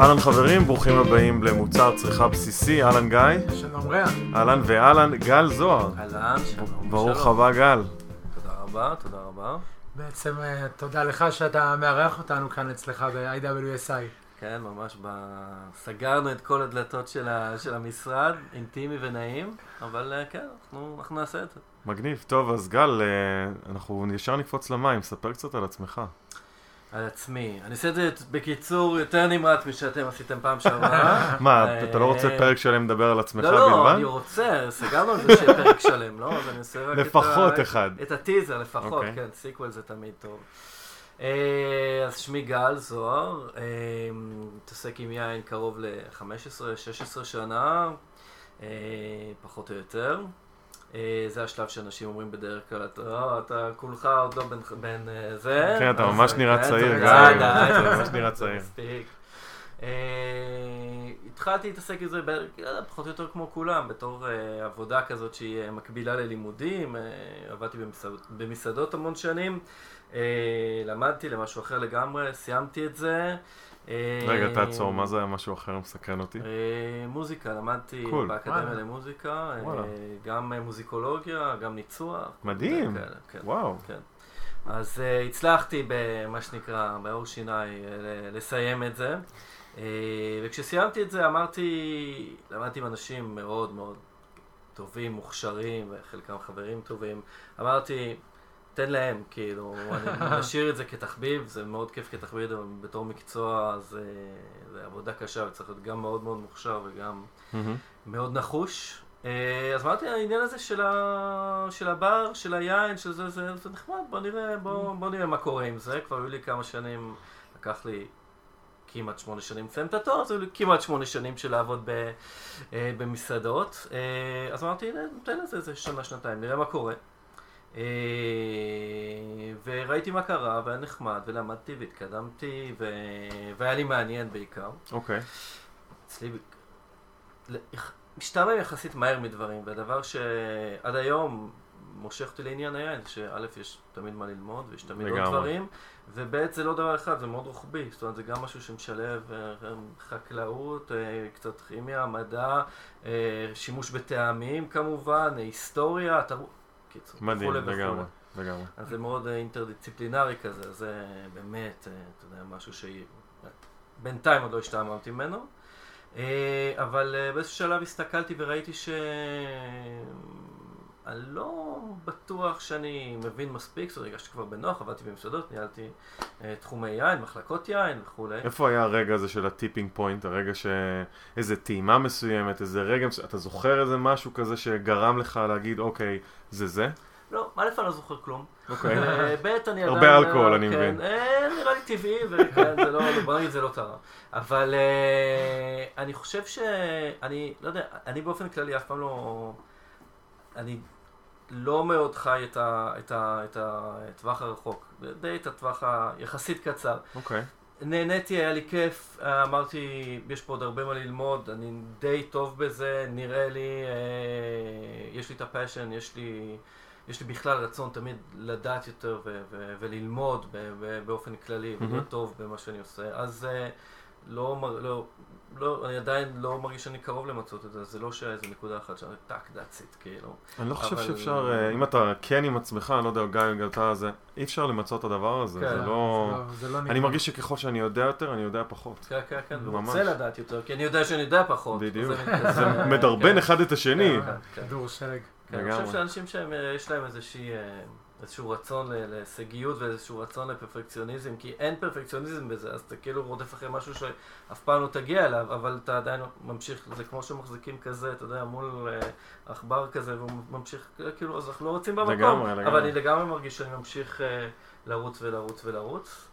אהלן חברים, ברוכים הבאים למוצר צריכה בסיסי, אהלן גיא. שלום רע. אהלן ואהלן, גל זוהר. אהלן, שלום. ברוך. הבא גל. תודה רבה, תודה רבה. בעצם אה, תודה לך שאתה מארח אותנו כאן אצלך ב-IWSI. כן, ממש ב... סגרנו את כל הדלתות של, ה... של המשרד, אינטימי ונעים, אבל אה, כן, אנחנו, אנחנו נעשה את זה. מגניב. טוב, אז גל, אה, אנחנו ישר נקפוץ למים, ספר קצת על עצמך. על עצמי. אני אעשה את זה בקיצור יותר נמרץ משאתם עשיתם פעם שעברה. מה, אתה לא רוצה אה, פרק שלם לדבר על עצמך לא, לא, בלבד? אני רוצה, סגרנו על זה שיהיה פרק שלם, לא? אז אני עושה רק את ה... לפחות אחד. את הטיזר לפחות, אוקיי. כן, sequel זה תמיד טוב. אה, אז שמי גל זוהר, אה, מתעסק עם יין קרוב ל-15-16 שנה, פחות או יותר. אה, זה השלב שאנשים אומרים בדרך כלל, אתה, "אה, אתה כולך עוד לא בן, אה, זה. כן, אתה ממש אה, נראה כן, צעיר, די, גיא. די, ממש נראה צעיר. אה, התחלתי להתעסק עם זה פחות או יותר כמו כולם, בתור עבודה כזאת שהיא מקבילה ללימודים, עבדתי במסעדות, המון שנים, למדתי למשהו אחר לגמרי, סיימתי את זה. אה, רגע, תעצור, מה זה היה משהו אחר מסקרן אותי? אה, מוזיקה, למדתי. באקדמיה. למוזיקה, אה. גם מוזיקולוגיה, גם ניצוח. מדהים. כן. וואו. כן. אז הצלחתי במה שנקרא, uh, ל- לסיים את זה. וכשסיימתי את זה אמרתי, למדתי עם אנשים מאוד מאוד טובים, מוכשרים, וחלקם חברים טובים. אמרתי, תן להם, כאילו, אני משאיר את זה כתחביב, זה מאוד כיף כתחביב, אבל בתור מקצוע זה, זה עבודה קשה וצריך להיות גם מאוד מאוד מוכשר וגם. מאוד נחוש. אה, אז אמרתי, העניין הזה של, ה... של הבר, של היין, של זה, זה, זה נחמד, בוא נראה, בוא, בוא נראה מה קורה עם זה. כבר היו לי כמה שנים, לקח לי כמעט שמונה שנים לסיים את התואר, אז היו לי כמעט שמונה שנים של לעבוד ב, אה, במסעדות. אה, אז אמרתי, "הנה, נותן לזה איזה שנה, שנתיים, נראה מה קורה. אה, וראיתי מה קרה, והיה נחמד, ולמדתי והתקדמתי, ו... והיה לי מעניין בעיקר. אוקיי. אצלי ל- יח- משתעמם יחסית מהר מדברים, והדבר שעד היום מושך אותי לעניין היין, שא' יש תמיד מה ללמוד, ויש תמיד עוד. דברים, וב' זה לא דבר אחד, זה מאוד רוחבי, זאת אומרת זה גם משהו שמשלב אה, חקלאות, אה, קצת כימיה, מדע, שימוש בטעמים כמובן, היסטוריה, תרבות, קיצור, מדהים. לגמרי. לגמרי. אז זה מאוד אה, אינטרדיסציפלינרי כזה, זה באמת, אה, אתה יודע, משהו שבינתיים עוד לא השתעממתי ממנו. אה, אבל באיזשהו שלב הסתכלתי וראיתי ש... אני לא בטוח שאני מבין מספיק, זאת אומרת, הרגשתי כבר בנוח, עבדתי במסעדות, ניהלתי אה, תחומי יין, מחלקות יין וכולי. איפה היה הרגע הזה של הטיפינג פוינט, הרגע ש... איזה טעימה מסוימת, איזה רגע מסוים, אתה זוכר איזה משהו כזה שגרם לך להגיד, אוקיי, זה זה? לא, א', אני לא זוכר כלום. אוקיי. אה, ב', אני עדיין... הרבה אלכוהול, אה, אני כן, מבין. אה, נראה לי טבעי, וכן, זה לא, בוא נגיד, זה לא תרם. אבל אה, אני חושב ש... אני, לא יודע, אני באופן כללי אף פעם לא... אני לא מאוד חי את ה- את ה- את הטווח הרחוק, די את הטווח היחסית קצר. אוקיי. נהניתי, היה לי כיף, אמרתי, יש פה עוד הרבה מה ללמוד, אני די טוב בזה, נראה לי, אה, יש לי את ה passion, יש לי, יש לי בכלל רצון תמיד לדעת יותר ו- ו- וללמוד ב- ב- באופן כללי, מהמם. ולהיות טוב במה שאני עושה. אז אה, לא, לא, לא, אני עדיין לא מרגיש שאני קרוב למצות את זה, זה לא שאיזה נקודה אחת שאני טאק, that's it, כאילו. אני לא חושב אבל- שאפשר, אה, אם אתה כן עם עצמך, אני לא יודע, גיא, אם אתה זה, אי אפשר למצות את הדבר הזה, כן, זה זה לא... לא- זה לא אני. מרגיש שככל שאני יודע יותר, אני יודע פחות. כן, כן, כן, ממש. ורוצה לדעת יותר, כי אני יודע שאני יודע פחות. בדיוק. זה מדרבן כן. אחד את השני. כן, כן. כדור שלג. כן, אני. חושב שאנשים שיש להם איזושהי, אה, איזשהו רצון להישגיות ואיזשהו רצון לפרפקציוניזם, כי אין פרפקציוניזם בזה, אז אתה כאילו רודף אחרי משהו שאף פעם לא תגיע אליו, אבל אתה עדיין ממשיך, זה כמו שמחזיקים כזה, אתה יודע, מול אה, עכבר כזה, והוא ממשיך, כאילו, אז אנחנו לא רוצים במקום, לגמרי, לגמרי. אבל אני לגמרי מרגיש שאני ממשיך אה, לרוץ ולרוץ ולרוץ.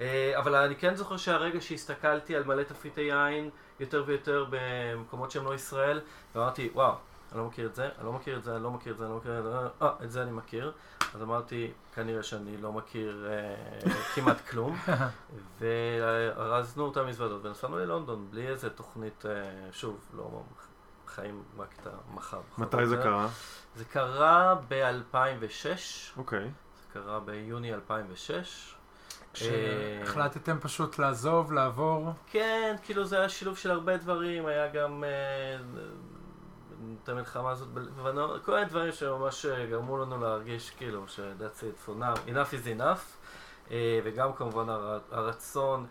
אה, אבל אני כן זוכר שהרגע שהסתכלתי על מלא תפריטי יין יותר ויותר במקומות שהם לא ישראל, ואמרתי, וואו, אני לא מכיר את זה, אני לא מכיר את זה, אני לא מכיר את זה, אני לא מכיר את זה, אה, את זה אני מכיר. אז אמרתי, כנראה שאני לא מכיר אה, כמעט כלום. וארזנו אותה מזוודות ונסענו ללונדון בלי איזה תוכנית, אה, שוב, לא חיים רק את המחר. מתי זה קרה? זה קרה ב-2006, אוקיי. זה קרה ביוני 2006. שהחלטתם פשוט לעזוב, לעבור? כן, כאילו זה היה שילוב של הרבה דברים, היה גם אה, את המלחמה הזאת בלבנון, כל מיני דברים שממש אה, גרמו לנו להרגיש כאילו ש-that's it for now, enough is enough, אה, וגם כמובן הר, הרצון.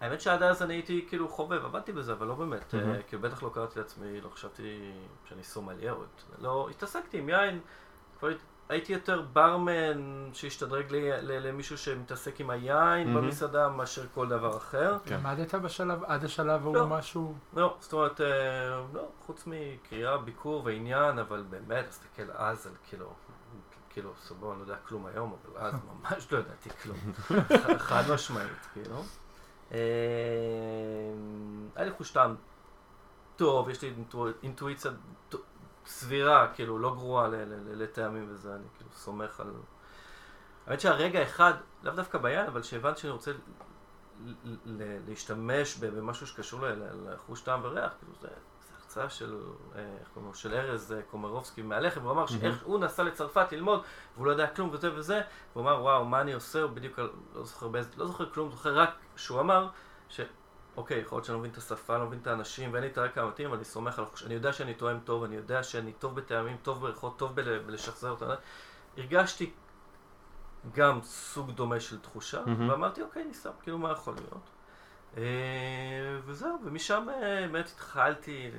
האמת שעד אז אני הייתי כאילו חובב, עבדתי בזה, אבל לא באמת, mm-hmm. כאילו בטח לא קראתי לעצמי, לא חשבתי שאני סומלייר, לא, התעסקתי עם יין, כבר הייתי יותר ברמן שהשתדרג לי, למישהו שמתעסק עם היין mm-hmm. במסעדה מאשר כל דבר אחר. כן. למדת בשלב, עד השלב ההוא לא, משהו? לא, זאת אומרת, אה, לא, חוץ מקריאה, ביקור ועניין, אבל באמת, תסתכל אז על כאילו, כאילו, סבבה, אני לא יודע כלום היום, אבל אז ממש לא ידעתי כלום. חד משמעית, כאילו. אה, היה לי חוש טעם טוב, יש לי אינטואיציה סבירה, כאילו, לא גרועה לטעמים וזה, אני כאילו סומך על... האמת שהרגע אחד, לאו דווקא ביין, אבל שהבנתי שאני רוצה להשתמש במשהו שקשור לחוש טעם וריח, כאילו זה, זה הרצאה של, אה, איך קוראים לו, של ארז אה, קומרובסקי מהלחם, הוא אמר שאיך הוא נסע לצרפת ללמוד, והוא לא יודע כלום וזה וזה, והוא אמר וואו, מה אני עושה, הוא בדיוק לא זוכר לא זוכר כלום, זוכר רק שהוא אמר. אוקיי, יכול להיות שאני לא מבין את השפה, לא מבין את האנשים, ואין לי את הרקע המתאים, אבל אני סומך על... אני יודע שאני תואם טוב, אני יודע שאני טוב בטעמים, טוב בריחות, טוב בל... בלשחזר אותם. הרגשתי גם סוג דומה של תחושה, mm-hmm. ואמרתי, אוקיי, ניסה, כאילו, מה יכול להיות? אה, וזהו, ומשם אה, באמת התחלתי,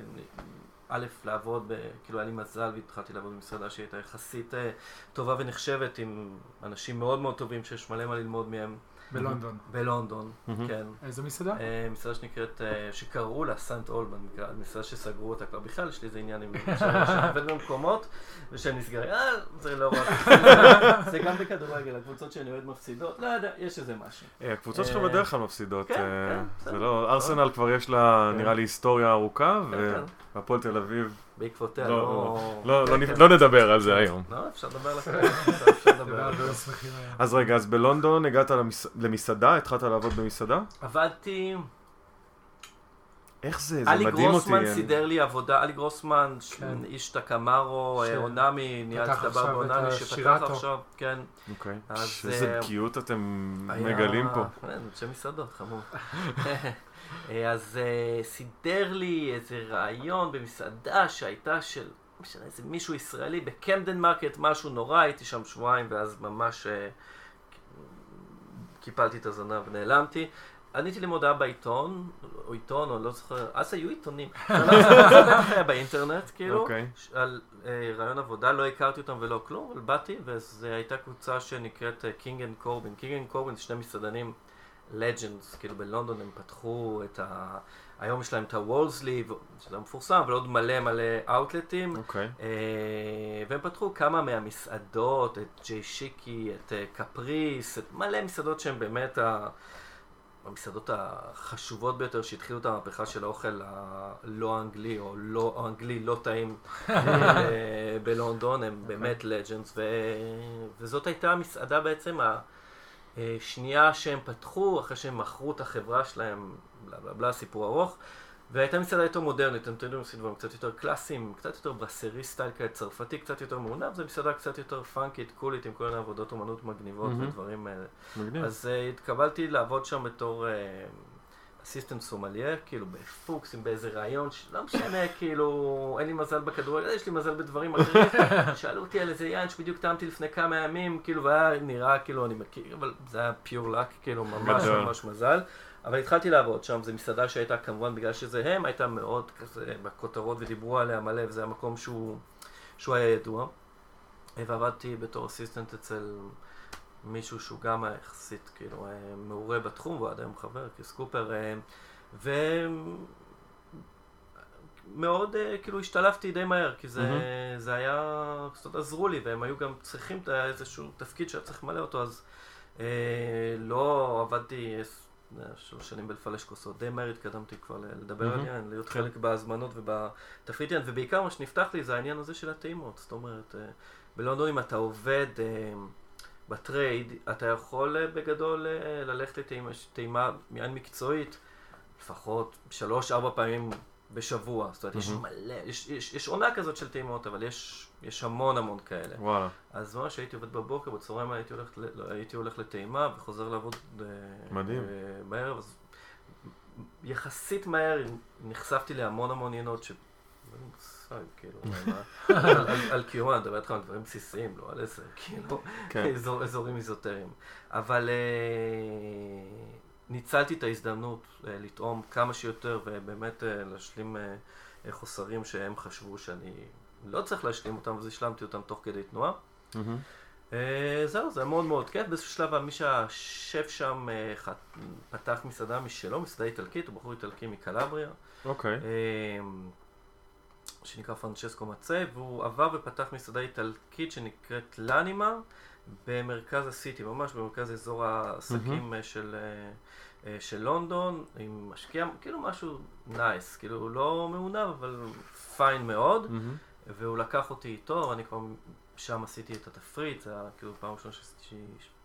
א', לעבוד, ב, כאילו היה לי מזל והתחלתי לעבוד במסעדה שהייתה יחסית אה, טובה ונחשבת עם אנשים מאוד מאוד טובים שיש מלא מה ללמוד מהם. בלונדון. בלונדון, כן. איזה מסעדה? אה, מסעדה שנקראת, אה, שקראו לה סנט אולמן, מסעדה שסגרו אותה כבר. בכלל יש לי איזה עניין עם עובד במקומות, ושהם נסגרים. אה, זה לא רק, זה גם בכדורגל, הקבוצות שאני אוהד מפסידות, לא יודע, יש איזה משהו. אה, הקבוצות שלך בדרך כלל מפסידות. כן, כן. זה לא, ארסנל כבר יש לה, כן. נראה לי, היסטוריה ארוכה, והפועל תל אביב בעקבותיה, לא... לא, לא, לא נדבר על זה היום. לא, אפשר לדבר על זה. אז רגע, אז בלונדון הגעת למסעדה? התחלת לעבוד במסעדה? עבדתי... איך זה? זה מדהים אותי. אלי גרוסמן סידר לי עבודה, אלי גרוסמן, איש תקמרו, אונמי, ניהל את הבר באונמי, שפתח עכשיו, כן. אוקיי. איזה בקיאות אתם מגלים פה. כן, אנשי מסעדות, חמור. אה, אז uh, סידר לי איזה רעיון במסעדה שהייתה של, משנה, איזה מישהו ישראלי בקמדן מרקט, משהו נורא, הייתי שם שבועיים ואז ממש uh, קיפלתי את הזנב ונעלמתי. עניתי למודעה בעיתון, או עיתון, או לא זוכר, אז היו עיתונים. זה היה באינטרנט, כאילו, okay. אוקיי. על uh, רעיון עבודה, לא הכרתי אותם ולא כלום, אבל באתי, וזו הייתה קבוצה שנקראת קינג אנד קורבין. קינג אנד קורבין זה שני מסעדנים. לג'נדס, כאילו בלונדון הם פתחו את ה... היום יש להם את הוולסלי, שזה מפורסם, אבל עוד מלא מלא אאוטלטים. אוקיי. Okay. אה, והם פתחו כמה מהמסעדות, את ג'יי שיקי, את אה, קפריס, את מלא מסעדות שהן באמת ה... המסעדות החשובות ביותר שהתחילו את המהפכה של האוכל הלא אנגלי, או לא אנגלי, לא טעים אה, בלונדון, הם okay. אוקיי. באמת לג'נדס, ו... וזאת הייתה המסעדה בעצם ה... אה, שנייה שהם פתחו, אחרי שהם מכרו את החברה שלהם, בלה בלה בלה, סיפור ארוך, והייתה מסעדה יותר מודרנית, הם תמיד עושים דברים קצת יותר קלאסיים, קצת יותר ברסרי סטייל כאלה צרפתי, קצת יותר מעונב, זו מסעדה קצת יותר פאנקית, קולית, עם כל מיני עבודות אומנות מגניבות mm-hmm. ודברים האלה. מגניב. אז uh, התקבלתי לעבוד שם בתור... Uh, אסיסטנט סומליה, כאילו בפוקסים באיזה רעיון, שלא משנה, כאילו, אין לי מזל בכדורגל, יש לי מזל בדברים אחרים. שאלו אותי על איזה יין שבדיוק טעמתי לפני כמה ימים, כאילו, והיה נראה כאילו אני מכיר, אבל זה היה פיור לק, כאילו, ממש ממש מזל. אבל התחלתי לעבוד שם, זו מסעדה שהייתה כמובן, בגלל שזה הם, הייתה מאוד כזה בכותרות ודיברו עליה מלא, וזה היה מקום שהוא, שהוא היה ידוע. ועבדתי בתור אסיסטנט אצל מישהו שהוא גם יחסית כאילו אה, מעורה בתחום, והוא עד היום חבר, כריס קופר, אה, ומאוד אה, כאילו השתלבתי די מהר, כי זה, mm-hmm. זה היה, קצת עזרו לי, והם היו גם צריכים את איזשהו תפקיד שהיה צריך למלא אותו, אז אה, לא עבדתי שלוש שנים בלפלש כוסות, די מהר התקדמתי כבר לדבר mm-hmm. על עניין, להיות כן. חלק בהזמנות ובתפריט עניין, ובעיקר מה שנפתח לי זה העניין הזה של הטעימות, זאת אומרת, בלונדון אם אתה עובד... ב trade, אתה יכול אה, בגדול אה, ללכת לטעימה, יין מקצועית, לפחות שלוש-ארבע פעמים בשבוע. זאת אומרת, יש מהמם. מלא, יש, יש, יש עונה כזאת של טעימות, אבל יש, יש המון המון כאלה. וואלה. אז ממש הייתי עובד בבוקר, בצהריים הייתי הולך, לא, הייתי הולך לטעימה וחוזר לעבוד אה, מדהים. בערב, אז יחסית מהר נחשפתי להמון המון עניינות ש... לי מושג, כאילו, על- קיומה, אני מדבר איתך על דברים בסיסיים, לא על איזה, כאילו, כן. אזור- אזורים איזוטריים. אבל אה, ניצלתי את ההזדמנות אה, לטעום כמה שיותר ובאמת אה, להשלים חוסרים שהם חשבו שאני לא צריך להשלים אותם, אז השלמתי אותם תוך כדי תנועה. זהו, זה מאוד מאוד כיף. באיזשהו שלב מי שהשף שם פתח מסעדה משלו, מסעדה איטלקית, הוא בחור איטלקי מקלבריה, אוקיי. אה, שנקרא פרנצ'סקו מצה, והוא עבר ופתח מסעדה איטלקית שנקראת לאנימה במרכז הסיטי, ממש במרכז אזור העסקים אה, של, אה, אה, של לונדון, עם משקיע, כאילו משהו nice, כאילו לא מעונב, אבל fine מאוד. מהמם. והוא לקח אותי איתו, אני כבר שם עשיתי את התפריט, זה היה כאילו פעם ראשונה שעשיתי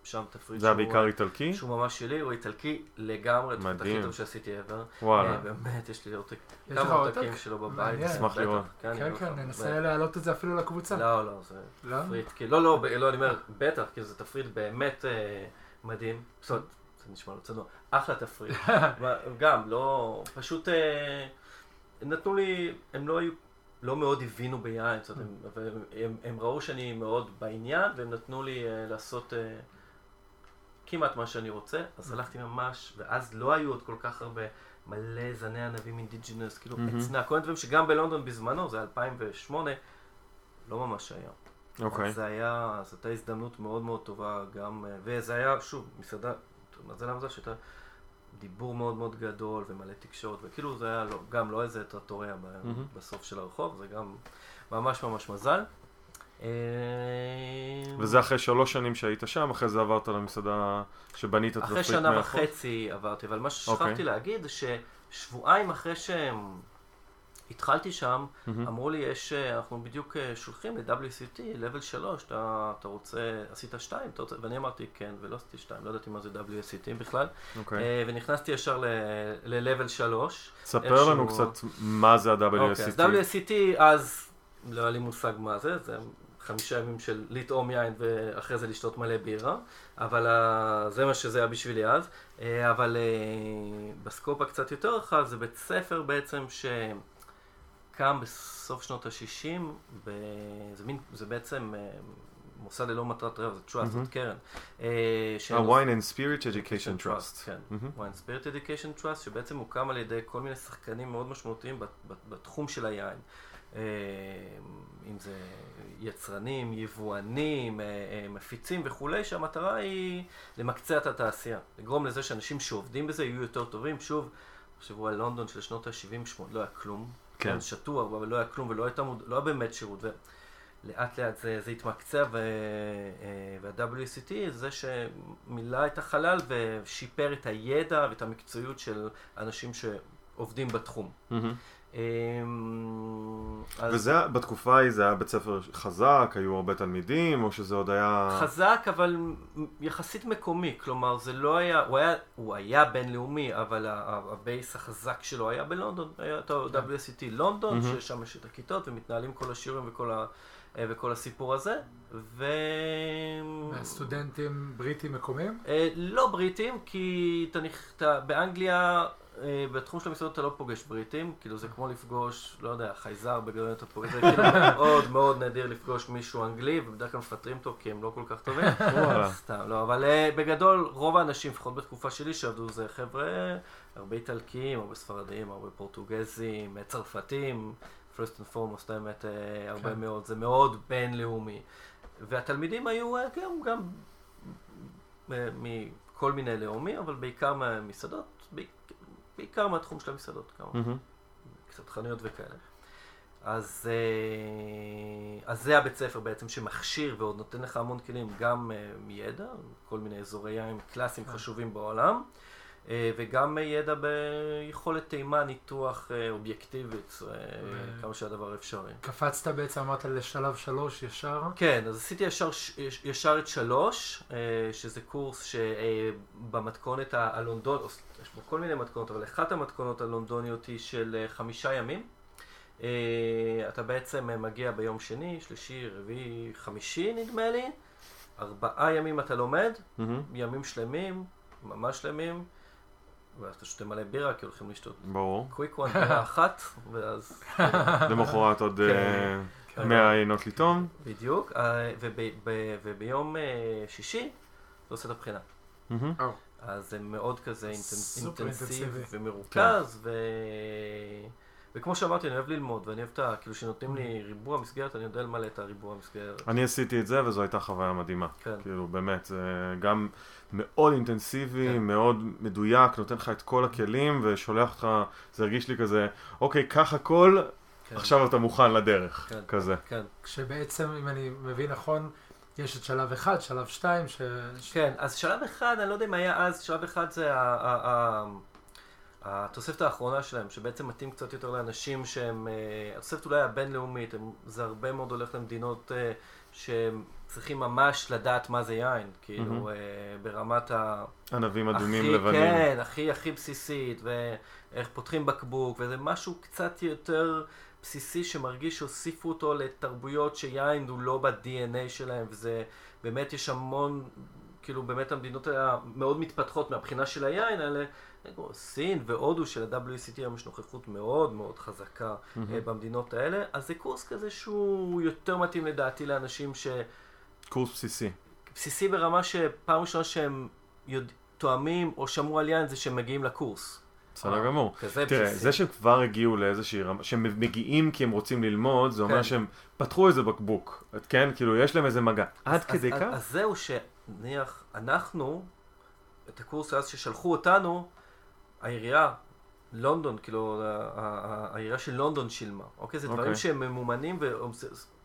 שם תפריט זה היה שהוא- בעיקר איטלקי? שהוא ממש שלי, הוא איטלקי לגמרי, התפריט הכי מדהים. טוב שעשיתי ever. וואלה. אה, באמת, יש לי עותק, כמה עותק? עותקים שלו בבית. אשמח לראות. כן, לך. כן, ננסה להעלות את זה אפילו לקבוצה. לא, לא, זה לא? תפריט, לא, לא, לא, אני אומר, בטח, כי זה תפריט באמת אה, מדהים. זאת אומרת, זה נשמע לא צנוע, אחלה תפריט. גם, לא, פשוט אה, הם נתנו לי, הם לא היו, לא מאוד הבינו ביין, זאת אומרת, הם, אבל הם, הם ראו שאני מאוד בעניין, והם נתנו לי לעשות כמעט מה שאני רוצה, אז הלכתי ממש, ואז לא היו עוד כל כך הרבה מלא זני ענבים אינדיג'ינוס, כאילו. עצנה, כל מיני דברים שגם בלונדון בזמנו, זה 2008, לא ממש היה. אוקיי. אז זה היה, זאת הייתה הזדמנות מאוד מאוד טובה גם, אה, וזה היה, שוב, מסעדה, מזל המזל שהייתה דיבור מאוד מאוד גדול ומלא תקשורת, וכאילו זה היה לא, גם לא איזה טרטוריה מהמם. בסוף של הרחוב, זה גם ממש ממש מזל. אה, וזה אחרי שלוש שנים שהיית שם, אחרי זה עברת למסעדה שבנית את אחרי התפריט שנה מאחור? וחצי עברתי, אבל מה ששכחתי אוקיי. להגיד זה ששבועיים אחרי שהתחלתי שם, מהמם. אמרו לי, יש, אה, אנחנו בדיוק אה, שולחים ל-WCT, level 3, אתה, אתה רוצה, עשית 2, אתה רוצה, ואני אמרתי כן, ולא עשיתי 2, לא ידעתי מה זה WCT בכלל, אוקיי. אה, ונכנסתי ישר ל-level 3. תספר לנו איכשהו- קצת מה זה אוקיי, אז ה-WSCT. WCT, אז לא היה לי מושג מה זה, זה חמישה ימים של לטעום יין ואחרי זה לשתות מלא בירה, אבל זה מה שזה היה בשבילי אז. אה, אבל אה, בסקופ הקצת יותר רחב, זה בית ספר בעצם שקם בסוף שנות ה-60, זה, מין, זה בעצם אה, מוסד ללא מטרת רווח, זה trust. זאת קרן. ה-Wine and Spirit Education Trust. כן. wine spirit education trust, שבעצם הוקם על ידי כל מיני שחקנים מאוד משמעותיים בת- בת- בתחום של היין. אה, אם זה יצרנים, יבואנים, אה, אה, מפיצים וכולי, שהמטרה היא למקצע את התעשייה. לגרום לזה שאנשים שעובדים בזה יהיו יותר טובים. שוב, תחשבו על לונדון של שנות ה-70-80, לא היה כלום. כן. שתו הרבה, אבל לא היה כלום ולא הייתה מוד... לא היה באמת שירות. ולאט לאט זה, זה התמקצע, ו... וה-WCT זה שמילא את החלל ושיפר את הידע ואת המקצועיות של אנשים שעובדים בתחום. מהמם. אמ, אז וזה, בתקופה ההיא זה היה בית ספר חזק, היו הרבה תלמידים, או שזה עוד היה... חזק, אבל יחסית מקומי, כלומר זה לא היה, הוא היה, הוא היה בינלאומי, אבל ה base החזק שלו היה בלונדון, היה את ה-WSET לונדון, מהמם. ששם יש את הכיתות ומתנהלים כל השיעורים וכל, ה, אה, וכל הסיפור הזה, ו... סטודנטים בריטים מקומיים? אה, לא בריטים, כי אתה, נכ- באנגליה, בתחום של המסעדות אתה לא פוגש בריטים, כאילו זה כמו לפגוש, לא יודע, חייזר בגדול אתה פוגש, זה כאילו מאוד מאוד נדיר לפגוש מישהו אנגלי, ובדרך כלל מפטרים אותו כי הם לא כל כך טובים. סתם, לא, אבל אה, בגדול רוב האנשים, לפחות בתקופה שלי שעבדו, זה חבר'ה, הרבה איטלקים, הרבה ספרדים, הרבה פורטוגזים, אה, צרפתים, first and foremost, האמת, אה, הרבה כן. מאוד, זה מאוד בינלאומי. והתלמידים היו אה, גם, גם אה, מכל מיני לאומים, אבל בעיקר מהמסעדות, בעיקר, מהתחום של המסעדות, כמה, מהמם. קצת חנויות וכאלה. אז, אה, אז זה הבית ספר בעצם שמכשיר ועוד נותן לך המון כלים, גם אה, מידע, כל מיני אזורי יין קלאסיים כן. חשובים בעולם, וגם ידע ביכולת טעימה, ניתוח אה, אובייקטיבית, אה, כמה שהדבר אפשרי. קפצת בעצם, אמרת לשלב שלוש ישר? כן, אז עשיתי ישר, ישר את שלוש, שזה קורס שבמתכונת הלונדון, יש בו כל מיני מתכונות, אבל אחת המתכונות הלונדוניות היא של חמישה ימים. אתה בעצם מגיע ביום שני, שלישי, רביעי, חמישי נדמה לי. ארבעה ימים אתה לומד, mm-hmm. ימים שלמים, ממש שלמים. ואז אתה שותה מלא בירה, כי הולכים לשתות. ברור. קוויק וואן, בירה אחת, ואז... למחרת עוד 100 כן. כן. עיינות לטעום. בדיוק, אה, וביום אה, שישי אתה עושה את הבחינה. אז זה מאוד כזה אינטנסיבי ומרוכז, כן. וכמו שאמרתי, אני אוהב ללמוד, ואני אוהב את ה... כאילו, שנותנים לי ריבוע מסגרת, אני יודע למלא את הריבוע מסגרת. אני עשיתי את זה, וזו הייתה חוויה מדהימה. כן. כאילו, באמת, זה גם מאוד אינטנסיבי, כן. מאוד מדויק, נותן לך את כל הכלים, ושולח אותך, זה הרגיש לי כזה, אוקיי, קח הכל, כן. עכשיו אתה מוכן לדרך, כן. כזה. כן. כשבעצם, אם אני מבין נכון, יש את שלב אחד, שלב שתיים, ש... כן, אז שלב אחד, אני לא יודע אם היה אז, שלב אחד זה ה... התוספת האחרונה שלהם, שבעצם מתאים קצת יותר לאנשים שהם, אה, התוספת אולי הבינלאומית, הם, זה הרבה מאוד הולך למדינות אה, שהם צריכים ממש לדעת מה זה יין, כאילו mm-hmm. ברמת ה... ענבים אדומים הכי, לבנים. כן, הכי הכי בסיסית, ואיך פותחים בקבוק, וזה משהו קצת יותר בסיסי שמרגיש שהוסיפו אותו לתרבויות שיין הוא לא ב-DNA שלהם, וזה באמת יש המון, כאילו באמת המדינות האלה מאוד מתפתחות מהבחינה של היין האלה. סין והודו של ה-WCT היום יש נוכחות מאוד מאוד חזקה mm-hmm. במדינות האלה, אז זה קורס כזה שהוא יותר מתאים לדעתי לאנשים ש... קורס בסיסי. בסיסי ברמה שפעם ראשונה שהם יודע... תואמים או שמעו על יין זה שהם מגיעים לקורס. בסדר אה, גמור. תראה, זה שהם כבר הגיעו לאיזושהי רמה, שהם מגיעים כי הם רוצים ללמוד, זה אומר כן. שהם פתחו איזה בקבוק, כן? כאילו, יש להם איזה מגע. עד כדי כך? אז זהו שנניח, אנחנו, את הקורס אז ששלחו אותנו, העירייה, לונדון, כאילו, העירייה של לונדון שילמה, אוקיי? זה דברים אוקיי. שהם ממומנים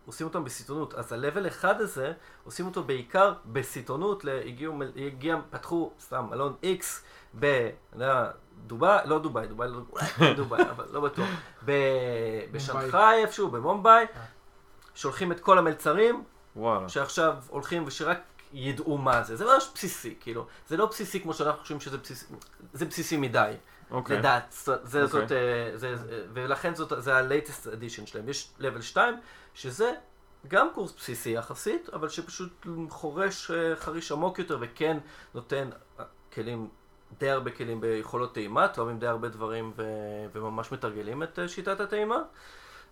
ועושים אותם בסיטונות. אז ה-level אחד הזה, עושים אותו בעיקר בסיטונות, הגיעו, הגיע, פתחו, סתם, מלון X ב... דובאי, לא דובאי, דובאי לא דובאי, דובאי, אבל לא בטוח. בשנגחאי איפשהו, במומביי, שולחים את כל המלצרים, וואלה. שעכשיו הולכים ושרק ידעו מה זה. זה ממש בסיסי, כאילו. זה לא בסיסי כמו שאנחנו חושבים שזה בסיסי, זה בסיסי מדי. אוקיי. לדעת, זה אוקיי. זאת, אה, זה, ולכן זאת, זה ה-latest edition שלהם. יש level 2, שזה גם קורס בסיסי יחסית, אבל שפשוט חורש אה, חריש עמוק יותר וכן נותן אה, כלים, די הרבה כלים ביכולות טעימה, תואמים די הרבה דברים ו, וממש מתרגלים את שיטת הטעימה.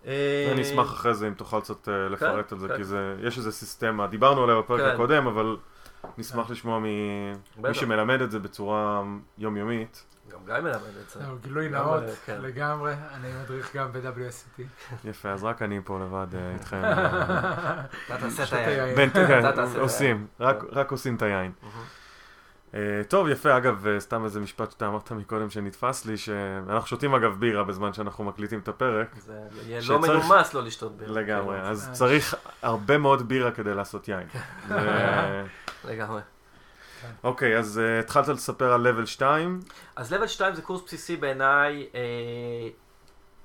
אני אשמח אחרי זה אם תוכל קצת אה, כן, לפרט על זה, כן. כי יש איזה סיסטמה, דיברנו עליה בפרק כן. הקודם, אבל נשמח לשמוע ממי שמלמד את זה בצורה יומיומית. גם גיא מלמד את זה. גילוי נאות, לגמרי, אני מדריך גם ב-WSCT. יפה, אז רק אני פה לבד אה, איתכם. אתה תעשה את היין. עושים, רק עושים את היין. Uh, טוב, יפה, אגב, uh, סתם איזה משפט שאתה אמרת מקודם שנתפס לי, שאנחנו שותים אגב בירה בזמן שאנחנו מקליטים את הפרק. זה יהיה לא מנומס לא לשתות בירה. לגמרי, כן, אז צריך הרבה מאוד בירה כדי לעשות יין. לגמרי. אוקיי, אז uh, התחלת לספר על לבל 2. אז לבל 2 זה קורס בסיסי בעיניי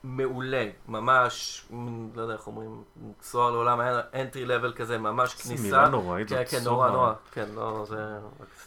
מעולה, ממש, לא יודע איך אומרים, צוהר לעולם, entry level כזה, ממש כניסה. זו מילה נוראית, כן, כן, נורא נורא, כן, לא, זה...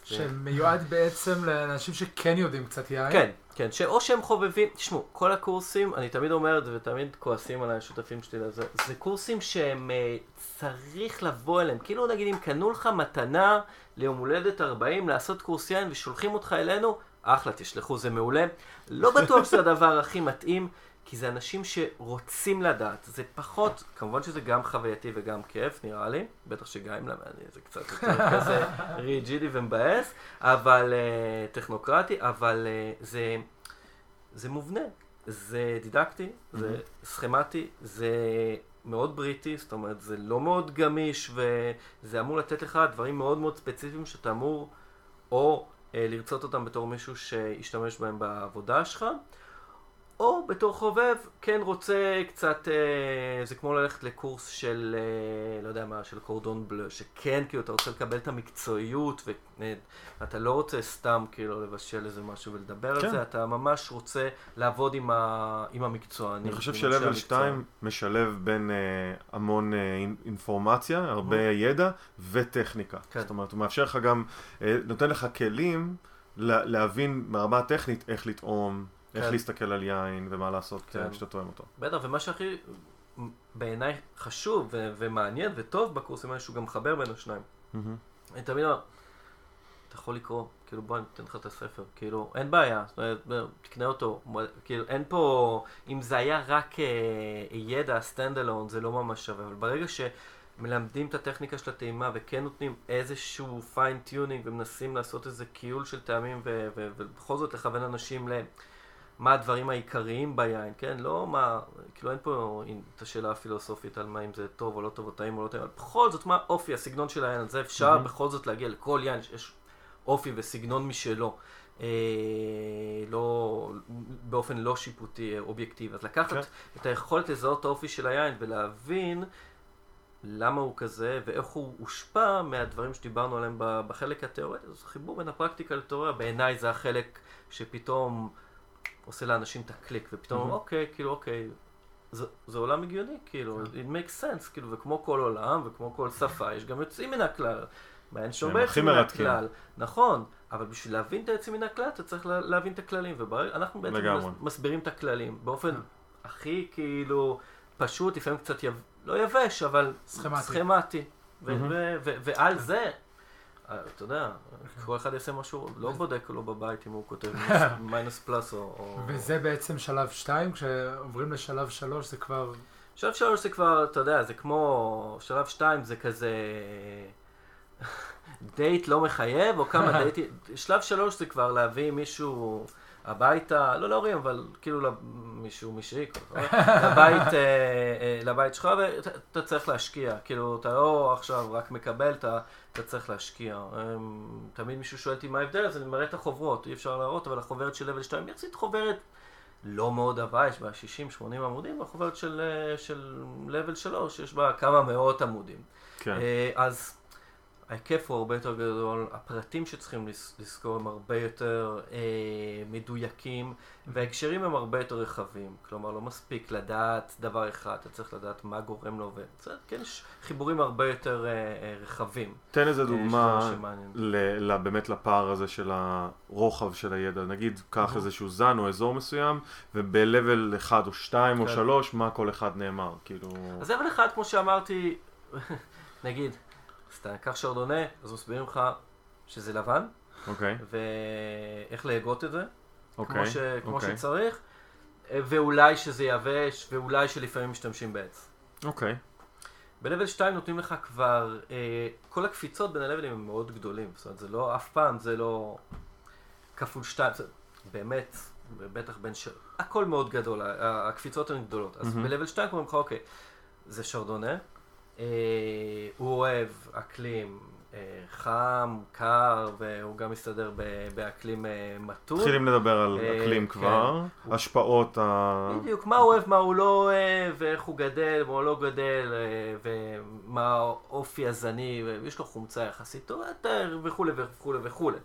שמיועד בעצם לאנשים שכן יודעים קצת יין. כן, כן, שאו שהם חובבים, תשמעו, כל הקורסים, אני תמיד אומר את זה ותמיד כועסים עליי השותפים שלי לזה, זה קורסים שהם אה, צריך לבוא אליהם, כאילו נגיד אם קנו לך מתנה ליום הולדת 40 לעשות קורס יין ושולחים אותך אלינו, אחלה, תשלחו, זה מעולה. לא בטוח שזה הדבר הכי מתאים. כי זה אנשים שרוצים לדעת, זה פחות, כמובן שזה גם חווייתי וגם כיף, נראה לי, בטח שגם אם זה קצת יותר כזה ריג'ידי ומבאס, אבל uh, טכנוקרטי, אבל uh, זה, זה מובנה, זה דידקטי, mm-hmm. זה סכמטי, זה מאוד בריטי, זאת אומרת, זה לא מאוד גמיש, וזה אמור לתת לך דברים מאוד מאוד ספציפיים שאתה אמור או uh, לרצות אותם בתור מישהו שישתמש בהם בעבודה שלך, או בתור חובב, כן רוצה קצת, אה, זה כמו ללכת לקורס של, אה, לא יודע מה, של קורדון בלו, שכן, כאילו, אתה רוצה לקבל את המקצועיות, ואתה לא רוצה סתם, כאילו, לבשל איזה משהו ולדבר כן. על זה, אתה ממש רוצה לעבוד עם, ה, עם המקצוענים. אני חושב שלבל 2 משלב בין אה, המון אה, אינפורמציה, הרבה mm-hmm. ידע, וטכניקה. כן. זאת אומרת, הוא מאפשר לך גם, אה, נותן לך כלים להבין ברמה הטכנית איך לטעום. איך כן. להסתכל על יין ומה לעשות כן. כשאתה תואם אותו. בטח, ומה שהכי בעיניי חשוב ו- ומעניין וטוב בקורסים האלה שהוא גם מחבר בין השניים. Mm-hmm. אני תמיד אומר, אתה יכול לקרוא, כאילו בוא אני אתן לך את הספר, כאילו אין בעיה, תקנה אותו, כאילו אין פה, אם זה היה רק אה, ידע stand alone זה לא ממש שווה, אבל ברגע שמלמדים את הטכניקה של הטעימה וכן נותנים איזשהו fine tuning ומנסים לעשות איזה כיול של טעמים ובכל זאת לכוון אנשים ל... מה הדברים העיקריים ביין, כן? לא מה, כאילו אין פה את השאלה הפילוסופית על מה אם זה טוב או לא טוב או טעים או לא טעים, אבל בכל זאת מה אופי, הסגנון של היין, הזה אפשר mm-hmm. בכל זאת להגיע לכל יין, יש אופי וסגנון משלו. אה, לא, באופן לא שיפוטי, אה, אובייקטיבי. אז לקחת okay. כן. את היכולת לזהות את האופי של היין ולהבין למה הוא כזה ואיך הוא הושפע מהדברים שדיברנו עליהם בחלק התיאורטי, אז חיבור בין הפרקטיקה לתיאוריה, בעיניי זה החלק שפתאום עושה לאנשים את הקליק, ופתאום, mm-hmm. אוקיי, כאילו, אוקיי, זה, זה עולם הגיוני, כאילו, כן. it makes sense, כאילו, וכמו כל עולם, וכמו כל שפה, יש גם יוצאים מן הכלל. ואין שום בעצם מן הכלל. נכון, אבל בשביל להבין את היוצאים מן הכלל, אתה צריך להבין את הכללים, ואנחנו בעצם מס, מסבירים את הכללים באופן כן. הכי, כאילו, פשוט, לפעמים קצת, יב... לא יבש, אבל סכמטי. סכמטי. ועל זה אתה יודע, כל אחד יעשה משהו, לא בודק לו בבית אם הוא כותב מיינוס פלאס או... וזה בעצם שלב 2, כשעוברים לשלב 3 זה כבר... שלב 3 זה כבר, אתה יודע, זה כמו, שלב 2 זה כזה דייט לא מחייב, או כמה דייטים, שלב 3 זה כבר להביא מישהו... הביתה, לא להורים, אבל כאילו למישהו, מישהי, לבית, אה, אה, לבית שלך, ואתה צריך להשקיע. כאילו, אתה לא עכשיו רק מקבל, אתה, אתה צריך להשקיע. אמ, תמיד מישהו שואל אותי מה ההבדל, אז אני מראה את החוברות, אי אפשר להראות, אבל החוברת של לבל 2 יחסית חוברת לא מאוד עבה, יש בה 60-80 עמודים, והחוברת של, אה, של לבל 3, יש בה כמה מאות עמודים. כן. אז... ההיקף הוא הרבה יותר גדול, הפרטים שצריכים לזכור הם הרבה יותר אה, מדויקים, וההקשרים הם הרבה יותר רחבים. כלומר, לא מספיק לדעת דבר אחד, אתה צריך לדעת מה גורם לו, וצריך, כן, יש חיבורים הרבה יותר אה, אה, רחבים. תן איזה אה, דוגמה ל, ל, באמת לפער הזה של הרוחב של הידע. נגיד, קח איזשהו זן או אזור מסוים, וב-level 1 או 2 כן. או 3, מה כל אחד נאמר, כאילו... אז level 1, כמו שאמרתי, נגיד, אז אתה קח שרדונה, אז מסבירים לך שזה לבן, אוקיי. Okay. ואיך להגות את זה, okay. כמו, אוקיי, ש... כמו אוקיי. שצריך, ואולי שזה יבש, ואולי שלפעמים משתמשים בעץ. אוקיי. בלבל 2 נותנים לך כבר, אה, כל הקפיצות בין הלבלים הם מאוד גדולים, זאת אומרת זה לא, אף פעם זה לא כפול 2, זה באמת, בטח בין ש... הכל מאוד גדול, הקפיצות הן גדולות, אז mm-hmm. בלבל 2 קוראים לך אוקיי, זה שרדונה, הוא אוהב אקלים אה, חם, קר, והוא גם מסתדר באקלים אה, מתון. מתחילים לדבר על אקלים כן. כבר, השפעות ה... בדיוק, מה הוא אוהב, מה הוא לא אוהב, ואיך הוא גדל, מה הוא לא גדל, ומה האופי הזני, ויש לו חומצה יחסית טובה וכולי וכולי וכולי.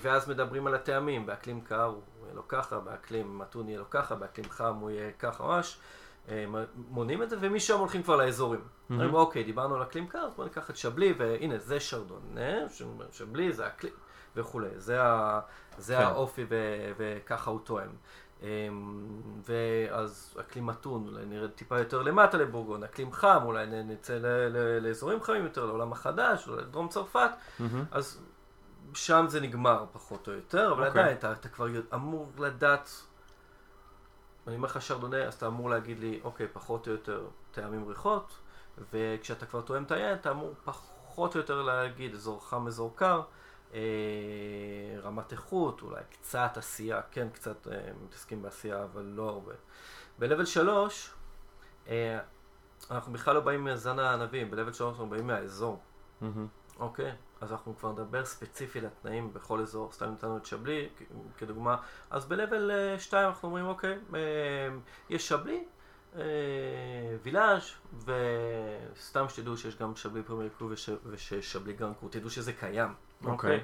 ואז מדברים על הטעמים, באקלים קר הוא יהיה לו ככה, באקלים מתון יהיה לו ככה, באקלים חם הוא יהיה ככה ממש. אה, מונים את זה, ומשם הולכים כבר לאזורים. אומרים, אוקיי, דיברנו על אקלים קר, אז בואו ניקח את שבלי, והנה, זה שרדונה, שבלי זה אקלים, וכולי. זה, ה, זה כן. האופי, ו, וככה הוא טועם. אמ, ואז אקלים מתון, אולי נראה טיפה יותר למטה לבורגון, אקלים חם, אולי נצא לאזורים חמים יותר, לעולם החדש, או לדרום צרפת. אז שם זה נגמר פחות או יותר, אבל okay. אוקיי. עדיין אתה, אתה כבר אמור לדעת אני אומר לך שרדונה, אז אתה אמור להגיד לי, אוקיי, פחות או יותר טעמים ריחות, וכשאתה כבר תואם את היין, אתה אמור פחות או יותר להגיד אזור חם, אזור קר, אה, רמת איכות, אולי קצת עשייה, כן, קצת אה, מתעסקים בעשייה, אבל לא הרבה. ב-level 3, אה, אנחנו בכלל לא באים מזן הענבים, ב-level 3 אנחנו באים מהאזור, mm-hmm. אוקיי? אז אנחנו כבר נדבר ספציפי לתנאים בכל אזור, סתם נתנו את שבלי כדוגמה, אז ב-level 2 אנחנו אומרים אוקיי, יש שבלי, וילאז' וסתם שתדעו שיש גם שבלי פרמייר קרו ושיש שבלי גרנקרו, תדעו שזה קיים, אוקיי? Okay. אוקיי?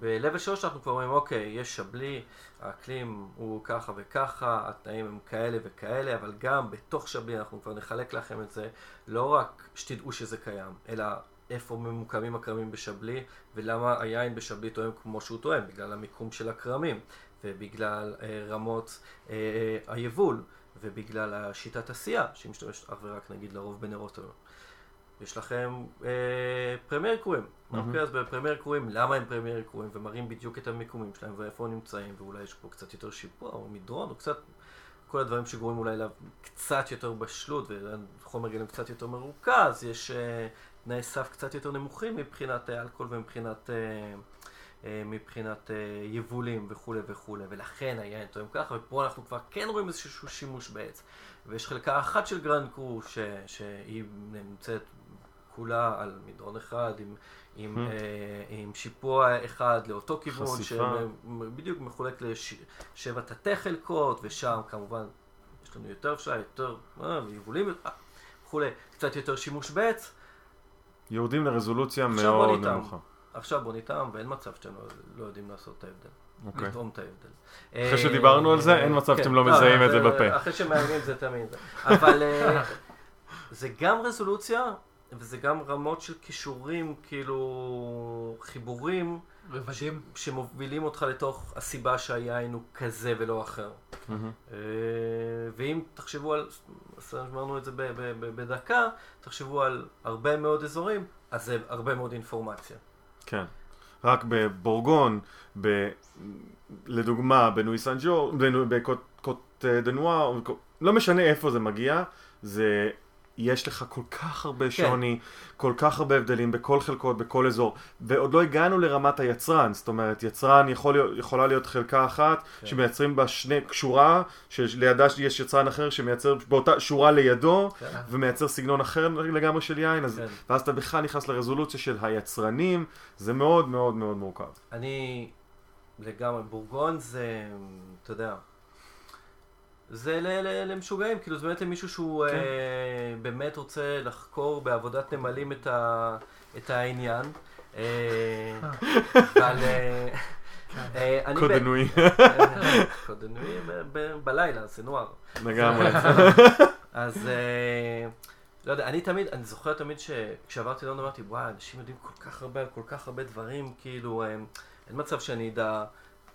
ב-level 3 אנחנו כבר אומרים, אוקיי, יש שבלי, האקלים הוא ככה וככה, התנאים הם כאלה וכאלה, אבל גם בתוך שבלי אנחנו כבר נחלק לכם את זה, לא רק שתדעו שזה קיים, אלא איפה ממוקמים הכרמים בשבלי, ולמה היין בשבלי טועם כמו שהוא טועם, בגלל המיקום של הכרמים, ובגלל אה, רמות אה, היבול, ובגלל השיטת עשייה, שהיא משתמשת אך ורק נגיד לרוב בנירוסטה היום. יש לכם אה, פרמייר קרואים, mm-hmm. אוקיי? אז בפרמייר קרואים, למה הם פרמייר קרואים, ומראים בדיוק את המיקומים שלהם ואיפה הם נמצאים, ואולי יש פה קצת יותר שיפוע או מדרון, או קצת כל הדברים שגורמים אולי לקצת יותר בשלות וחומר גלם קצת יותר מרוכז, יש אה, תנאי סף קצת יותר נמוכים מבחינת אלכוהול ומבחינת אה, אה, מבחינת אה, יבולים וכולי וכולי, ולכן היין טועם ככה, ופה אנחנו כבר כן רואים איזשהו שימוש בעץ. ויש חלקה אחת של גרנד קרו ש, שהיא נמצאת כולה על מדרון אחד, עם, עם, hmm. אה, עם שיפוע אחד לאותו כיוון, שבדיוק מחולק לשבע תתי חלקות, ושם כמובן יש לנו יותר אפשר, יותר אה, יבולים אה, וכולי, קצת יותר שימוש בעץ. יורדים לרזולוציה מאוד נמוכה. עכשיו בוא ניתם, ואין מצב שאתם לא, לא יודעים לעשות את ההבדל. אוקיי. לתרום את ההבדל. אחרי שדיברנו על זה, אין מצב שאתם לא, לא מזהים את זה בפה. אחרי שמעניינים זה תמיד. אבל אה, זה גם רזולוציה, וזה גם רמות של כישורים, כאילו חיבורים. רבדים. שמובילים אותך לתוך הסיבה שהיין הוא כזה ולא אחר. אה, ואם תחשבו על, אמרנו את זה בדקה, תחשבו על הרבה מאוד אזורים, אז זה הרבה מאוד אינפורמציה. כן. רק בבורגון, ב... לדוגמה, בנוי סן ג'ור, בקוט דנואר, לא משנה איפה זה מגיע, זה יש לך כל כך הרבה כן. שוני, כל כך הרבה הבדלים בכל חלקות, בכל אזור, ועוד לא הגענו לרמת היצרן, זאת אומרת, יצרן יכול יכולה להיות חלקה אחת כן. שמייצרים בה שני, קשורה, שלידה יש יצרן אחר שמייצר באותה שורה לידו, כן. ומייצר סגנון אחר לגמרי של יין, אז, כן. ואז אתה בכלל נכנס לרזולוציה של היצרנים, זה מאוד מאוד מאוד מורכב. אני לגמרי, בורגון זה, אתה יודע, זה למשוגעים, כאילו זה באמת למישהו שהוא כן. אה, באמת רוצה לחקור בעבודת נמלים את, ה, את העניין. אה, אבל... אה. קודנוי. קודנוי בלילה, זה נוער. לגמרי. אז לא יודע, אני תמיד, אני זוכר תמיד שכשעברתי ללונדון אמרתי, וואי, אנשים יודעים כל כך הרבה על כל כך הרבה דברים, כאילו, אין מצב שאני אדע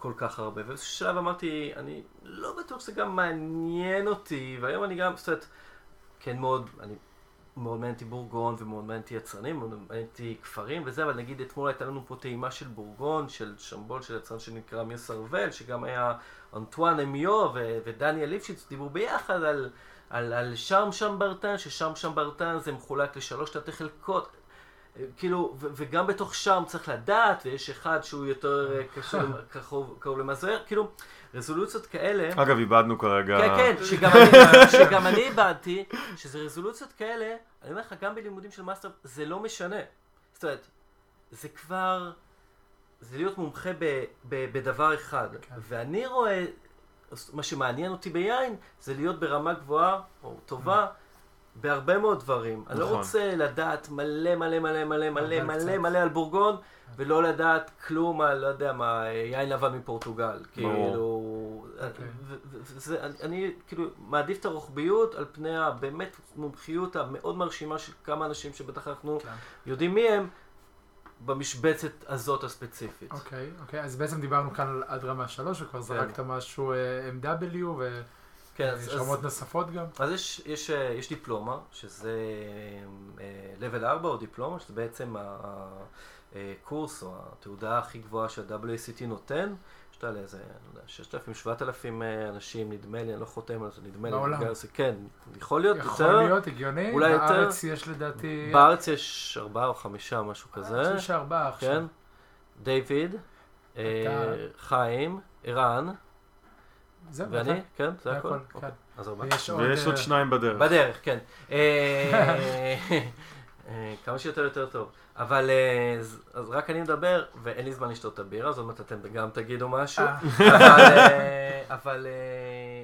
כל כך הרבה, ובאיזשהו שלב אמרתי, אני לא בטוח שזה גם מעניין אותי, והיום אני גם, קצת, כן מאוד, אני מאוד מעניין אותי בורגון ומאוד מעניין אותי יצרנים, מאוד מעניין אותי כפרים וזה, אבל נגיד אתמול הייתה לנו פה טעימה של בורגון, של שמבול של יצרן שנקרא מיר סרבל, שגם היה אנטואן אמיו ודניאל ליפשיץ, דיברו ביחד על, על, על שם שם ברטן, ששם שם ברטן זה מחולק לשלוש תתי חלקות. כאילו, וגם בתוך שם צריך לדעת, ויש אחד שהוא יותר אה, קרוב למזוהר, כאילו, רזולוציות כאלה... אגב, איבדנו כרגע... כן, כן, שגם אני, שגם אני איבדתי, שזה רזולוציות כאלה, אני אומר לך, גם בלימודים של מאסטר, זה לא משנה. זאת אומרת, זה כבר, זה להיות מומחה ב, ב, בדבר אחד. כן. ואני רואה, מה שמעניין אותי ביין, זה להיות ברמה גבוהה, או טובה, בהרבה מאוד דברים. נכון. אני לא נכון. רוצה לדעת מלא מלא מלא מלא מלא מלא מלא על בורגון, ולא לדעת כלום על, לא יודע מה, יין לבן מפורטוגל. כאילו, okay. אוקיי. זה, אני, אני כאילו מעדיף את הרוחביות על פני הבאמת מומחיות המאוד מרשימה של כמה אנשים שבטח אנחנו okay. כן. יודעים מי הם. במשבצת הזאת הספציפית. אוקיי, okay, אוקיי, okay. אז בעצם דיברנו כאן על עד רמה שלוש, וכבר כן. זרקת משהו uh, MW, כן, יש רמות נוספות גם? אז יש, יש, אה, יש דיפלומה, שזה level 4 או דיפלומה, שזה בעצם הקורס או התעודה הכי גבוהה שה-WACT נותן. יש לה איזה, לא יודע, 6,000-7,000 אה, אנשים, נדמה לי, אני לא חותם על זה, נדמה לי. בעולם. כן, יכול להיות יכול יותר. יכול להיות, הגיוני. אולי בארץ יותר. יש לדעתי... בארץ יש ארבעה או חמישה, משהו כזה. בארץ יש ארבעה עכשיו. כן. דיוויד, אה, חיים, ערן. זהו, ואני? כן, זה הכל? כן. אוקיי. אז ארבעה. ויש עוד אה, שניים בדרך. בדרך, כן. אה, אה, כמה שיותר יותר טוב. אבל אה, אז רק אני מדבר, ואין לי זמן לשתות את הבירה, זאת אומרת אתם גם תגידו משהו. אבל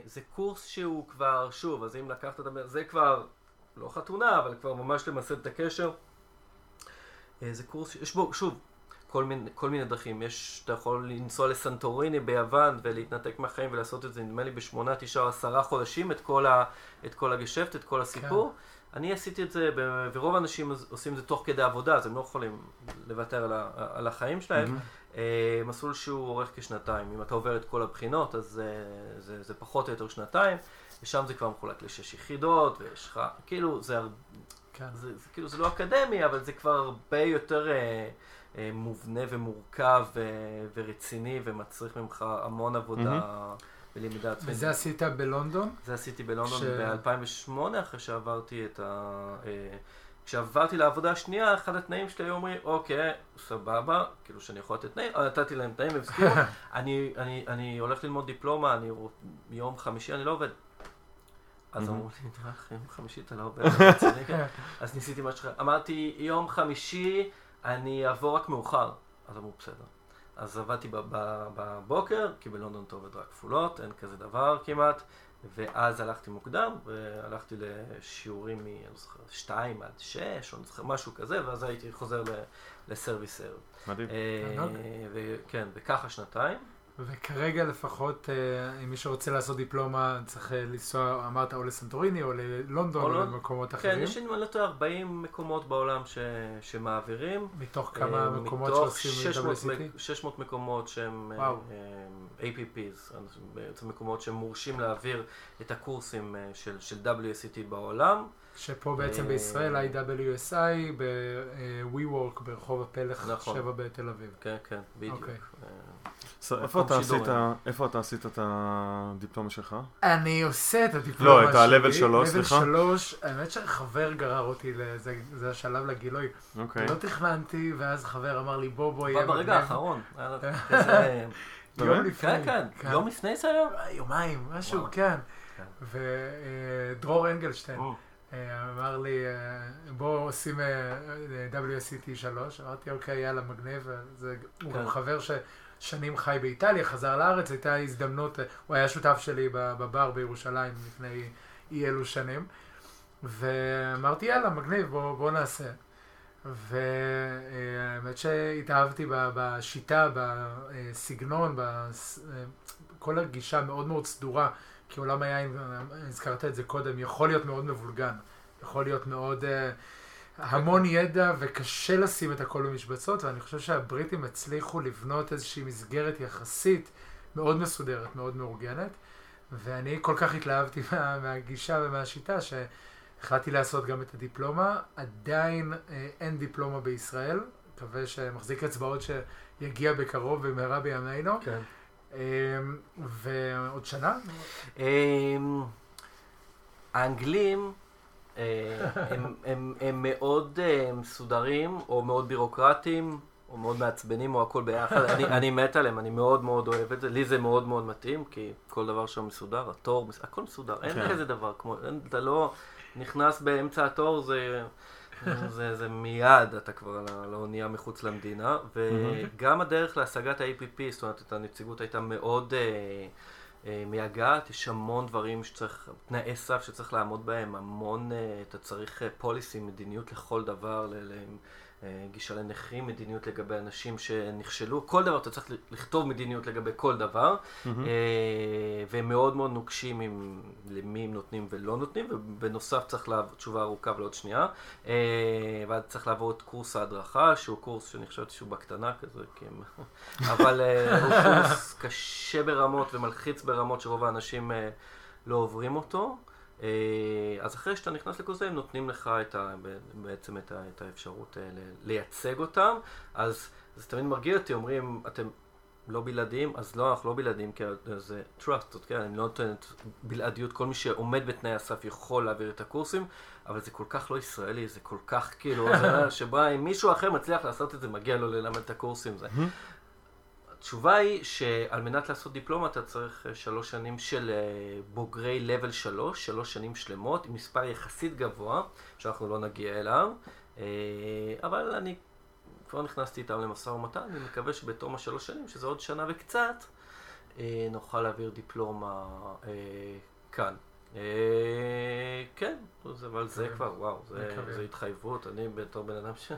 זה קורס שהוא כבר, שוב, אז אם לקחת את הבירה, זה כבר לא חתונה, אבל כבר ממש למסד את הקשר. זה קורס, יש בו, שוב, כל מיני, כל מיני דרכים. יש, אתה יכול לנסוע לסנטוריני ביוון ולהתנתק מהחיים ולעשות את זה, נדמה לי, בשמונה, תשעה עשרה חודשים, את כל, ה, את כל הגשפט, את כל הסיפור. כן. אני עשיתי את זה, ורוב האנשים עושים את זה תוך כדי עבודה, אז הם לא יכולים לוותר על, ה, על החיים שלהם. Mm-hmm. מסלול שהוא אורך כשנתיים. אם אתה עובר את כל הבחינות, אז זה, זה, זה פחות או יותר שנתיים, ושם זה כבר מחולק לשש יחידות, ויש לך, כאילו, זה, כן. זה, זה, כאילו, זה לא אקדמי, אבל זה כבר הרבה יותר... אה, אה, מובנה ומורכב אה, ורציני ומצריך ממך המון עבודה mm-hmm. בלמידה עצמית. וזה עשית בלונדון? זה עשיתי בלונדון ש... ב-2008 אחרי שעברתי את ה... אה, כשעברתי לעבודה השנייה, אחד התנאים שלי היו אומרים, אוקיי, סבבה, כאילו שאני יכול לתת תנאים, נתתי להם תנאים, הם הסכימו, אני, אני, אני הולך ללמוד דיפלומה, אני יום חמישי אני לא עובד. אז אמרו לי, יום חמישי אתה לא עובד, אז ניסיתי משהו אחר. אמרתי, יום חמישי אני אבוא רק מאוחר. אז אמרו, בסדר. אז עבדתי בבוקר, כי בלונדון אתה עובד רק כפולות, אין כזה דבר כמעט, ואז הלכתי מוקדם, והלכתי לשיעורים מ-2 עד 6, או משהו כזה, ואז הייתי חוזר לסרוויס ערב. מדהים. אה, כן, וככה שנתיים. וכרגע לפחות, אה, אם מי שרוצה לעשות דיפלומה, צריך אה, לנסוע, אמרת, או לסנטוריני, או ללונדון, או, או למקומות כן, אחרים. כן, יש לנו לא טועה 40 מקומות בעולם ש... שמעבירים. מתוך כמה uh, מקומות שעושים 600, WCT? 600 מקומות שהם uh, APPs, בעצם מקומות שמורשים להעביר את הקורסים של, של WCT בעולם. שפה בעצם בישראל, IWSI, ב-WeWork ברחוב הפלך, נכון. 7 בתל אביב. כן, כן, בדיוק. אוקיי. איפה אתה עשית, איפה אתה עשית את הדיפלומה שלך? אני עושה את הדיפלומה שלי. לא, את ה-level 3, סליחה. level 3, האמת שחבר גרר אותי, זה השלב לגילוי. אוקיי. לא תכננתי, ואז חבר אמר לי, בוא, בוא, יהיה. ברגע האחרון. יום לפני. כן, כן, כן. יום לפני זה היה? יומיים, משהו, כן. ודרור אנגלשטיין. אמר לי, בוא עושים WCT 3, אמרתי, אוקיי, יאללה, מגניב, הוא גם חבר ש... שנים חי באיטליה, חזר לארץ, הייתה הזדמנות, הוא היה שותף שלי בבר בירושלים לפני אי אלו שנים, ואמרתי יאללה, מגניב, בוא, בוא נעשה. והאמת שהתאהבתי בשיטה, בסגנון, בכל הגישה מאוד מאוד סדורה, כי עולם היין, הזכרת את זה קודם, יכול להיות מאוד מבולגן, יכול להיות מאוד... Uh, המון ידע וקשה לשים את הכל במשבצות, ואני חושב שהבריטים הצליחו לבנות איזושהי מסגרת יחסית מאוד מסודרת, מאוד מאורגנת, ואני כל כך התלהבתי מה, מהגישה ומהשיטה, שהחלטתי לעשות גם את הדיפלומה. עדיין אה, אין דיפלומה בישראל, מקווה שמחזיק אצבעות שיגיע בקרוב במהרה בימינו. כן. אה, ועוד שנה? אה, האנגלים... אה, הם, הם, הם מאוד אה, מסודרים, או מאוד בירוקרטיים, או מאוד מעצבנים, או הכל ביחד. אני, אני מת עליהם, אני מאוד מאוד אוהב את זה. לי זה מאוד מאוד מתאים, כי כל דבר שם מסודר, התור, הכל מסודר. אין כן. כזה דבר, כמו, אתה לא נכנס באמצע התור, זה... זה, זה מיד אתה כבר על האונייה מחוץ למדינה, וגם הדרך להשגת ה-APP, זאת אומרת, הנציגות הייתה מאוד... אה, אה, מייגעת, יש המון דברים שצריך, תנאי סף שצריך לעמוד בהם, המון, אה, אתה צריך פוליסי, אה, מדיניות לכל דבר, אה, גישה לנכים, מדיניות לגבי אנשים שנכשלו, כל דבר אתה צריך לכתוב מדיניות לגבי כל דבר, mm-hmm. והם מאוד מאוד נוקשים עם למי הם נותנים ולא נותנים, ובנוסף צריך לעבור תשובה ארוכה ולעוד שנייה, אה, ואז צריך לעבור את קורס ההדרכה, שהוא קורס שאני חושבת שהוא בקטנה כזה, הם... אבל הוא קורס קשה ברמות ומלחיץ ברמות שרוב האנשים לא עוברים אותו. אה, אז אחרי שאתה נכנס לקורס הם נותנים לך את ה, בעצם את, ה, את האפשרות אה, לייצג אותם, אז זה תמיד מרגיע אותי, אומרים, אתם לא בלעדיים, אז לא, אנחנו לא בלעדיים, כי זה trust, כן, אני לא נותנת בלעדיות, כל מי שעומד בתנאי הסף יכול להעביר את הקורסים, אבל זה כל כך לא ישראלי, זה כל כך כאילו, שבה אם מישהו אחר מצליח לעשות את זה, מגיע לו ללמד את הקורסים. זה. התשובה היא שעל מנת לעשות דיפלומה אתה צריך אה, שלוש שנים של אה, בוגרי לבל שלוש, שלוש שנים שלמות, עם מספר יחסית גבוה, שאנחנו לא נגיע אליו. אה, אבל אני כבר נכנסתי איתם למשא ומתן, אני מקווה שבתום השלוש שנים, שזה עוד שנה וקצת, נוכל להעביר דיפלומה כאן. אה, כן, זה- אבל זה מקווה. כבר, וואו, זה התחייבות, אני בתור בן אדם ש...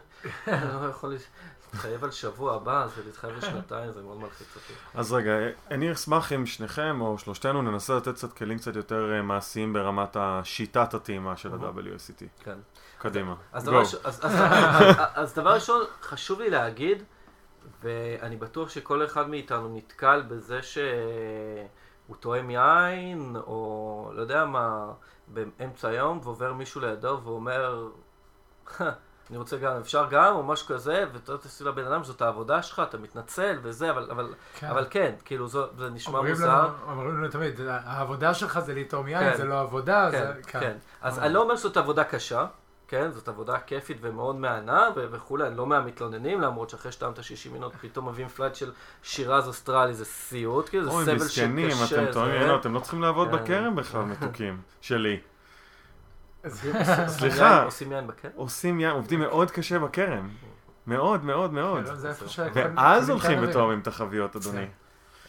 אני לא יכול להתחייב על שבוע הבא, זה להתחייב לשנתיים, זה מאוד מלחיץ אותי. אז רגע, אני אשמח אם שניכם או שלושתנו ננסה לתת קצת כלים קצת יותר אה, מעשיים ברמת השיטת הטעימה של אהה. ה-WSCT. כן. קדימה. אז. דבר, ראשון, חשוב לי להגיד, ואני בטוח שכל אחד מאיתנו נתקל בזה שהוא טועם יין, או לא יודע מה, באמצע היום, ועובר מישהו לידו ואומר, אני רוצה גם, אפשר גם, או משהו כזה, ואתה תעשי לבן אדם, זאת העבודה שלך, אתה מתנצל וזה, אבל, אבל, כן. אבל כן, כאילו, זו, זה נשמע אומרים מוזר. לנו- אומרים לנו תמיד, העבודה שלך זה לטעום יין, כן. זה לא עבודה, כן, זה... כן. אז אה. אני לא אומר שזאת עבודה קשה, כן? זאת עבודה כיפית ומאוד מהנה ו- וכולי, אני לא מהמתלוננים, למרות שאחרי שטעמת 60 יינות פתאום מביאים flight של שירז אוסטרלי, זה סיוט, כאילו זה אוי, סבל מסכנים, שקשה. אתם טוענים, זה- לא, אתם לא צריכים לעבוד כן. בכרם בכלל, מתוקים. שלי. סליחה. יין, עושים יין בכרם? עושים ים, עובדים מאוד קשה בכרם. מאוד, מאוד, מאוד. כן. ואז הולכים ותואמים את החביות, אדוני.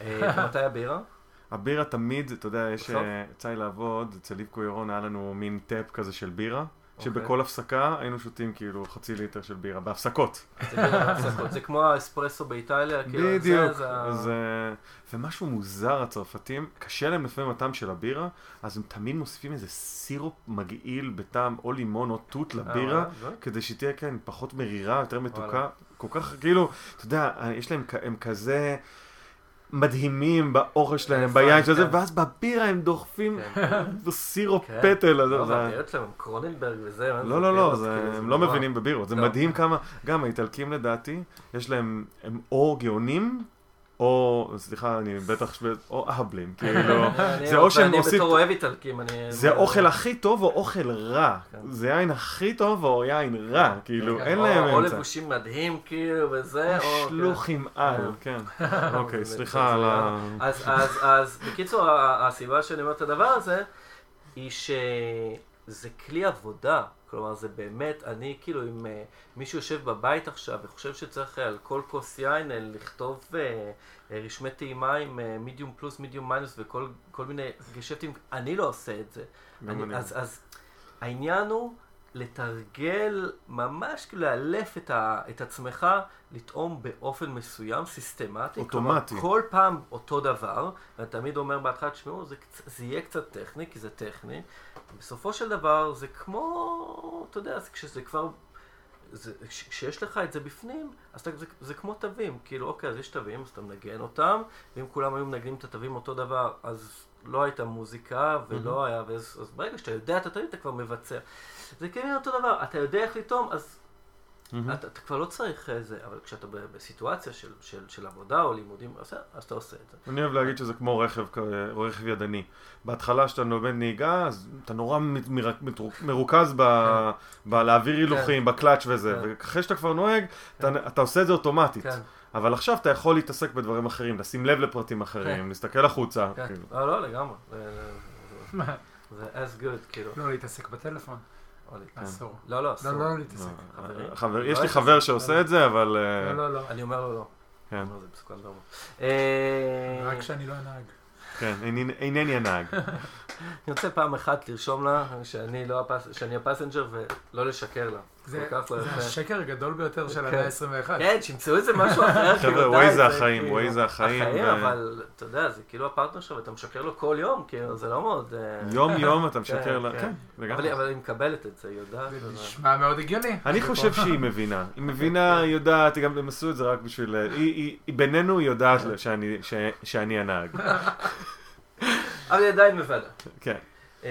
אה, מתי הבירה? הבירה תמיד, אתה יודע, יש, בסוף? אה, יצא לי לעבוד, אצל ליבקו ירון היה לנו מין טאפ כזה של בירה. שבכל הפסקה היינו שותים כאילו חצי ליטר של בירה, בהפסקות. זה כמו האספרסו באיטליה, כאילו, זה- בדיוק. זה אה, ומשהו מוזר, הצרפתים, קשה להם לפעמים הטעם של הבירה, אז הם תמיד מוסיפים איזה סירופ מגעיל בטעם או לימון או תות לבירה, אה, זה? כדי שתהיה כן פחות מרירה, יותר מתוקה. כל כך כאילו, אתה יודע, יש להם, הם כזה מדהימים באוכל שלהם, יפה, ביין של זה, כן. ואז בבירה הם דוחפים כן. סירופ כן. פטל, לא. והבירות שלהם הם קרוננברג וזה. לא, לא, לא, כאילו, הם לא. מבינים בבירות, זה לא. מדהים כמה, גם האיטלקים לדעתי, יש להם, הם או גאונים, או, סליחה, אני בטח, או אהבלים, כאילו, אני- זה או שהם עושים- בתור אוהב איטלקים, אני... זה אוכל הכי טוב או אוכל רע, כן. זה יין הכי טוב או יין רע, כאילו, כן, אין או- להם או אמצע. לבושים מדהים, כאילו, וזה, או... שלוחים על, כן. אוקיי, סליחה על ה... אז, אז, אז בקיצור, הסיבה שאני אומר את הדבר הזה, היא שזה כלי עבודה. כלומר, זה באמת, אני כאילו, אם אה, מישהו יושב בבית עכשיו וחושב שצריך אה, על כל כוס יין אה, לכתוב אה, אה, רשמי טעימה עם מידיום פלוס, מידיום מיינוס וכל כל מיני גשפטים, אני לא עושה את זה. גם אני. אז, אז העניין הוא לתרגל, ממש כאילו לאלף את, ה, את עצמך, לטעום באופן מסוים, סיסטמטי. אוטומטי. כלומר, כל פעם אותו דבר, ואני תמיד אומר בהתחלה, תשמעו, זה, זה יהיה קצת טכני, כי זה טכני. בסופו של דבר, זה כמו, אתה יודע, זה כשזה כבר... זה, כשיש לך את זה בפנים, אז אתה, זה, זה כמו תווים, כאילו אוקיי, אז יש תווים, אז אתה מנגן אותם, ואם כולם היו מנגנים את התווים אותו דבר, אז לא הייתה מוזיקה ולא היה, ואז, אז ברגע שאתה יודע את התווים, אתה כבר מבצע. זה כאילו אותו דבר, אתה יודע איך לטעום, אז מהמם. אתה, אתה כבר לא צריך זה, אבל כשאתה בסיטואציה של, של, של עבודה או לימודים, אז, אז אתה עושה את זה. אני אוהב להגיד שזה כמו רכב, רכב ידני. בהתחלה כשאתה לומד נהיגה, אז אתה נורא מ- מטרו- מרוכז ב- בלהעביר הילוכים, בקלאץ' וזה, כן. ואחרי שאתה כבר נוהג, אתה- אתה עושה את זה אוטומטית. כן, אבל עכשיו אתה יכול להתעסק בדברים אחרים, לשים לב לפרטים אחרים, להסתכל החוצה. כן. כאילו. לא, לא, לגמרי. זה, as good, כאילו. לא להתעסק בטלפון, לי- אסור. לא, לא, אסור. לא, לא להתעסק. לא, חברים? חבר- יש לא לי הייתי חבר עושה. שעושה את זה, אבל... אה, לא, לא, לא. אני אומר לו לא. כן, אני אומר, זה מסוכן ברמה. אה, רק שאני לא אנהג. כן, אינני הנהג. אני רוצה פעם אחת לרשום לה שאני לא הפס... שאני ה passenger ולא לשקר לה. זה לא זה. השקר הגדול ביותר של כן. המאה ה-21. כן, שימצאו איזה משהו אחר. חבר'ה, וואי זה החיים, כאילו- וואי זה החיים. החיים, ו- אבל אתה יודע, זה כאילו הפרטנר שלו, ואתה משקר לו כל יום, כאילו, זה לא מאוד... אה, יום יום אתה כן, משקר לה, כן. כן, אבל לגמרי. אבל היא מקבלת את זה, היא יודעת. זה נשמע מאוד הגיוני. אני חושב שהיא מבינה. היא מבינה, היא יודעת, היא גם הם עשו את זה רק בשביל... היא- היא בינינו היא יודעת שאני הנהג. אבל היא עדיין מוודא. כן. אה,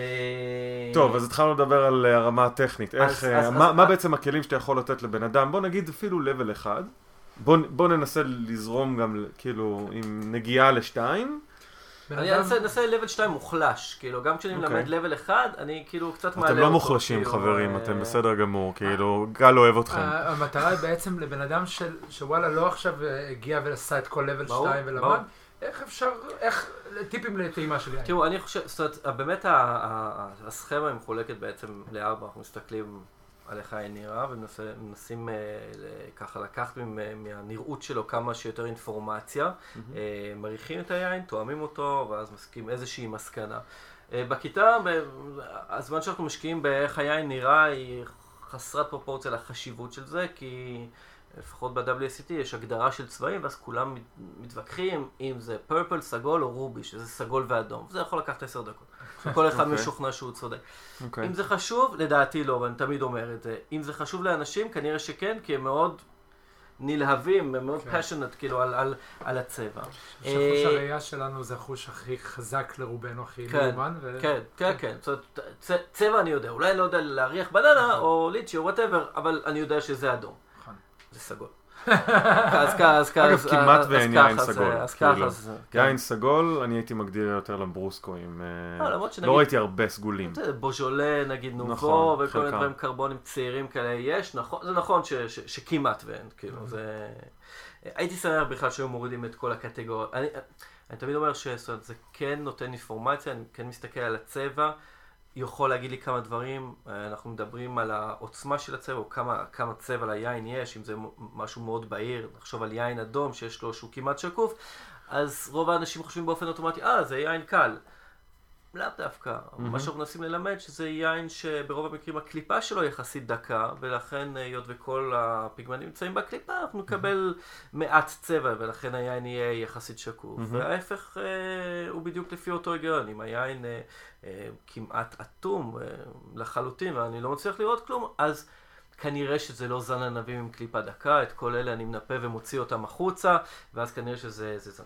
טוב, אז התחלנו לדבר על אה, הרמה הטכנית. איך, אז- אה, אז- מה אז- מה בעצם הכלים שאתה יכול לתת לבן אדם? בוא נגיד אפילו level אחד. בוא בוא ננסה לזרום גם כאילו עם נגיעה לשתיים. אני אנסה level 2 מוחלש, כאילו, גם כשאני אוקיי. מלמד level 1, אני כאילו קצת מעלה אתם אותו. לא מוחלשים כאילו, חברים, אתם בסדר גמור, כאילו, גל אוהב אתכם. המטרה היא בעצם לבן אדם של- שוואלה לא עכשיו הגיע ועשה את כל level ברור, 2 ברור. ולמד, איך אפשר, איך, טיפים לטעימה של יין. תראו, אני חושב, זאת אומרת, באמת הסכמה היא מחולקת בעצם לארבע, אנחנו מסתכלים על איך היין נראה, ומנסים אה, ככה לקחת מהנראות שלו כמה שיותר אינפורמציה, mm-hmm. מריחים את היין, תואמים אותו, ואז מסכים איזושהי מסקנה. בכיתה, הזמן שאנחנו משקיעים באיך היין נראה, היא חסרת פרופורציה לחשיבות של זה, כי... לפחות ב-WCT יש הגדרה של צבעים, ואז כולם מתווכחים אם זה פרפל, סגול או רובי, שזה סגול ואדום. זה יכול לקחת עשר דקות. כל אחד okay. אוקיי. משוכנע שהוא צודק. Okay. אוקיי. אם זה חשוב, לדעתי לא, ואני תמיד אומר את זה. אם זה חשוב לאנשים, כנראה שכן, כי הם מאוד נלהבים, הם מאוד פשונט, כן. כאילו, על, על, על הצבע. שחוש אה, הראייה שלנו זה החוש הכי חזק לרובנו, הכי כן. ו... כן, כן, כן. זאת אומרת, צבע אני יודע, אולי אני לא יודע להריח בננה. או ליצ'י, או whatever, אבל אני יודע שזה אדום. סגול. אז ככה, אז ככה. אגב, כמעט ואין יין סגול. אז ככה, כאילו. אז... יין סגול, אני הייתי מגדיר יותר למברוסקואים. אה, לא, לא ראיתי הרבה סגולים. בוז'ולה, נגיד נובו, נכון, וכל מיני דברים קרבונים צעירים כאלה יש. נכון, זה נכון שכמעט ואין, כאילו, mm-hmm. זה... הייתי שמח בכלל שהיו מורידים את כל הקטגוריות. אני תמיד אומר שזה כן נותן אינפורמציה, אני כן מסתכל על הצבע. יכול להגיד לי כמה דברים, אה, אנחנו מדברים על העוצמה של הצבע, או כמה, כמה צבע ליין יש, אם זה משהו מאוד בהיר, נחשוב על יין אדום שיש לו שהוא כמעט שקוף, אז רוב האנשים חושבים באופן אוטומטי, אה, זה יין קל. לאו דווקא. Mm-hmm. מה שאנחנו מנסים ללמד שזה יין שברוב המקרים הקליפה שלו יחסית דקה, ולכן היות וכל הפיגמנטים נמצאים בקליפה, אנחנו נקבל mm-hmm. מעט צבע, ולכן היין יהיה יחסית שקוף. Mm-hmm. וההפך אה, הוא בדיוק לפי אותו היגיון. אם היין אה, אה, כמעט אטום אה, לחלוטין, ואני לא מצליח לראות כלום, אז... כנראה שזה לא זן ענבים עם קליפה דקה, את כל אלה אני מנפה ומוציא אותם החוצה, ואז כנראה שזה... זה, זה,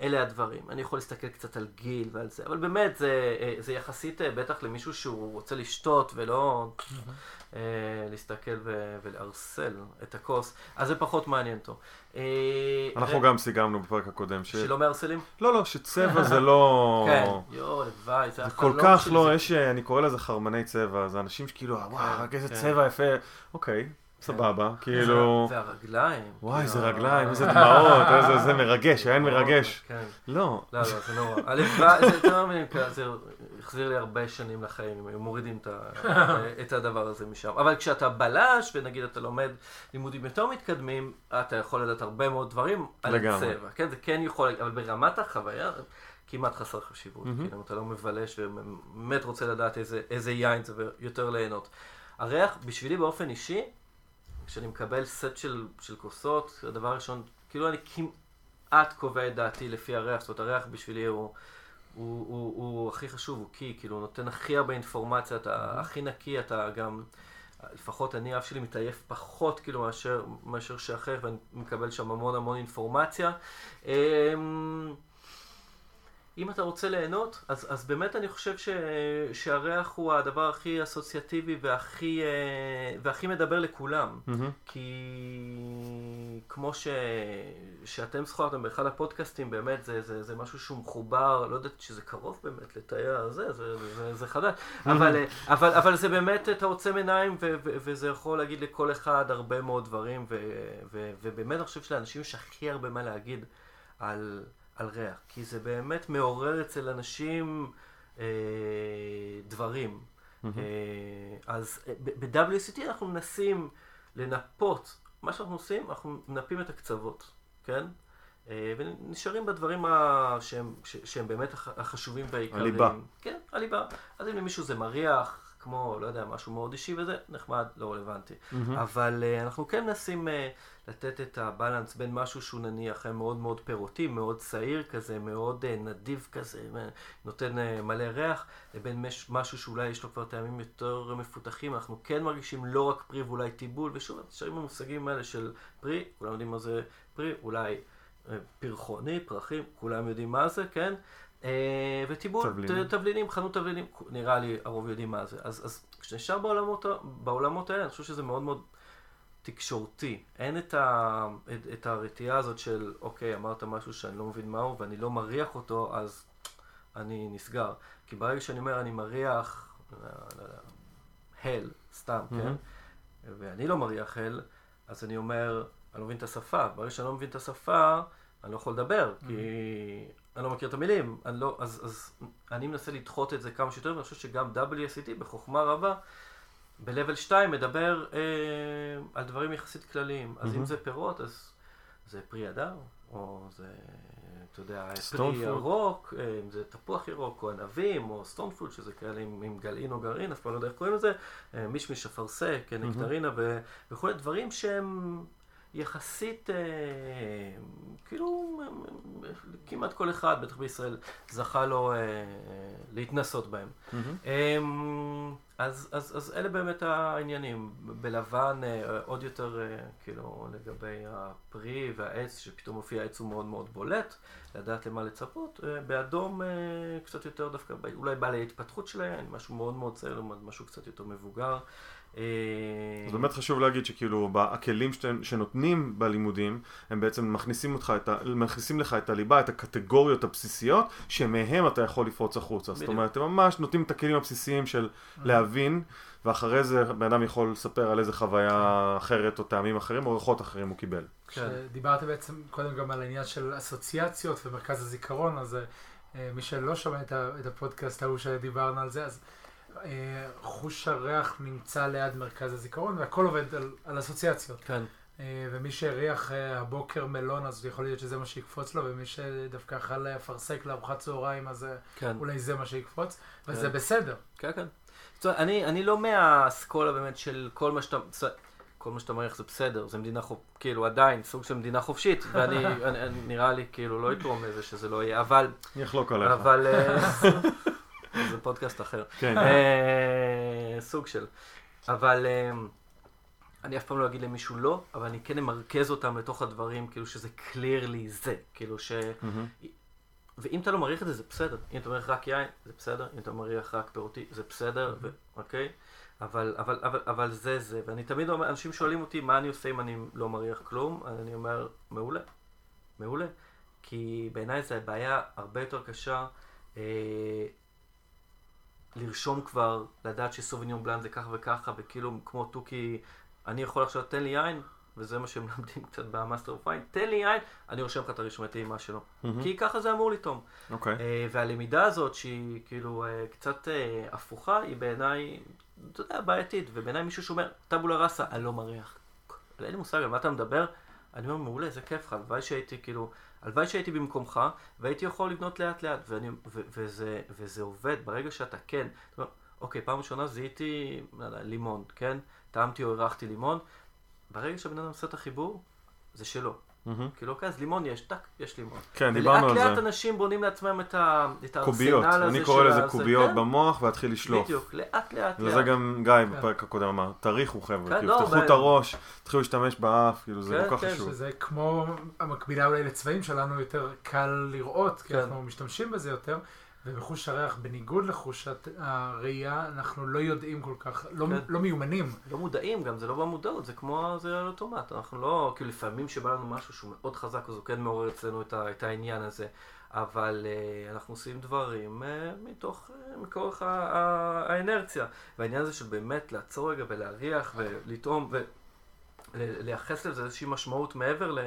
אלה הדברים. אני יכול להסתכל קצת על גיל ועל זה, אבל באמת זה, אה, זה יחסית אה, בטח למישהו שהוא רוצה לשתות ולא אה, להסתכל ו- ולערסל את הכוס, אז זה פחות מעניין אותו. אנחנו גם סיגמנו בפרק הקודם. ש... שלא מערסלים? לא, לא, שצבע זה לא... כן, יואו, לבאי, זה כל כך לא, יש, אני קורא לזה חרמני צבע, זה אנשים שכאילו, וואו, כן, רק איזה כן. צבע יפה, אוקיי. סבבה, כאילו... והרגליים. וואי, איזה כאילו, רגליים, איזה דמעות, איזה זה מרגש, היה מרגש. כן. לא. לא, לא, זה נורא. הלוואי, זה יותר מבינים, זה החזיר לי הרבה שנים לחיים, אם היו מורידים את הדבר הזה משם. אבל כשאתה בלש, ונגיד אתה לומד לימודים יותר מתקדמים, אתה יכול לדעת הרבה מאוד דברים על צבע. כן, זה כן יכול, אבל ברמת החוויה... כמעט חסר חשיבות, mm-hmm. כאילו, אתה לא מבלש ובאמת רוצה לדעת איזה, איזה יין זה ויותר ליהנות. הריח, בשבילי באופן אישי, כשאני מקבל סט של, של כוסות, הדבר הראשון, כאילו אני כמעט קובע את דעתי לפי הריח, זאת אומרת הריח בשבילי הוא, הוא, הוא, הוא, הוא הכי חשוב, הוא קי, כאילו הוא נותן הכי הרבה אינפורמציה, אתה mm-hmm. הכי נקי, אתה גם, לפחות אני אף שלי מתעייף פחות כאילו מאשר, מאשר שאחר, ואני מקבל שם המון המון אינפורמציה. אם אתה רוצה ליהנות, אז, אז באמת אני חושב ש, שהריח הוא הדבר הכי אסוציאטיבי והכי, אה, והכי מדבר לכולם. Mm-hmm. כי כמו ש, שאתם זכרתם באחד הפודקאסטים, באמת זה, זה, זה משהו שהוא מחובר, לא יודעת שזה קרוב באמת לתאי זה, זה, זה, זה חדש, mm-hmm. אבל, אה, אבל, אבל זה באמת, אתה עוצם עיניים ו, ו, וזה יכול להגיד לכל אחד הרבה מאוד דברים, ו, ו, ובאמת אני חושב שלאנשים יש הכי הרבה מה להגיד על... על ריח, כי זה באמת מעורר אצל אנשים אה, דברים. Mm-hmm. אה, אז אה, ב-WCT אנחנו מנסים לנפות, מה שאנחנו עושים, אנחנו מנפים את הקצוות, כן? אה, ונשארים בדברים ה... שהם, ש... שהם באמת החשובים והעיקריים. הליבה. כן, הליבה. אז אם למישהו זה מריח, כמו, לא יודע, משהו מאוד אישי וזה, נחמד, לא רלוונטי. Mm-hmm. אבל uh, אנחנו כן מנסים uh, לתת את הבלנס בין משהו שהוא נניח מאוד מאוד פירותי, מאוד צעיר כזה, מאוד uh, נדיב כזה, נותן uh, מלא ריח, לבין מש, משהו שאולי יש לו כבר טעמים יותר מפותחים. אנחנו כן מרגישים לא רק פרי ואולי טיבול, ושוב, נשארים במושגים האלה של פרי, כולם יודעים מה זה פרי, אולי uh, פרחוני, פרחים, כולם יודעים מה זה, כן? אה, וטיבול, תבלינים. תבלינים, חנות תבלינים, נראה לי הרוב יודעים מה זה. אז, אז כשנשאר בעולמות, בעולמות האלה, אני חושב שזה מאוד מאוד תקשורתי. אין את, ה, את, את הרתיעה הזאת של, אוקיי, אמרת משהו שאני לא מבין מהו ואני לא מריח אותו, אז אני נסגר. כי ברגע שאני אומר, אני מריח, הל, סתם, mm-hmm. כן? ואני לא מריח הל, אז אני אומר, אני לא מבין את השפה. ברגע שאני לא מבין את השפה, אני לא יכול לדבר, mm-hmm. כי אני לא מכיר את המילים, אני לא, אז, אז אני מנסה לדחות את זה כמה שיותר, ואני חושב שגם WSET בחוכמה רבה ב-level 2 מדבר אה, על דברים יחסית כלליים. אז אם מהמם. זה פירות, אז זה פרי הדר, או זה, אתה יודע, פרי. ירוק, אה, אם זה תפוח ירוק, או ענבים, או סטון פרוט, שזה כאלה עם, עם גלעין או גרעין, אף פעם לא יודע איך קוראים לזה, אה, מישמיש, אפרסק, מהמם. נקטרינה ו- וכולי, דברים שהם יחסית, אה, כאילו, כמעט כל אחד, בטח בישראל, זכה לו אה, להתנסות בהם. אמ, אז, אז, אז אלה באמת העניינים. בלבן אה, עוד יותר, כאילו, לגבי הפרי והעץ, שפתאום מופיע העץ הוא מאוד מאוד בולט, לדעת למה לצפות. באדום קצת יותר דווקא, אולי בא להתפתחות שלהם, משהו מאוד מאוד צעיר, משהו קצת יותר מבוגר. אה, אז באמת חשוב להגיד שכאילו הכלים שאתם- שנותנים בלימודים הם בעצם מכניסים, אותך את ה, מכניסים לך את הליבה, את הקטגוריות הבסיסיות שמהם אתה יכול לפרוץ החוצה. זאת בדיוק. אומרת, הם ממש נותנים את הכלים הבסיסיים של להבין ואחרי זה בן אדם יכול לספר על איזה חוויה אחרת או טעמים אחרים או ריחות אחרים הוא קיבל. כן. דיברת בעצם קודם גם על העניין של אסוציאציות ומרכז הזיכרון, אז אה, מי שלא שומע את הפודקאסט ההוא שדיברנו על זה, אז אה, חוש הריח נמצא ליד מרכז הזיכרון והכל עובד על, על אסוציאציות. כן, אה, ומי שהריח אה, הבוקר מלון, אז יכול להיות שזה מה שיקפוץ לו, ומי שדווקא אכל אפרסק לארוחת צהריים, אז אה, כן. אולי זה מה שיקפוץ, וזה כן. בסדר. כן, כן. זאת אומרת, אני, אני לא מהאסכולה באמת של כל מה שאתה... כל מה שאתה מריח זה בסדר, זה מדינה חופ... כאילו עדיין סוג של מדינה חופשית, ואני אני, אני, נראה לי כאילו לא יתרום לזה שזה לא יהיה, אבל, אני אחלוק עליך. אבל, אה, זה פודקאסט אחר, כן. אה, סוג של, אבל אה, אני אף פעם לא אגיד למישהו לא, אבל אני כן אמרכז אותם לתוך הדברים, כאילו שזה clearly זה, כאילו ש... ואם אתה לא מריח את זה, זה בסדר. אם אתה מריח רק יין, זה בסדר. אם אתה מריח רק פירותי, זה בסדר, אוקיי? אבל, אבל, אבל, אבל זה זה. ואני תמיד אומר, אנשים שואלים אותי, מה אני עושה אם אני לא מריח כלום? אני אומר, מעולה. מעולה. כי בעיניי זו בעיה הרבה יותר קשה אה, לרשום כבר, לדעת שסוביניון בלאן זה ככה וככה, וכאילו כמו תוכי, אני יכול עכשיו, תן לי יין, וזה מה שמלמדים קצת ב Master of Wine, תן לי יין, אני רושם לך את הרישומי טעימה שלו. מהמם. כי ככה זה אמור לטעום. אוקיי. אה, והלמידה הזאת, שהיא כאילו אה, קצת אה, הפוכה, היא בעיניי, אתה יודע, בעייתית. ובעיניי מישהו שאומר, טבולה ראסה, אני לא מריח. אין לי מושג על מה אתה מדבר. אני אומר, מעולה, זה כיף לך, הלוואי שהייתי כאילו, הלוואי שהייתי במקומך, והייתי יכול לבנות לאט לאט, ואני, ו, וזה, וזה עובד, ברגע שאתה כן, אוקיי, פעם ראשונה זיהיתי, לא לימון, כן? טעמתי או הרחתי לימון, ברגע שהבן אדם עושה את החיבור, זה שלו. כאילו, אוקיי, אז לימון יש, טאק, יש לימון. כן, דיברנו על ולאט לאט זה. אנשים בונים לעצמם את, ה, את קוביות. הארסנל הזה אני קורא לזה קוביות כן, במוח ולהתחיל לשלוף. בדיוק, לאט לאט וזה לאט. גם גיא בפרק הקודם אמר, תריחו כן, חבר'ה, כאילו לא, תפתחו את הראש, תתחילו להשתמש באף, כאילו זה כן, כל כך כן, חשוב. שזה כמו המקבילה אולי לצבעים שלנו יותר קל לראות, כי כן. אנחנו משתמשים בזה יותר, ובחוש הריח, בניגוד לחוש הראייה, אנחנו לא יודעים כל כך, לא, כן. לא מיומנים. לא מודעים גם, זה לא במודעות, זה כמו, זה על אוטומט. אנחנו לא, כאילו לפעמים שבא לנו משהו שהוא מאוד חזק, אז הוא כן מעורר אצלנו את, ה, את העניין הזה. אבל uh, אנחנו עושים דברים uh, מתוך, uh, מכורח האנרציה. והעניין הזה של באמת לעצור רגע ולהריח ולטעום ולייחס לזה איזושהי משמעות מעבר ל...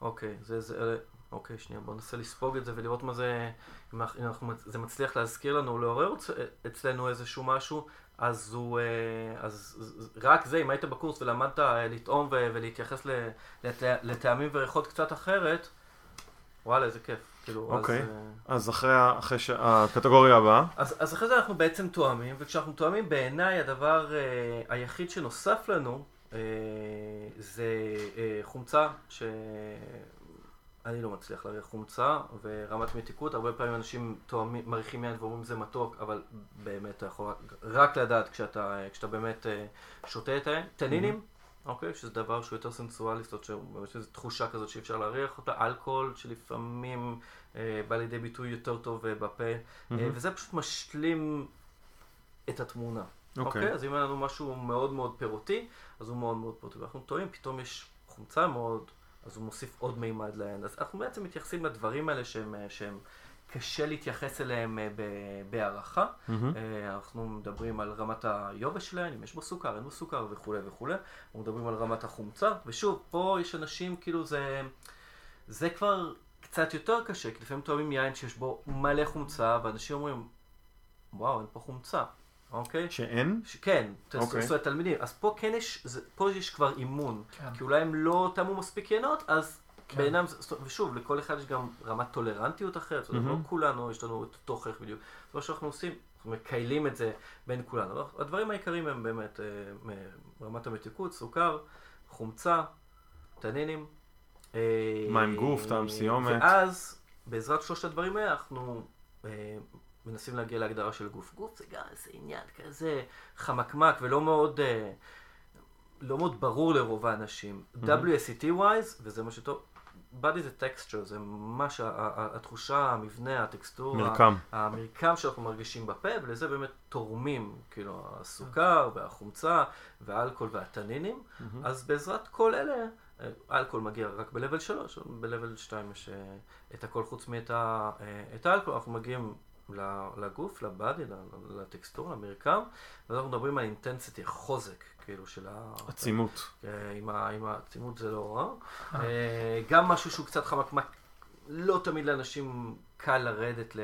אוקיי, זה, זה, אוקיי, שנייה, בוא ננסה לספוג את זה ולראות מה זה, אם אנחנו, זה מצליח להזכיר לנו, לעורר אצ- אצלנו איזשהו משהו, אז הוא, אה, אז אז רק זה, אם היית בקורס ולמדת אה, לטעום ולהתייחס לטעמים וריחות קצת אחרת, וואלה, איזה כיף. כאילו, אוקיי. אז, אה, אז אחרי ה- אחרי ש- הקטגוריה הבאה, אז, אז אחרי זה אנחנו בעצם תואמים, וכשאנחנו תואמים בעיניי הדבר אה, היחיד שנוסף לנו אה, זה אה, חומצה, שאני לא מצליח להריח חומצה, ורמת מתיקות, הרבה פעמים אנשים תואמים, מריחים יין ואומרים זה מתוק, אבל באמת אתה יכול רק, לדעת כשאתה, כשאתה באמת אה, שותה את היין. טנינים, אוקיי, שזה דבר שהוא יותר סנסואלי, זאת אומרת שיש איזו תחושה כזאת שאי אפשר להריח אותה, אלכוהול שלפעמים אה, בא לידי ביטוי יותר טוב אה, בפה. אה, מהמם. וזה פשוט משלים את התמונה. אוקיי. אוקיי? אז אם היה לנו משהו מאוד מאוד פירותי, אז הוא מאוד מאוד פירותי. ואנחנו טועים, פתאום יש חומצה מאוד, אז הוא מוסיף עוד מימד לעין. אז אנחנו בעצם מתייחסים לדברים האלה שהם, אה, שהם קשה להתייחס אליהם אה, בהערכה. אה, אנחנו מדברים על רמת היובש שלהם, אם יש בו סוכר, אין בו סוכר וכולי וכולי. אנחנו מדברים על רמת החומצה, ושוב, פה יש אנשים, כאילו זה, זה כבר קצת יותר קשה, כי לפעמים טועמים יין שיש בו מלא חומצה, ואנשים אומרים, וואו, אין פה חומצה. אוקיי? שאין? ש- כן, אוקיי. זאת אומרת תלמידים, אז פה כן יש, זה- פה יש כבר אימון, כן. כי אולי הם לא תמו מספיק יינות, אז כן. בעינם, ושוב, לכל אחד יש גם רמת טולרנטיות אחרת, זאת אומרת, לא. כולנו יש לנו את אותו חייך בדיוק. זה מה שאנחנו עושים, אנחנו מקיילים את זה בין כולנו. הדברים העיקריים הם באמת אה, רמת המתיקות, סוכר, חומצה, טנינים. אה, מים גוף, טעם סיומת. ואז, בעזרת שלושת הדברים האלה, אנחנו אה, מנסים להגיע להגדרה של גוף. גוף זה גם איזה עניין כזה חמקמק ולא מאוד, אה, לא מאוד ברור לרוב האנשים. WSET wise, וזה מה שטוב, body זה texture, זה ממש התחושה, המבנה, הטקסטורה, מרקם. המרקם שאנחנו מרגישים בפה, ולזה באמת תורמים, כאילו, הסוכר והחומצה והאלכוהול והטנינים. אז בעזרת כל אלה, אה, אלכוהול מגיע רק ב-level 3, ב-level 2 יש אה, את הכל חוץ מאת אה, האלכוהול, אנחנו מגיעים לגוף, לבאדי, לטקסטורה, למרקם, ואז אנחנו מדברים על אינטנסיטי, החוזק, כאילו, של ה... עצימות. אה, עם העצימות זה לא רע. אה, גם משהו שהוא קצת חמקמק, לא תמיד לאנשים קל לרדת ל...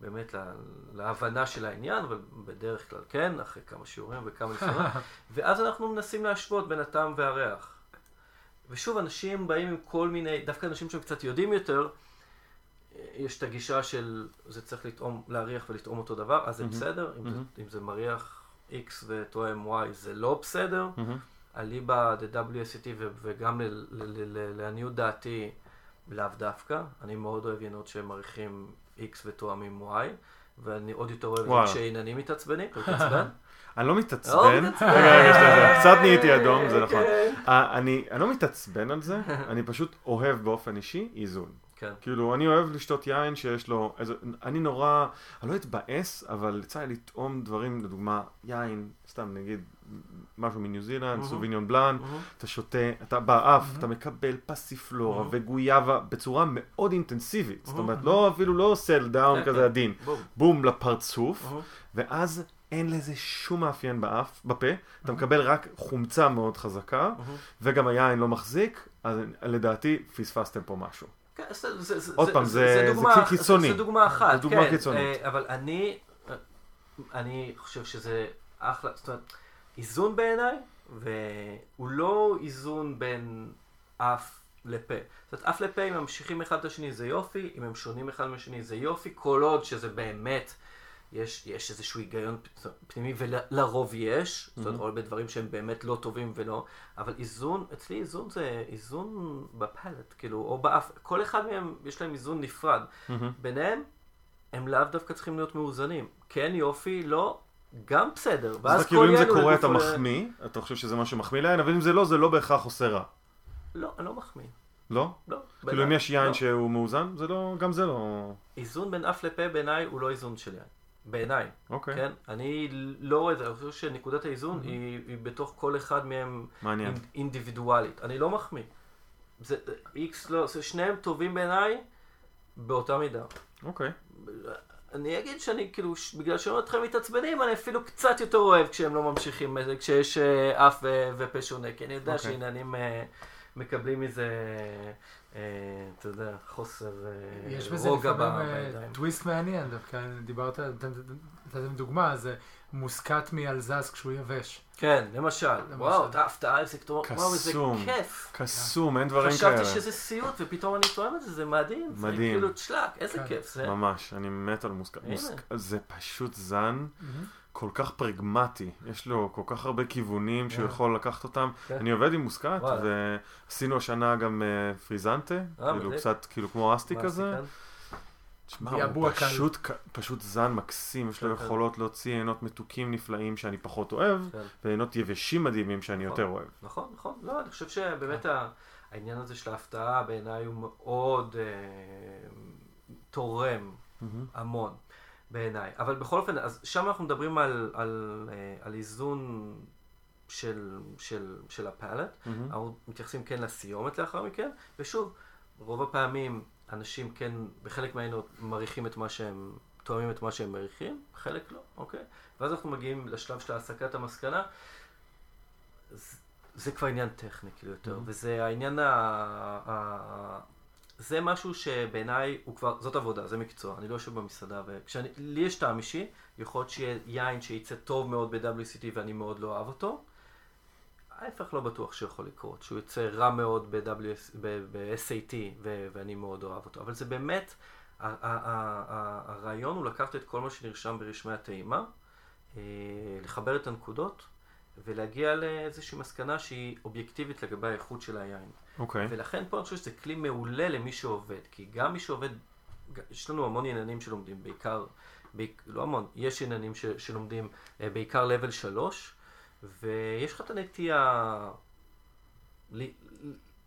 באמת לה- להבנה של העניין, אבל בדרך כלל כן, אחרי כמה שיעורים וכמה ניסיונות. ואז אנחנו מנסים להשוות בין הטעם והריח. ושוב, אנשים באים עם כל מיני, דווקא אנשים שהם קצת יודעים יותר, יש את הגישה של זה צריך לטעום, להריח ולטעום אותו דבר, אז זה. בסדר, אם זה-. אם זה מריח X ותואם Y זה לא בסדר. אליבא ד-WSET ו- וגם ל- ל- ל- ל- לעניות דעתי לאו דווקא. אני מאוד אוהב ינות שמריחים X ותואמים Y, ואני עוד יותר אוהב. כשעיננים מתעצבנים, מתעצבן. אני לא לא מתעצבן. מתעצבן. רגע, רגע, שנייה, קצת נהייתי אדום, זה נכון. כן. אני לא מתעצבן על זה, אני פשוט אוהב באופן אישי איזון. כן. כאילו, אני אוהב לשתות יין שיש לו איזה... אני נורא... אני לא אתבאס, אבל יצא לי לטעום דברים, לדוגמה, יין, סתם נגיד, משהו מניו זילנד, מהמם. סוביניון בלאן, מהמם. אתה שותה, אתה באף, מהמם. אתה מקבל פסיפלורה מהמם. וגויאבה בצורה מאוד אינטנסיבית. זאת מהמם. אומרת, לא אפילו לא settle down כן, כזה כן. עדין. בום. בום לפרצוף, מהמם. ואז אין לזה שום מאפיין באף, בפה, אתה מהמם. מקבל רק חומצה מאוד חזקה, מהמם. וגם היין לא מחזיק, אז לדעתי פספסתם פה משהו. כן, זה- זה- זה- עוד זה- פעם, זה- זה דוגמה- קיצוני. זה דוגמה אחת, זה דוגמה כן, קיצונית. אה, אבל אני, אה, אני חושב שזה אחלה, זאת אומרת, איזון בעיניי, והוא לא איזון בין אף לפה. זאת אומרת, אף לפה, אם הם ממשיכים אחד את השני זה יופי, אם הם שונים אחד מהשני זה יופי, כל עוד שזה באמת, יש, יש איזשהו היגיון פנימי, ולרוב יש, זאת אומרת, Mhm. או בדברים שהם באמת לא טובים ולא, אבל איזון, אצלי איזון זה איזון בפלט, כאילו, או באף, כל אחד מהם יש להם איזון נפרד. ביניהם, הם לאו דווקא צריכים להיות מאוזנים. כן, יופי, לא, גם בסדר. אז ואז כאילו אם זה קורה אתה מחמיא, אתה חושב שזה מה שמחמיא לעין, אבל אם זה לא, זה לא בהכרח עושה רע. לא, אני לא מחמיא. לא? לא. כאילו אם יש יין לא. שהוא מאוזן, זה לא, גם זה לא... איזון בין אף לפה בעיניי הוא לא איזון של יין. בעיניי, אוקיי, כן? אני לא רואה את זה, אני חושב שנקודת האיזון היא היא בתוך כל אחד מהם מעניין. אינ- אינדיבידואלית. אני לא מחמיא. זה, איקס לא, זה שניהם טובים בעיניי באותה מידה. אוקיי. אני אגיד שאני כאילו, ש- בגלל שאני רואה אתכם מתעצבנים, אני אפילו קצת יותר אוהב כשהם לא ממשיכים, אה, כשיש אה, אף ו- ופה שונה, כי אני יודע אוקיי. שעניינים אה, מקבלים מזה, אה, אתה יודע, חוסר אה, יש בזה לפעמים ב- אה. טוויסט מעניין, דווקא דיברת, נתתם דוגמה, זה מוסקת מאלזס כשהוא יבש. כן, למשל. וואו, אתה הפתעה, איזה כתוב, וואו, איזה. כיף. קסום, אין דברים כאלה. חשבתי שזה סיוט, ופתאום אני טועם את זה, זה מדהים. זה מדהים. כאילו צ'לאק, איזה כן. כיף זה. ממש, אני מת על מוסקת. זה פשוט זן כל כך פרגמטי, יש לו כל כך הרבה כיוונים שהוא אה. יכול לקחת אותם. כן. אני עובד עם מוסקת. ועשינו השנה גם אה, פריזנטה, כאילו מדהים. קצת כאילו כמו אסטי כזה. תשמע, הוא. פשוט, פשוט זן מקסים, יש לו כן, כן. יכולות להוציא עינות מתוקים נפלאים שאני פחות אוהב, כן. ועינות יבשים מדהימים שאני נכון. יותר אוהב. נכון, נכון. לא, אני חושב שבאמת העניין הזה של ההפתעה בעיניי הוא מאוד אה, תורם המון בעיניי. אבל בכל אופן, אז שם אנחנו מדברים על, על, אה, על איזון של, של, של הפלט. מהמם. אנחנו מתייחסים כן לסיומת לאחר מכן, ושוב, רוב הפעמים אנשים כן, בחלק מהעינות מריחים את מה שהם, תואמים את מה שהם מריחים, חלק לא, אוקיי? ואז אנחנו מגיעים לשלב של הסקת המסקנה. זה, זה כבר עניין טכני כאילו יותר, Mhm. וזה העניין ה... ה... זה משהו שבעיניי הוא כבר, זאת עבודה, זה מקצוע, אני לא יושב במסעדה, וכשלי יש טעם אישי, יכול להיות שיהיה יין שייצא טוב מאוד ב-WCT ואני מאוד לא אוהב אותו. ההפך לא בטוח שיכול לקרות, שהוא יוצא רע מאוד ב-SAT ואני מאוד אוהב אותו, אבל זה באמת, הרעיון הוא לקחת את כל מה שנרשם ברשמי הטעימה, אה, לחבר את הנקודות ולהגיע לאיזושהי מסקנה שהיא אובייקטיבית לגבי האיכות של היין. אוקיי. Okay. ולכן פה אני חושב שזה כלי מעולה למי שעובד, כי גם מי שעובד, יש לנו המון עניינים שלומדים, בעיקר, בעיק, לא המון, יש עניינים ש, שלומדים אה, בעיקר level 3, ויש לך את הנטייה,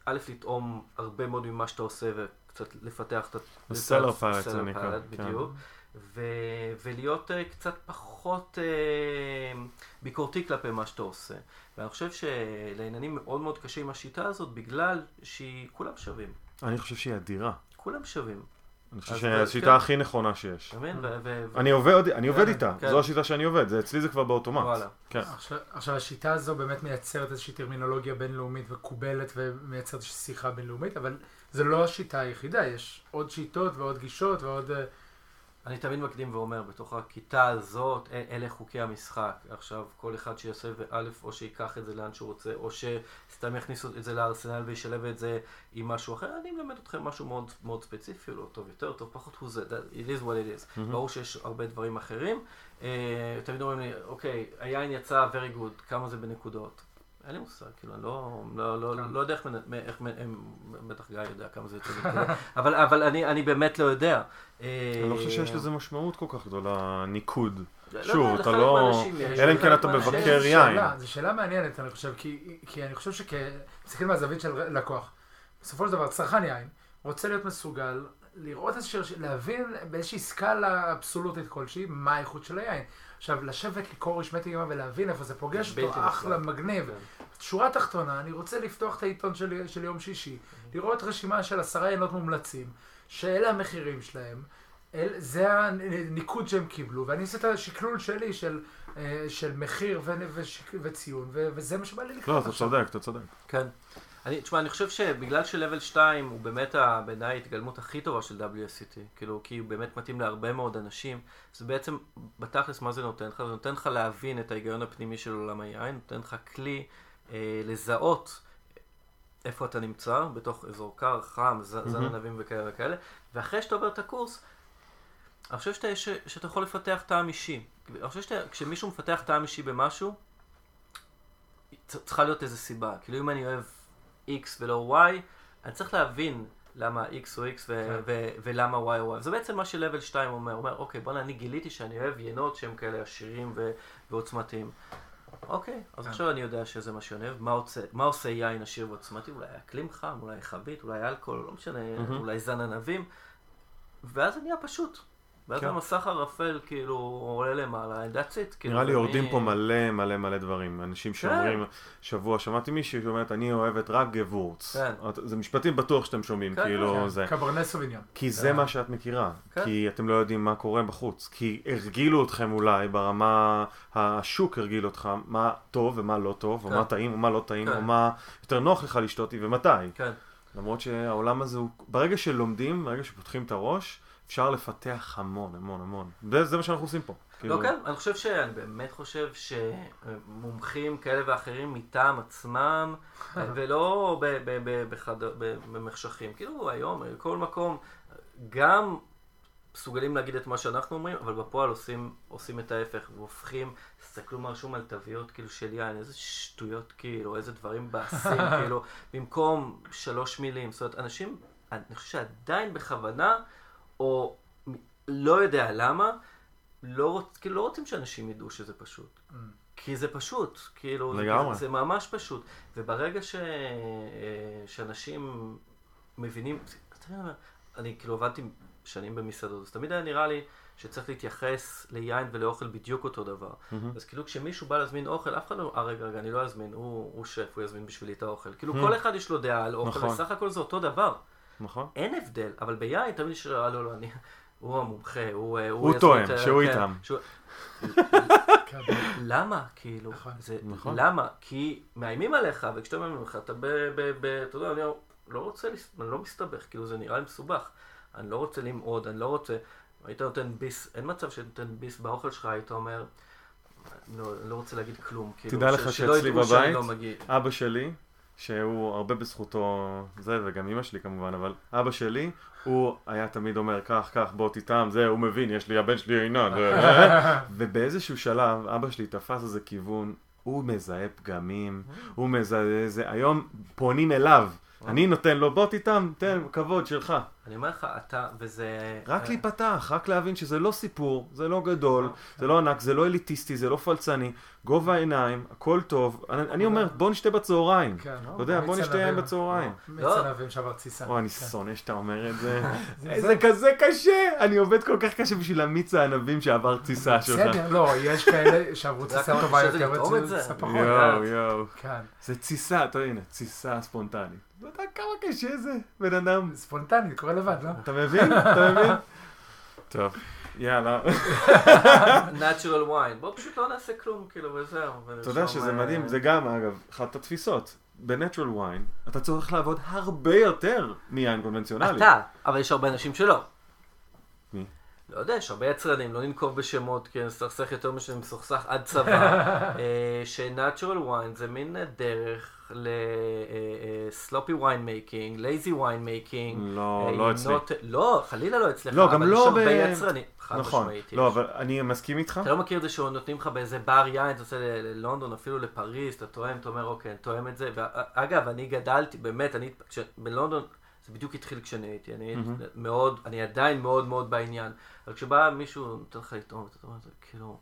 א', לטעום הרבה מאוד ממה שאתה עושה וקצת לפתח את הסלר פלט, זה נקרא. בדיוק. כן. ו- ולהיות uh, קצת פחות uh, ביקורתי כלפי מה שאתה עושה. ואני חושב שלעניינים מאוד מאוד קשה עם השיטה הזאת, בגלל שהיא, כולם שווים. אני חושב שהיא אדירה. כולם שווים. אני חושב שהיא השיטה כן. הכי נכונה שיש. אתה מבין? אני עובד, אני עובד איתה, כן. זו השיטה שאני עובד, זה אצלי זה כבר באוטומט. וואלה. כן. עכשיו, עכשיו השיטה הזו באמת מייצרת איזושהי טרמינולוגיה בינלאומית מקובלת ומייצרת איזושהי שיחה בינלאומית, אבל זו לא השיטה היחידה, יש עוד שיטות ועוד גישות ועוד... אה, אני תמיד מקדים ואומר, בתוך הכיתה הזאת, אלה חוקי המשחק. עכשיו, כל אחד שיעשה א', או שייקח את זה לאן שהוא רוצה, או שסתם יכניסו את זה לארסנל וישלב את זה עם משהו אחר. אני מלמד אתכם משהו מאוד, מאוד ספציפי, לא טוב יותר, טוב פחות, הוא זה, it is what it is. Mm-hmm. ברור שיש הרבה דברים אחרים. Uh, תמיד אומרים לי, אוקיי, היין יצא very good, כמה זה בנקודות? אין לי מושג, כאילו, אני לא, לא, לא, לא יודע איך, איך, בטח גיא יודע כמה זה יוצא אבל, אבל אני, אני באמת לא יודע. אני לא חושב שיש לזה משמעות כל כך גדולה, ניקוד. שוב, אתה לא... אלא אם כן אתה מבקר יין. זו שאלה מעניינת, אני חושב, כי אני חושב שכמסתכלים מהזווית של לקוח. בסופו של דבר, צרכן יין רוצה להיות מסוגל לראות איזושהי, להבין באיזושהי סקאלה אבסולוטית כלשהי, מה האיכות של היין. עכשיו, לשבת לקרוא רשמי טעימה ולהבין איפה זה פוגש אותו, אחלה, מגניב. כן. שורה תחתונה, אני רוצה לפתוח את העיתון של, של יום שישי, לראות רשימה של עשרה עיינות מומלצים, שאלה המחירים שלהם, אל, זה הניקוד שהם קיבלו, ואני עושה את השקלול שלי של, אה, של מחיר ו, וציון, ו, וזה מה שבא לי לקרוא. לא, אתה צודק, אתה צודק. כן. אני, תשמע, אני חושב שבגלל שלבל 2 הוא באמת בעיניי ההתגלמות הכי טובה של WSCT, כאילו, כי הוא באמת מתאים להרבה מאוד אנשים, זה בעצם, בתכלס, מה זה נותן לך? זה נותן לך להבין את ההיגיון הפנימי של עולם היין, נותן לך כלי אה, לזהות איפה אתה נמצא, בתוך אזור קר, חם, זן mm-hmm. ענבים וכאלה וכאלה, ואחרי שאתה עובר את הקורס, אני חושב שאתה, ש, שאתה יכול לפתח טעם אישי. אני חושב שכשמישהו מפתח טעם אישי במשהו, צריכה להיות איזו סיבה. כאילו אם אני אוהב X ולא Y, אני צריך להבין למה X הוא X ו- כן. ו- ולמה Y הוא Y. זה בעצם מה שלבל 2 אומר. הוא אומר, אוקיי, בוא'נה, אני גיליתי שאני אוהב ינות שהם כאלה עשירים ו- ועוצמתיים. אוקיי, אז כן. עכשיו אני יודע שזה מה שאני אוהב. מה, מה עושה יין עשיר ועוצמתי? אולי אקלים חם, אולי חבית, אולי אלכוהול, לא משנה, אולי זן ענבים. ואז זה נהיה פשוט. ואז כן. המסך הרפל כאילו עולה למעלה, that's it. כאילו, נראה לי יורדים פה מלא מלא מלא דברים. אנשים כן. שאומרים, שבוע שמעתי מישהי שאומרת, אני אוהבת רק גבורץ. כן. זה משפטים בטוח שאתם שומעים, כן, כאילו כן. זה. קברנס סוביניון. כי זה מה שאת מכירה. כי אתם לא יודעים מה קורה בחוץ. כי הרגילו אתכם אולי ברמה, השוק הרגיל אותך, מה טוב ומה לא טוב, או מה טעים ומה לא טעים, או מה יותר נוח לך לשתות ומתי. למרות שהעולם הזה הוא, ברגע שלומדים, ברגע שפותחים את הראש, אפשר לפתח המון, המון, המון. וזה מה שאנחנו עושים פה. לא, כאילו... כן, אני חושב ש... אני באמת חושב שמומחים כאלה ואחרים מטעם עצמם, ולא במחשכים. כאילו היום, כל מקום, גם מסוגלים להגיד את מה שאנחנו אומרים, אבל בפועל עושים, עושים את ההפך, והופכים, תסתכלו מה רשום על תוויות כאילו של יין, איזה שטויות כאילו, איזה דברים בעשים, כאילו, במקום שלוש מילים. זאת אומרת, אנשים, אני חושב שעדיין בכוונה, או לא יודע למה, לא, רוצ, כאילו, לא רוצים שאנשים ידעו שזה פשוט. Mm. כי זה פשוט, כאילו, לגמרי. זה, זה ממש פשוט. וברגע ש, אה, שאנשים מבינים, אני כאילו עבדתי שנים במסעדות, אז תמיד היה נראה לי שצריך להתייחס ליין ולאוכל בדיוק אותו דבר. Mm-hmm. אז כאילו כשמישהו בא להזמין אוכל, אף אחד לא, אה רגע, רגע, אני לא אזמין, הוא, הוא שף, הוא יזמין בשבילי את האוכל. כאילו mm-hmm. כל אחד יש לו דעה על אוכל, נכון. בסך הכל זה אותו דבר. נכון. אין הבדל, אבל ביין תמיד יש, אה, לא, לא, אני, הוא המומחה, הוא... הוא, טוען, שהוא כן, איתם. למה? כאילו, נכון, זה, נכון. למה? כי מאיימים עליך, וכשאתה מאיימים עליך, אתה ב... ב, ב אתה יודע, אני לא רוצה, לס- אני לא מסתבך, כאילו זה נראה לי מסובך. אני לא רוצה למעוד, אני לא רוצה, היית נותן ביס, אין מצב שנותן ביס באוכל שלך, היית אומר, לא, אני לא רוצה להגיד כלום, כאילו, תדע ש- לך שאצלי בבית, לא. אבא שלי, שהוא הרבה בזכותו זה, וגם אמא שלי כמובן, אבל אבא שלי, הוא היה תמיד אומר, קח, קח, בוא תטעם, זה, הוא מבין, יש לי, הבן שלי זה." ובאיזשהו שלב, אבא שלי תפס איזה כיוון, הוא מזהה פגמים, הוא מזהה זה, היום פונים אליו, אני נותן לו, בוא תטעם, תן, כבוד שלך. אני אומר לך, אתה, וזה... רק אה, להיפתח, רק להבין שזה לא סיפור, זה לא גדול, זה לא ענק, זה לא אליטיסטי, זה לא פלצני, גובה העיניים, הכל טוב. אני, אני אומר, בוא נשתה בצהריים. כן, אתה יודע, בוא נשתה יין. מיץ לא. ענבים שעבר תסיסה. או, אני כן. שונא שאתה אומר את זה. זה- זה כזה קשה! אני עובד כל כך קשה בשביל המיץ הענבים שעבר תסיסה שלך. בסדר, לא, יש כאלה שעברו יודע תסיסה טובה יותר? ותסיסה פחות. יואו, יואו. כן, זה תסיסה, אתה הנה, תסיסה ספונטנית. אתה יודע כמה קשה זה, בן אדם. ספונטני, קורה לבד, לא? אתה מבין? אתה מבין? טוב, יאללה. natural wine. בוא פשוט לא נעשה כלום, כאילו, וזהו. אתה יודע שזה מדהים, זה גם, אגב, אחת התפיסות. בנטרל וויין, אתה צריך לעבוד הרבה יותר מיין קונבנציונלי. אתה, אבל יש הרבה אנשים שלא. לא יודע, יש הרבה יצרנים, לא ננקוב בשמות, כי נסכסך יותר משאני מסוכסך עד צבא, אה, ש-natural wine זה מין דרך ל-sloppy wine making, lazy wine making. לא, אה, לא אצלי. לא, חלילה לא אצלך, לא, גם אבל לא יש הרבה ב- יצרנים. נכון. לא. אבל אני מסכים איתך. אתה לא מכיר את זה שנותנים לך באיזה בר יין, אתה יוצא ל- ללונדון, אפילו לפריז, אתה תואם, אתה אומר, אוקיי, אני תואם את זה. ואגב, אני גדלתי, באמת, אני, בלונדון, זה בדיוק התחיל כשאני הייתי, אני הייתי מהמם. מאוד, אני עדיין מאוד מאוד בעניין. אבל כשבא מישהו, נותן לך לטעום, אתה אומר, זה כאילו,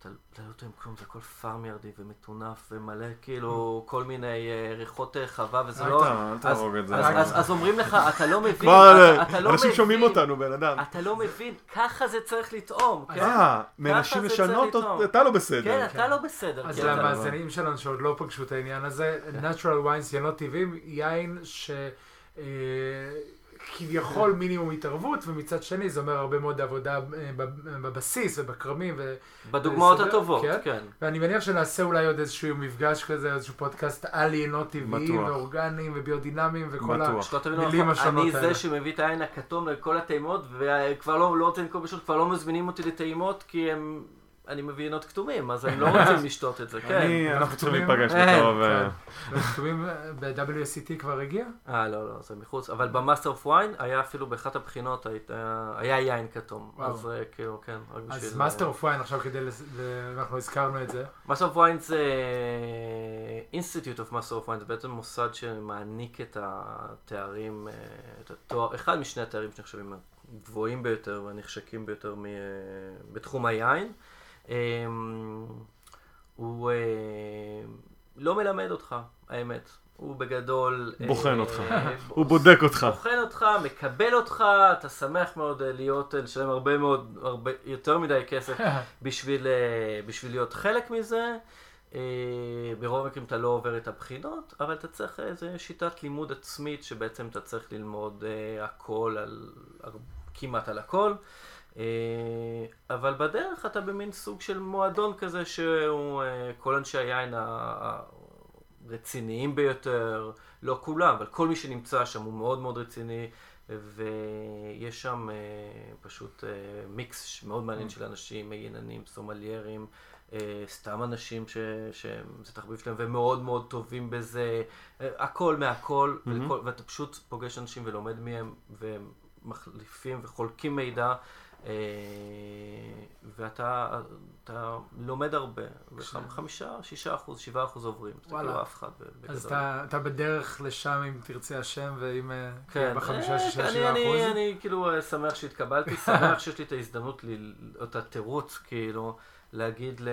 אתה לא תואם כלום, זה הכל פארמיארדי ומטונף ומלא, כאילו, כל מיני אה, ריחות אה, חווה, וזה לא... אל תהרוג את זה. אז- אז- אז אומרים לך, אתה לא מבין, אתה- אתה לא אנשים שומעים מבין. אותנו, בן אדם. אתה לא מבין, ככה זה צריך לטעום, כן? אה, מנשים לשנות. אתה לא בסדר. כן, אתה לא בסדר. אז כן, למאזינים שלנו שעוד לא פגשו את העניין הזה, natural wines, ינות טבעיים, יין ש... אה, כביכול מינימום התערבות, ומצד שני זה אומר הרבה מאוד עבודה אה, בב- בבסיס ובכרמים, ו... בדוגמאות לסדר, הטובות, כן. כן. ואני מניח שנעשה אולי עוד איזשהו מפגש כזה, איזשהו פודקאסט על יינות טבעיים. ואורגניים וביודינמיים וכל ה... בטוח. שלא תבינו מילים נכון, השונות אני האלה. זה שמביא את היין הכתום לכל הטעימות, וכבר לא, לא רוצה לנקוב בשמות, כבר לא מזמינים אותי לטעימות, כי הם, אני מביא יינות כתומים, אז הם לא רוצים לשתות את זה, כן. אנחנו צריכים. להיפגש בקרוב. אה, וכתומים ב-WSET כבר הגיע? אה, לא, לא, זה מחוץ, אבל ב Master of Wine היה אפילו באחת הבחינות, היה יין כתום. אז אה, כאילו, כן, רק בשביל... אז Master אוף Wine עכשיו כדי, אנחנו הזכרנו את זה. Master of Wine זה Institute of Master of Wine, זה בעצם מוסד שמעניק את התארים, אה, את התואר, אחד משני התארים שנחשבים הגבוהים ביותר והנחשקים ביותר מ- אה, בתחום היין. אה, הוא אה, לא מלמד אותך, האמת. הוא בגדול... אה, בוחן אותך. אה, הוא בודק אותך. בוחן אותך, מקבל אותך, אתה שמח מאוד אה, להיות, אה, לשלם הרבה מאוד, הרבה, יותר מדי כסף בשביל, אה, בשביל להיות חלק מזה. אה, ברוב המקרים אתה לא עובר את הבחינות, אבל אתה צריך איזו שיטת לימוד עצמית שבעצם אתה צריך ללמוד אה, הכל, על, על, כמעט על הכל. אה, אבל בדרך אתה במין סוג של מועדון כזה שהוא אה, כל אנשי היין הרציניים ביותר, לא כולם, אבל כל מי שנמצא שם הוא מאוד מאוד רציני, ויש שם אה, פשוט מיקס מאוד מעניין של אנשים, מייננים, סומליירים, סתם אנשים ש- שזה תחביב שלהם ומאוד מאוד טובים בזה, הכל מהכל, מהמם. וכל, ואתה פשוט פוגש אנשים ולומד מהם, והם מחליפים וחולקים מידע. אה, ואתה אתה לומד הרבה, וחמישה, שישה אחוז, שבעה אחוז עוברים, וואלה. כאילו אף אחד בגדול. אז אתה, אתה בדרך לשם אם תרצה השם, ואם אה, כן, בחמישה, אה, שישה, אני- שבעה אני- אחוז. אני כאילו אה, שמח שהתקבלתי, שמח שיש לי את ההזדמנות, את התירוץ, כאילו, להגיד ל...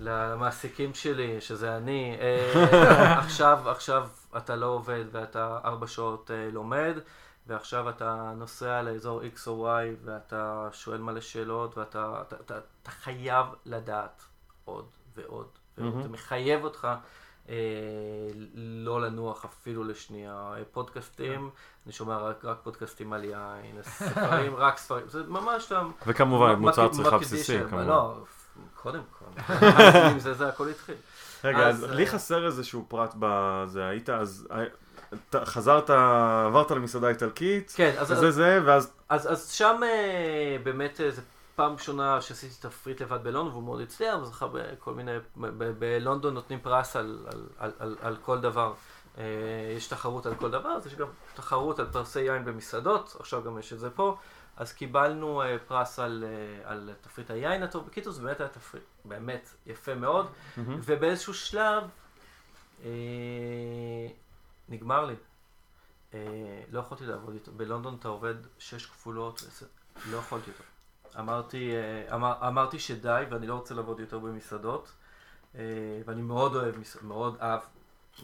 למעסיקים שלי, שזה אני, עכשיו, עכשיו אתה לא עובד ואתה ארבע שעות לומד, ועכשיו אתה נוסע לאזור X או Y ואתה שואל מלא שאלות ואתה אתה, אתה, אתה חייב לדעת עוד ועוד ועוד. מהמם. זה מחייב אותך אה, לא לנוח אפילו לשנייה. אה, פודקאסטים, אני שומע רק, רק פודקאסטים על יין, ספרים, רק ספרים, זה ממש אתה... וכמובן, מוצר צריכה בסיסי, של- כמובן. לא, קודם כל. זה, זה הכל התחיל. רגע, אז לי חסר איזשהו פרט בזה, היית אז... חזרת, עברת למסעדה איטלקית, כן, אז זה זה, ואז... אז, אז שם באמת זה פעם ראשונה שעשיתי תפריט לבד בלונדון, והוא מאוד הצליח, הוא זכה בכל מיני, בלונדון נותנים פרס על, על, על, על, על כל דבר. יש תחרות על כל דבר, אז יש גם תחרות על פרסי יין במסעדות, עכשיו גם יש את זה פה. אז קיבלנו uh, פרס על, uh, על תפריט היין הטוב. בקיצור, זה באמת היה תפריט באמת יפה מאוד, mm-hmm. ובאיזשהו שלב uh, נגמר לי. Uh, לא יכולתי לעבוד איתו. בלונדון אתה עובד שש כפולות, לא יכולתי איתו. אמרתי, uh, אמר, אמרתי שדי ואני לא רוצה לעבוד יותר במסעדות, uh, ואני מאוד אוהב, מאוד אהב,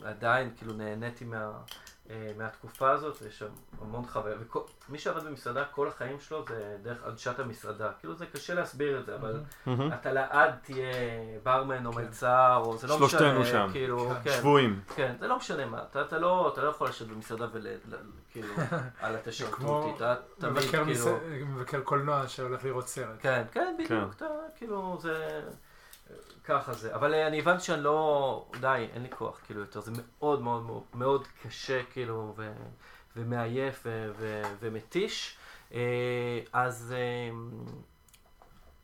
עדיין כאילו נהניתי מה... אה, מהתקופה הזאת, ויש שם המון חוויה. ומי שעבד במסעדה כל החיים שלו זה דרך עדשת המסעדה. כאילו זה קשה להסביר את זה, אבל אתה לעד תהיה ברמן או כן. מלצר, או זה לא משנה. שלושתנו שם, כאילו, כן. שבויים. כן, זה לא משנה מה. אתה לא לא יכול לשבת במסעדה וכאילו, על התשרתות, אתה תמיד כאילו... מבקר קולנוע שהולך לראות סרט. כן, כן, בדיוק. אתה כאילו, זה... ככה זה, אבל אה, אני הבנתי שאני לא, די, אין לי כוח כאילו יותר, זה מאוד מאוד מאוד, מאוד קשה כאילו, ו, ומעייף ו, ו, ומתיש. אה, אז אה,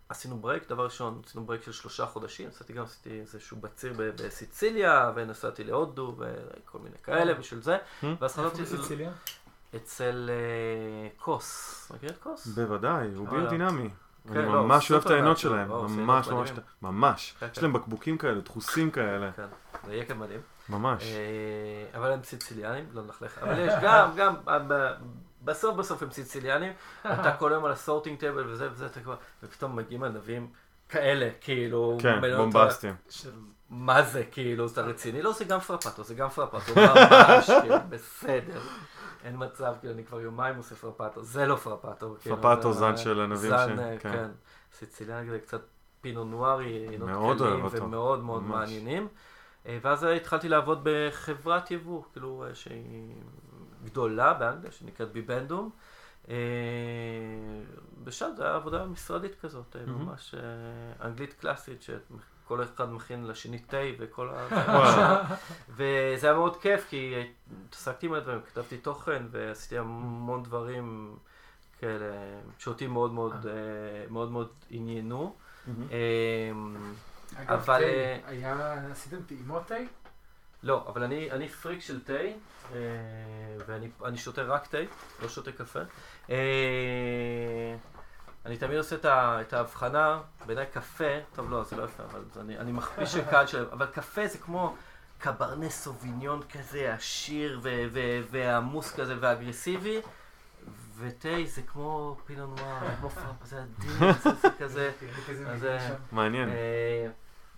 עשינו break, דבר ראשון, עשינו break של שלושה חודשים, עשיתי גם, עשיתי איזשהו בציר בסיציליה, ונסעתי להודו, וכל מיני כאלה בשביל זה. ואז חזרתי... איפה בסיציליה? אצל COS, מכיר את COS? בוודאי, הוא ביודינמי. אני כן, לא, ממש אוהב את היינות שלהם, ממש ממש, ממש. כן, יש להם כן. בקבוקים כאלה, דחוסים כאלה. כן, זה יהיה כאן מדהים. ממש. אה, אבל הם סיציליאנים, לא נלכלך. אבל יש גם, גם, בסוף בסוף הם סיציליאנים, אתה כל היום על הסורטינג טבל וזה וזה, ופתאום מגיעים ענבים כאלה, כאילו... כן, בומבסטים. מה זה, כאילו, זה רציני? לא, זה גם פרפטו, זה גם פרפטו, ממש, כאילו, בסדר. אין מצב, כאילו, אני כבר יומיים עושה פרפטו, זה לא פרפטו. כאילו, פרפטו זן של ענבים ש... זן, כן. כן. סיציליאן זה קצת פינו נוארי, מאוד אוהב אותו. ומאוד מאוד מעניינים. אה, ואז התחלתי לעבוד בחברת יבוא, כאילו, אה, שהיא גדולה באנגליה, שנקראת ביבנדום. ושם זה היה עבודה משרדית כזאת, ממש אה, אנגלית קלאסית, כל אחד מכין לשני תה וכל ה... וזה. היה מאוד כיף, כי התעסקתי עם הדברים, כתבתי תוכן ועשיתי המון דברים כאלה שאותי מאוד מאוד אה, מאוד מאוד עניינו. אמ, אבל... היה, עשיתם טעימות תה? לא, אבל אני, אני פריק של תה, אה, ואני שותה רק תה, לא שותה קפה. אה, אני תמיד עושה את ההבחנה, בעיניי קפה, טוב לא, זה לא יפה, אבל אני, אני מכפיש של קהל שלהם, אבל קפה זה כמו קברנה סוביניון כזה עשיר ועמוס כזה ואגרסיבי, ותה זה כמו פינו נואר, כמו פרפ, זה עדין, זה כזה, מעניין.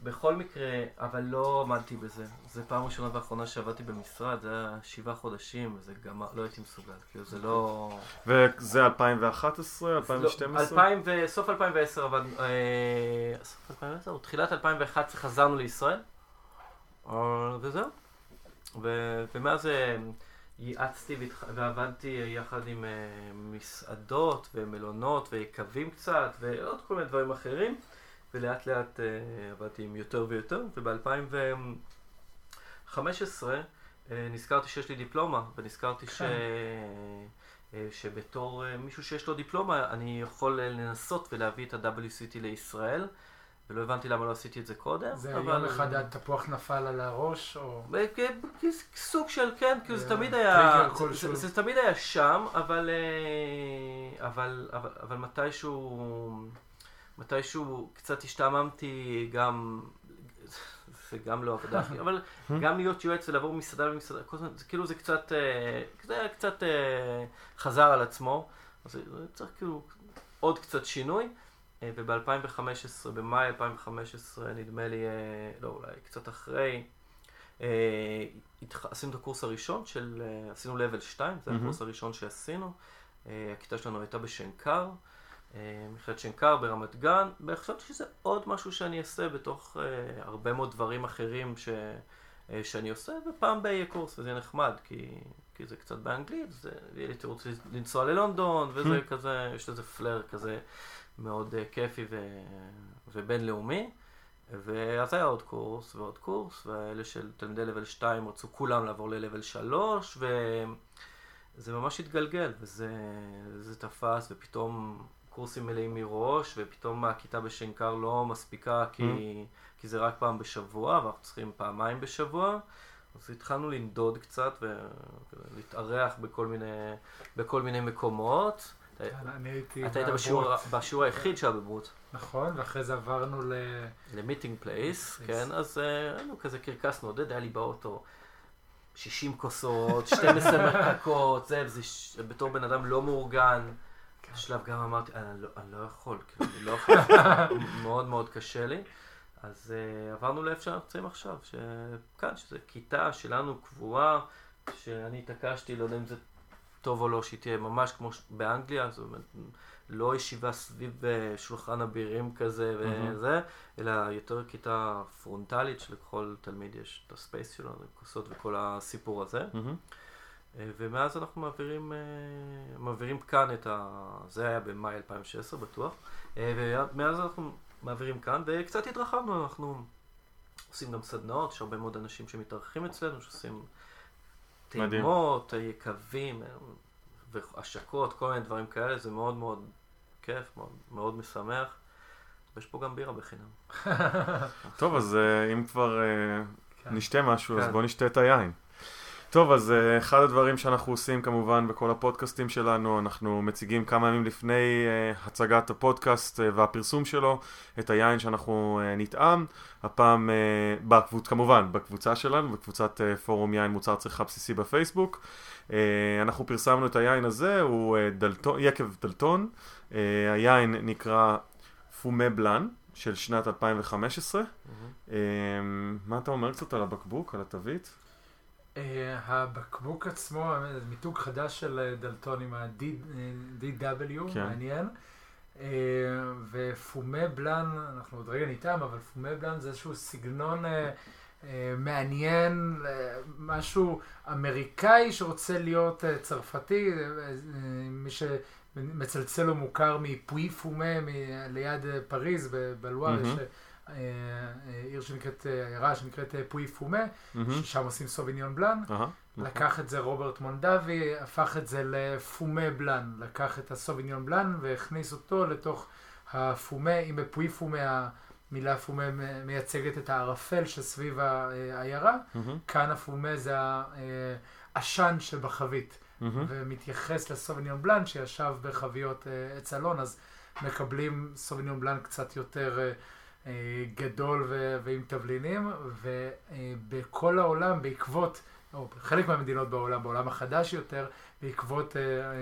בכל מקרה, אבל לא עמדתי בזה. זו פעם ראשונה ואחרונה שעבדתי במשרד, זה היה שבעה חודשים, וזה גם לא הייתי מסוגל, כאילו זה לא... וזה 2011, 2012? לא, סוף 2010, אבל... אה, סוף 2010, או תחילת 2011 חזרנו לישראל, אה, וזהו. ומאז אה, ייעצתי ועבדתי יחד עם מסעדות ומלונות ויקבים קצת, ועוד כל מיני דברים אחרים. ולאט לאט uh, עבדתי עם יותר ויותר, וב-2015 uh, נזכרתי שיש לי דיפלומה, ונזכרתי ש... uh, שבתור מישהו שיש לו דיפלומה, אני יכול לנסות ולהביא את ה-WCT לישראל. ולא הבנתי למה לא עשיתי את זה קודם. זה אבל... יום אחד התפוח נפל על הראש, או... סוג של, כן, כאילו זה תמיד היה... זה, זה תמיד היה שם, אבל, אבל, אבל, אבל מתישהו... מתישהו קצת השתעממתי גם, זה גם לא עבודה, אבל גם להיות יועץ ולעבור מסעדה למסעדה, זה כאילו זה קצת, אה, זה קצת אה, חזר על עצמו, אז צריך כאילו עוד קצת שינוי. אה, וב-2015, במאי 2015, נדמה לי, לא, אולי קצת אחרי, עשינו את הקורס הראשון של, עשינו level 2, זה הקורס הראשון שעשינו. הכיתה שלנו הייתה בשנקר. אה, מכללת שנקר ברמת גן, וחשבתי שזה עוד משהו שאני אעשה בתוך uh, הרבה מאוד דברים אחרים ש, uh, שאני עושה, ופעם ב יהיה קורס, וזה נחמד, כי, כי זה קצת באנגלית, זה יהיה לי תירוץ לנסוע ללונדון, וזה hmm. כזה, יש לזה פלר כזה מאוד כיפי ו, ובינלאומי. ואז היה עוד קורס ועוד קורס, ואלה של תלמידי לבל 2 רצו כולם לעבור ללבל 3, וזה ממש התגלגל, וזה תפס, ופתאום קורסים מלאים מראש, ופתאום הכיתה בשנקר לא מספיקה כי, mm. כי זה רק פעם בשבוע, ואנחנו צריכים פעמיים בשבוע. אז התחלנו לנדוד קצת ולהתארח בכל מיני, בכל מיני מקומות. כן, אני הייתי אתה היית בשיעור, בשיעור היחיד שהיה בברוט. נכון, ואחרי זה עברנו ל... ל Meeting Place, כן, אז אה, היינו כזה קרקס נודד, היה לי באוטו 60 כוסות, 12 מרקקות, זה, בתור בן אדם לא מאורגן. בשלב. גם אמרתי, אני לא, אני לא יכול, כאילו, אני לא יכול, מאוד מאוד קשה לי. אז uh, עברנו לאיפה שאנחנו נמצאים עכשיו, שכאן, שזו כיתה שלנו קבועה, שאני התעקשתי, לא יודע אם זה טוב או לא, שהיא תהיה ממש כמו באנגליה, זאת אומרת, לא ישיבה סביב uh, שולחן אבירים כזה וזה, mm-hmm. אלא יותר כיתה פרונטלית, שלכל תלמיד יש את הספייס שלו, כוסות וכל הסיפור הזה. Mm-hmm. ומאז אנחנו מעבירים, מעבירים כאן את ה... זה היה במאי 2016 בטוח, ומאז אנחנו מעבירים כאן, וקצת התרחבנו, אנחנו עושים גם סדנאות, יש הרבה מאוד אנשים שמתארחים אצלנו, שעושים טעימות, יקבים, והשקות, כל מיני דברים כאלה, זה מאוד מאוד כיף, מאוד, מאוד משמח. ויש פה גם בירה בחינם. טוב, אז אה, אם כבר אה, כן. נשתה משהו, אז כן. בוא נשתה את היין. טוב, אז uh, אחד הדברים שאנחנו עושים כמובן בכל הפודקאסטים שלנו, אנחנו מציגים כמה ימים לפני uh, הצגת הפודקאסט uh, והפרסום שלו, את היין שאנחנו uh, נטעם, הפעם uh, בקבוצ... כמובן בקבוצה שלנו, בקבוצת uh, פורום יין מוצר צריכה בסיסי בפייסבוק. Uh, אנחנו פרסמנו את היין הזה, הוא uh, דלטון, יקב דלטון, uh, היין נקרא פומה בלאן. של שנת 2015. Mm-hmm. Uh, מה אתה אומר קצת על הבקבוק, על התווית? אה, הבקבוק עצמו, מיתוג חדש של אה, דלטון עם ה-DW, כן. מעניין. אה, ופומי בלאן, אנחנו עוד רגע נטעם, אבל פומי בלאן זה איזשהו סגנון מעניין, משהו אמריקאי שרוצה להיות צרפתי, מי שמצלצל לו מוכר מפוי פומה ליד פריז בלואר, mm-hmm. אה, עיר שנקראת, אה, עיירה שנקראת אה, פוי פומה, ששם עושים סוביניון בלאן. נכון. לקח את זה רוברט מונדבי, הפך את זה לפומה בלאן. לקח את הסוביניון בלאן והכניס אותו לתוך הפומה, אם בפוי פומה המילה פומה מייצגת את הערפל שסביב העיירה, כאן הפומה זה העשן שבחבית. ומתייחס לסוביניון בלאן שישב בחביות עץ אלון, אז מקבלים סוביניון בלאן קצת יותר... אה, גדול ו- ועם תבלינים, ובכל העולם, בעקבות, או חלק מהמדינות בעולם, בעולם החדש יותר, בעקבות אה, אה,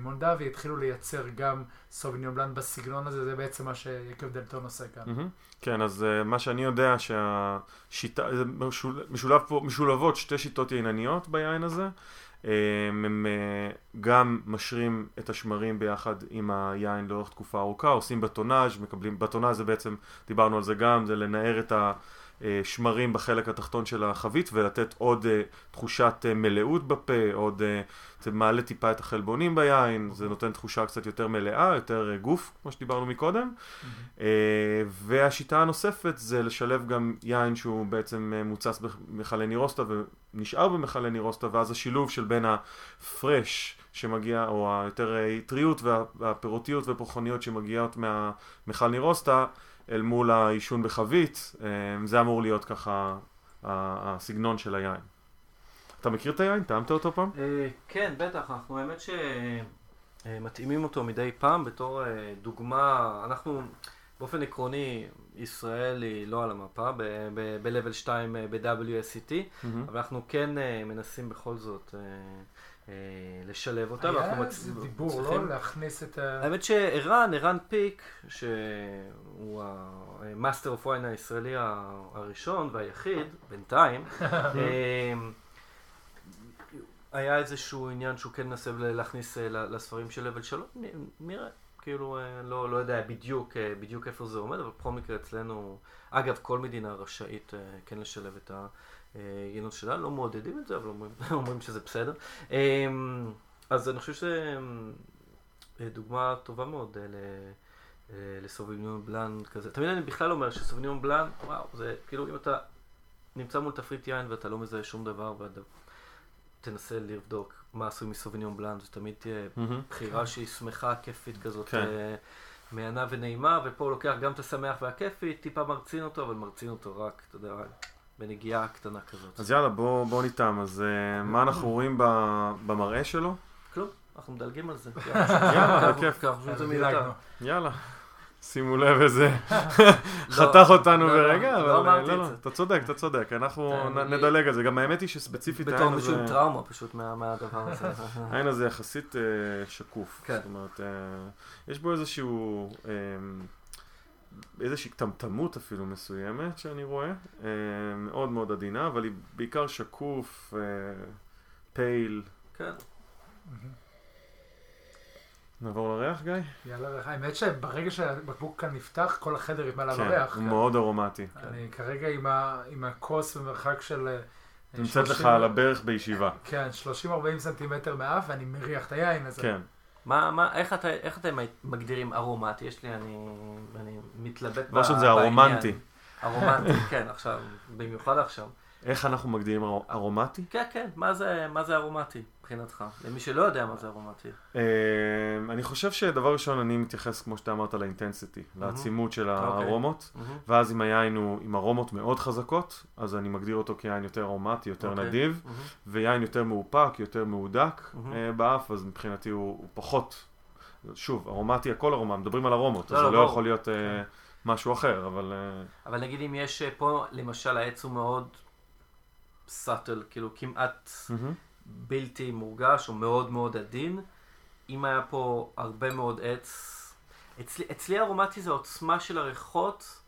מונדבי, התחילו לייצר גם סוביניון בלן בסגנון הזה, זה בעצם מה שיקב דלטון עושה כאן. כן, אז מה שאני יודע שהשיטה, משול, משולב פה, משולבות שתי שיטות יינניות ביין הזה. הם, הם גם משרים את השמרים ביחד עם היין לאורך תקופה ארוכה, עושים בטונאז', מקבלים, בטונאז' זה בעצם, דיברנו על זה גם, זה לנער את השמרים בחלק התחתון של החבית ולתת עוד אה, תחושת אה, מלאות בפה, עוד, אה, זה מעלה טיפה את החלבונים ביין, זה נותן תחושה קצת יותר מלאה, יותר גוף, כמו שדיברנו מקודם. והשיטה הנוספת זה לשלב גם יין שהוא בעצם מוצס במכלי נירוסטה ונשאר במכלי נירוסטה, ואז השילוב של בין הפרש שמגיע, או היותר טריות והפירותיות ופרחוניות שמגיעות מהמכל נירוסטה אל מול העישון בחבית, זה אמור להיות ככה הסגנון של היין. אתה מכיר את היין? טעמת אותו פעם? אה, כן, בטח, אנחנו האמת שמתאימים אותו מדי פעם בתור אה, דוגמה, אנחנו באופן עקרוני, ישראל היא לא על המפה ב-level 2 ב-WSCT, אבל אנחנו כן מנסים בכל זאת לשלב אותה. היה איזה דיבור, לא? להכניס את ה... האמת שערן, ערן פיק, שהוא ה Master of Wine הישראלי הראשון והיחיד, בינתיים, היה איזשהו עניין שהוא כן מנסה להכניס לספרים של level 3, נראה. כאילו, לא, לא יודע בדיוק, בדיוק איפה זה עומד, אבל בכל מקרה אצלנו, אגב, כל מדינה רשאית כן לשלב את ה... יינות שלה, לא מעודדים את זה, אבל אומרים, אומרים שזה בסדר. אמ, אז אני חושב שזו דוגמה טובה מאוד אה, לסוביניון בלאן כזה. תמיד אני בכלל אומר שסוביניון בלאן, וואו, זה כאילו אם אתה נמצא מול תפריט יין ואתה לא מזהה שום דבר, ותנסה לבדוק מה עשוי מסוביניון בלאן, זה תמיד תהיה. בחירה שהיא שמחה, כיפית כזאת, כן. אה, מהנה ונעימה, ופה הוא לוקח גם את השמח והכיפית, טיפה מרצין אותו, אבל מרצין אותו רק, אתה יודע, רק בנגיעה קטנה כזאת. אז יאללה, בוא בוא ניתם. אז אה, מה אנחנו רואים ב- במראה שלו? כלום, אנחנו מדלגים על זה. יאללה, בכיף. ככה זה. דילגנו. יאללה. שימו לב איזה לא, חתך אותנו לא, לא, ברגע, לא אבל אה, אמרתי לא, את לא. אתה צודק, אתה צודק, אנחנו לי- נדלג על זה. גם האמת היא שספציפית בתור העין מישהו עם הזה, טראומה פשוט מה- מהדבר הזה. העין הזה יחסית אה, שקוף. כן. זאת אומרת, אה, יש בו איזשהו, אה, איזושהי קטמטמות אפילו מסוימת שאני רואה, אה, מאוד מאוד עדינה, אבל היא בעיקר שקוף, אה, פייל. כן. נעבור לריח, גיא? יאללה, ריח. האמת שברגע שהבקבוק כאן נפתח, כל החדר יתמלא כן, בריח. הוא מאוד ארומטי. אני כרגע עם ה- עם הכוס במרחק של... אה, נמצאת 30 לך על הברך בישיבה. כן, 30-40 סנטימטר מאף, ואני מריח את היין הזה. כן. מה, מה, איך אתה, איך אתם מגדירים ארומטי? יש לי, אני, אני מתלבט ב- משהו זה בעניין. ארומנטי. ארומנטי, כן, עכשיו, במיוחד עכשיו. איך אנחנו מגדירים אר- ארומטי? כן, כן, מה זה, מה זה ארומטי מבחינתך? למי שלא יודע מה זה ארומטי. אה, אני חושב שדבר ראשון אני מתייחס, כמו שאתה אמרת, לאינטנסיטי, לעצימות של אוקיי. הארומות. ואז אם היין הוא עם ארומות מאוד חזקות, אז אני מגדיר אותו כיין יותר ארומטי, יותר אוקיי. נדיב. ויין יותר מאופק, יותר מהודק. אה, באף, אז מבחינתי הוא פחות, שוב, ארומטי, הכל ארומה, מדברים על ארומות, לא, אז לא, זה לא ברור. יכול להיות אה, משהו אחר, אבל אה, אבל נגיד אם יש פה, למשל העץ הוא מאוד סאטל, כאילו כמעט. בלתי מורגש, או מאוד מאוד עדין. אם היה פה הרבה מאוד עץ, אצלי, אצלי ארומטי זה העוצמה של הריחות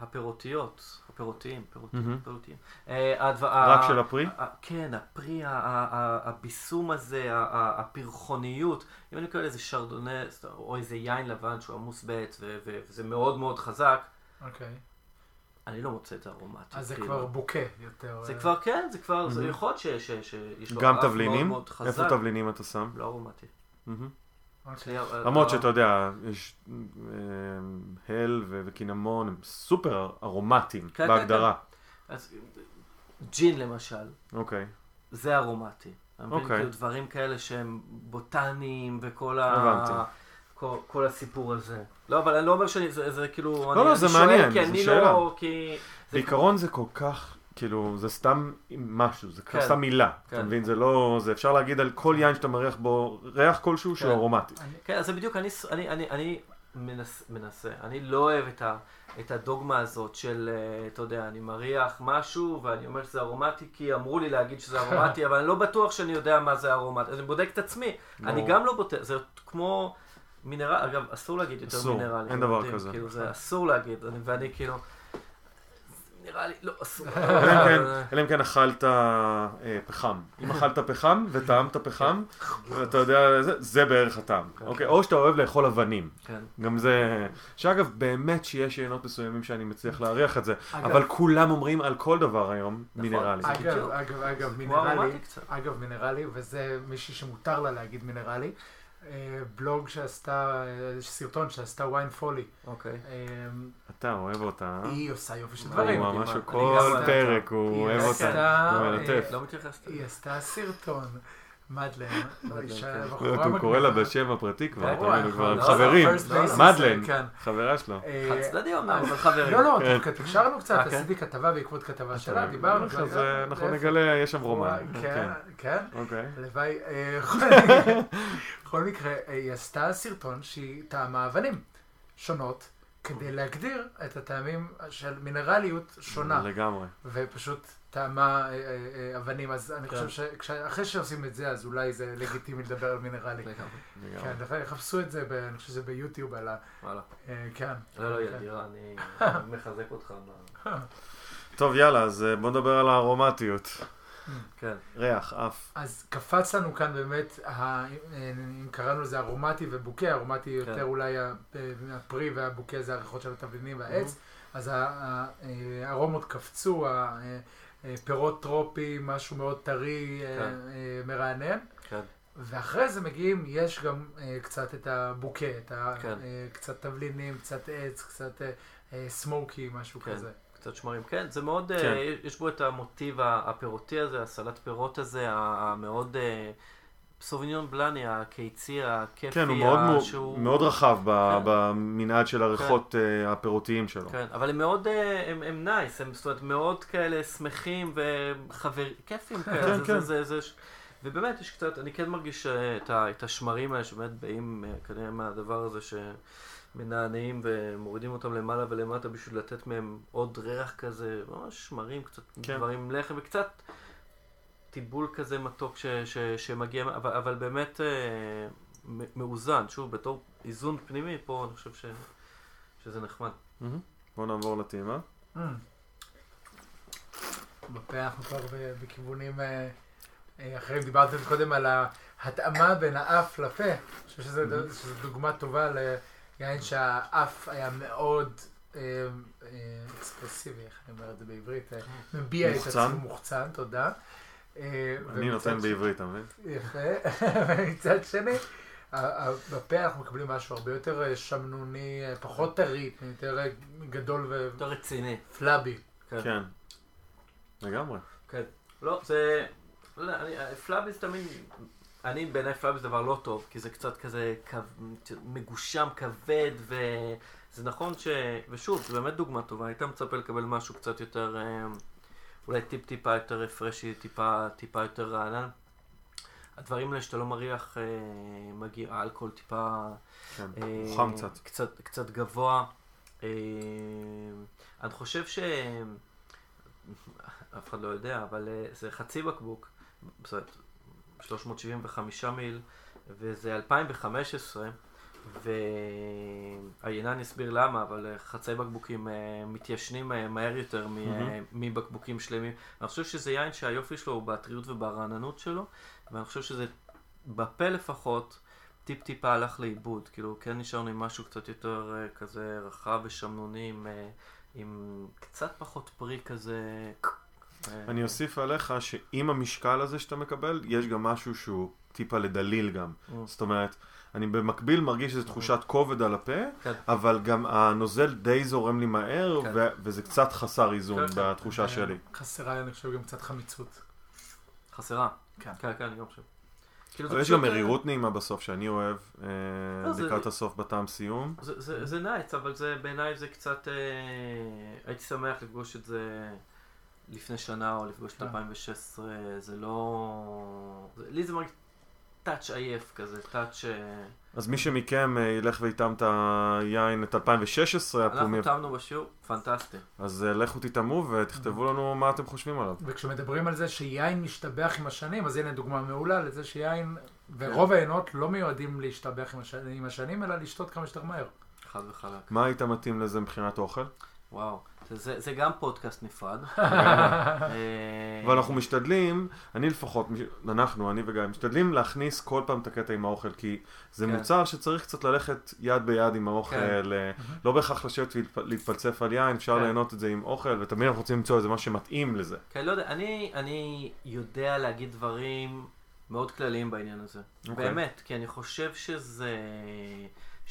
הפירותיות, הפירותיים, פירותיים, מהמם. פירותיים. אה, הדבר- רק של הפרי? ה- כן, הפרי, הביסום הזה, הפרחוניות. אם אני קורא לזה שרדונה, או איזה יין לבן שהוא עמוס ו- וזה מאוד מאוד חזק, אוקיי. אני לא מוצא את הארומטי. אז זה כאילו. כבר בוקה יותר. זה אה, כבר, כן, זה כבר, זה מהמם. יכול להיות שיש לו גם אף מאוד תבלינים? מאוד חזק. איפה תבלינים אתה שם? לא ארומטי. אוקיי. למרות לא- שאתה יודע, יש אה, הל וקינמון הם סופר ארומטיים כן, בהגדרה. אז ג'ין למשל, אוקיי. זה ארומטי. אוקיי. כאילו דברים כאלה שהם בוטניים וכל הבנתי. כל, כל הסיפור הזה. לא, אבל אני לא אומר שאני, זה, זה כאילו, לא, אני, לא, זה שואל, מעניין, כי אני שאלה. לא, כי... זה בעיקרון זה כל כך, כאילו, זה סתם משהו, זה כן. סתם מילה. כן. אתה מבין? זה לא, זה אפשר להגיד על כל יין שאתה מריח בו ריח כלשהו שהוא כן. ארומטי. אני- כן, אז זה בדיוק, אני, אני, אני, אני מנס, מנסה, אני לא אוהב את, ה, את הדוגמה הזאת של, אה, אתה יודע, אני מריח משהו ואני אומר שזה ארומטי כי אמרו לי להגיד שזה ארומטי, אבל אני לא בטוח שאני יודע מה זה ארומטי, אז אני בודק את עצמי, אני. גם לא בודק, זה כמו מינרל, אגב, אסור להגיד יותר אסור, מינרלים. אין אתם דבר יודעים, כזה. כאילו, זה אסור להגיד, אני- ואני כאילו, נראה לי, לא, אסור. אלא אם כן- כן אכלת אה, פחם. אם אכלת פחם וטעמת פחם, ואתה יודע, זה- זה בערך הטעם. כן. אוקיי? או שאתה אוהב לאכול אבנים. כן. גם זה... שאגב, באמת שיש יינות מסוימים שאני מצליח להריח את זה, אגב- אבל כולם אומרים על כל דבר היום נכון. מינרלי. אגב. אגב, מינרלי. אגב, מינרלי, וזה מישהי שמותר לה להגיד מינרלי. אה, בלוג שעשתה, אה, סרטון שעשתה ויין פולי. אוקיי. אה, אתה אוהב אותה, אה? היא עושה יופי של דברים. הוא. ממש כל פרק הוא אוהב אותה. הוא מלטף. לא. היא עשתה סרטון, מדלן, אישה- כן. הוא קורא לה. בשם הפרטי כבר, אתה מבין, הוא כבר לא, חברים. מדלן, כן. חברה שלו. אה, חד צדדי אומנם, אבל חברים. לא, לא, כן. תקשרנו קצת, אה? עשיתי כתבה בעקבות כתבה שלה, דיברנו. אז אה, אנחנו? נגלה, יש שם רומן. כן, כן. אוקיי. הלוואי, אה, בכל מקרה, אה, היא עשתה סרטון שהיא טעמה אבנים שונות, כדי להגדיר את הטעמים של מינרליות שונה, לגמרי. ופשוט טעמה אה, אה, אה, אבנים, אז אני כן. חושב שאחרי שעושים את זה, אז אולי זה לגיטימי לדבר על מינרלי. לגמרי. לגמרי. כן, חפשו את זה, אני חושב שזה ביוטיוב על ה... וואלה. כן. לא, לא, כן. ידירה, אני מחזק אותך. טוב, יאללה, אז בוא נדבר על הארומטיות. כן. ריח, אף. אז קפץ לנו כאן באמת, ה- אם קראנו לזה ארומטי ובוקה, ארומטי יותר כן. אולי הפרי והבוקה זה הריחות של התבלינים והעץ, אז ה- ה- הארומות קפצו, הפירות טרופי, משהו מאוד טרי, אה, כן. אה, מרענן. כן. ואחרי זה מגיעים, יש גם אה, קצת את הבוקה, את ה, כן. אה, קצת תבלינים, קצת עץ, קצת אה, אה, סמוקי, משהו כן. כזה. קצת שמרים, כן, זה מאוד, כן. אה, יש בו את המוטיב הפירותי הזה, הסלט פירות הזה, המאוד אה, סוביניון בלאני, הקיצי, הכיפי, כן, הוא מאוד, שהוא- מאוד רחב ב- כן. במנעד של הריחות אה, הפירותיים שלו. כן, אבל הם מאוד, אה, הם, הם נייס, הם זאת אומרת מאוד כאלה שמחים וחבר, כיפים כאלה, כן, זה, כן. זה, זה, זה, ובאמת יש קצת, אני כן מרגיש אה, את, ה, את השמרים האלה שבאמת באים אה, כנראה מהדבר הזה שמנענעים ומורידים אותם למעלה ולמטה בשביל לתת מהם עוד ריח כזה, ממש שמרים, קצת כן. דברים לחם וקצת טיבול כזה מתוק ש, ש, שמגיע, אבל, אבל באמת אה, מאוזן, שוב, בתור איזון פנימי פה אני חושב ש, שזה נחמד. מהמם. בואו נעבור לטעימה. Mm. בפה אנחנו כבר בכיוונים אה, אה, אחרים. דיברתם קודם על ההתאמה בין האף לפה. אני חושב שזו Mhm. שזו דוגמה טובה ליין שהאף היה מאוד אה, אה, אקספרסיבי, איך אני אומר את זה בעברית? מביע את מוחצן. עצמו מוחצן, תודה. אה, אני נותן בעברית, אתה מבין? יפה. ומצד שני, בפה אנחנו מקבלים משהו הרבה יותר אה, שמנוני, אה, פחות טרי, יותר גדול יותר רציני. ו flabby. כן. כן. לגמרי. כן. לא, זה... לא אני, flabby זה תמיד... אני בעיניי flabby זה דבר לא טוב, כי זה קצת כזה. מגושם, כבד, וזה נכון ש... ושוב, זו באמת דוגמה טובה, היית מצפה לקבל משהו קצת יותר... אולי טיפ טיפה יותר פרשי, טיפה, טיפה יותר רענן. הדברים האלה שאתה לא מריח, אה, מגיע, האלכוהול טיפה... כן. אה, חם קצת. קצת, קצת גבוה. אה, אני חושב ש... אף אחד לא יודע, אבל אה, זה חצי בקבוק, זאת אומרת, 375 מיל, וזה 2015, והיינן יסביר למה, אבל אה, חצי בקבוקים אה, מתיישנים אה, מהר יותר מבקבוקים שלמים. אני חושב שזה יין שהיופי שלו הוא בטריות וברעננות שלו, ואני חושב שזה, בפה לפחות, טיפ טיפה הלך לאיבוד, כאילו כן נשארנו עם משהו קצת יותר כזה רחב ושמנוני, עם, עם קצת פחות פרי כזה. אני אוסיף עליך שעם המשקל הזה שאתה מקבל, יש גם משהו שהוא טיפה לדליל גם. זאת אומרת, אני במקביל מרגיש איזו תחושת כובד על הפה, כן. אבל גם הנוזל די זורם לי מהר, כן. ו- וזה קצת חסר איזון כן. בתחושה אה, שלי. חסרה, אני חושב, גם קצת חמיצות. חסרה. כן. כן, כן, אני גם חושב. כאילו, אבל יש גם אה, מרירות נעימה בסוף שאני אוהב, אה, לא, לקראת הסוף בטעם סיום. זה, נייץ, אבל זה בעיניי זה קצת, הייתי שמח לפגוש את זה לפני שנה או לפגוש את כן. 2016, זה לא... לי זה מרגיש טאץ' עייף כזה, טאץ'... אז מי שמכם אה, ילך ויטעם את היין את 2016, אנחנו הפומי, טעמנו בשיעור, פנטסטי. אז אה, לכו תטעמו ותכתבו לנו מה אתם חושבים עליו. וכשמדברים על זה שיין משתבח עם השנים, אז הנה דוגמה מעולה לזה שיין, ורוב העיינות לא מיועדים להשתבח עם השנים, עם השנים, אלא לשתות כמה שיותר מהר. חד וחלק. מה היית מתאים לזה מבחינת אוכל? וואו. זה, גם פודקאסט נפרד. אה, אבל אנחנו משתדלים, אני לפחות, אנחנו, אני וגיא, משתדלים להכניס כל פעם את הקטע עם האוכל, כי זה כן. מוצר שצריך קצת ללכת יד ביד עם האוכל, כן. אה, לא בהכרח לשבת ולהתפלצף על יין, אפשר כן. ליהנות את זה עם אוכל, ותמיד אנחנו רוצים למצוא איזה משהו שמתאים לזה. כן, לא יודע, אני, אני יודע להגיד דברים מאוד כלליים בעניין הזה. אוקיי. באמת, כי אני חושב שזה...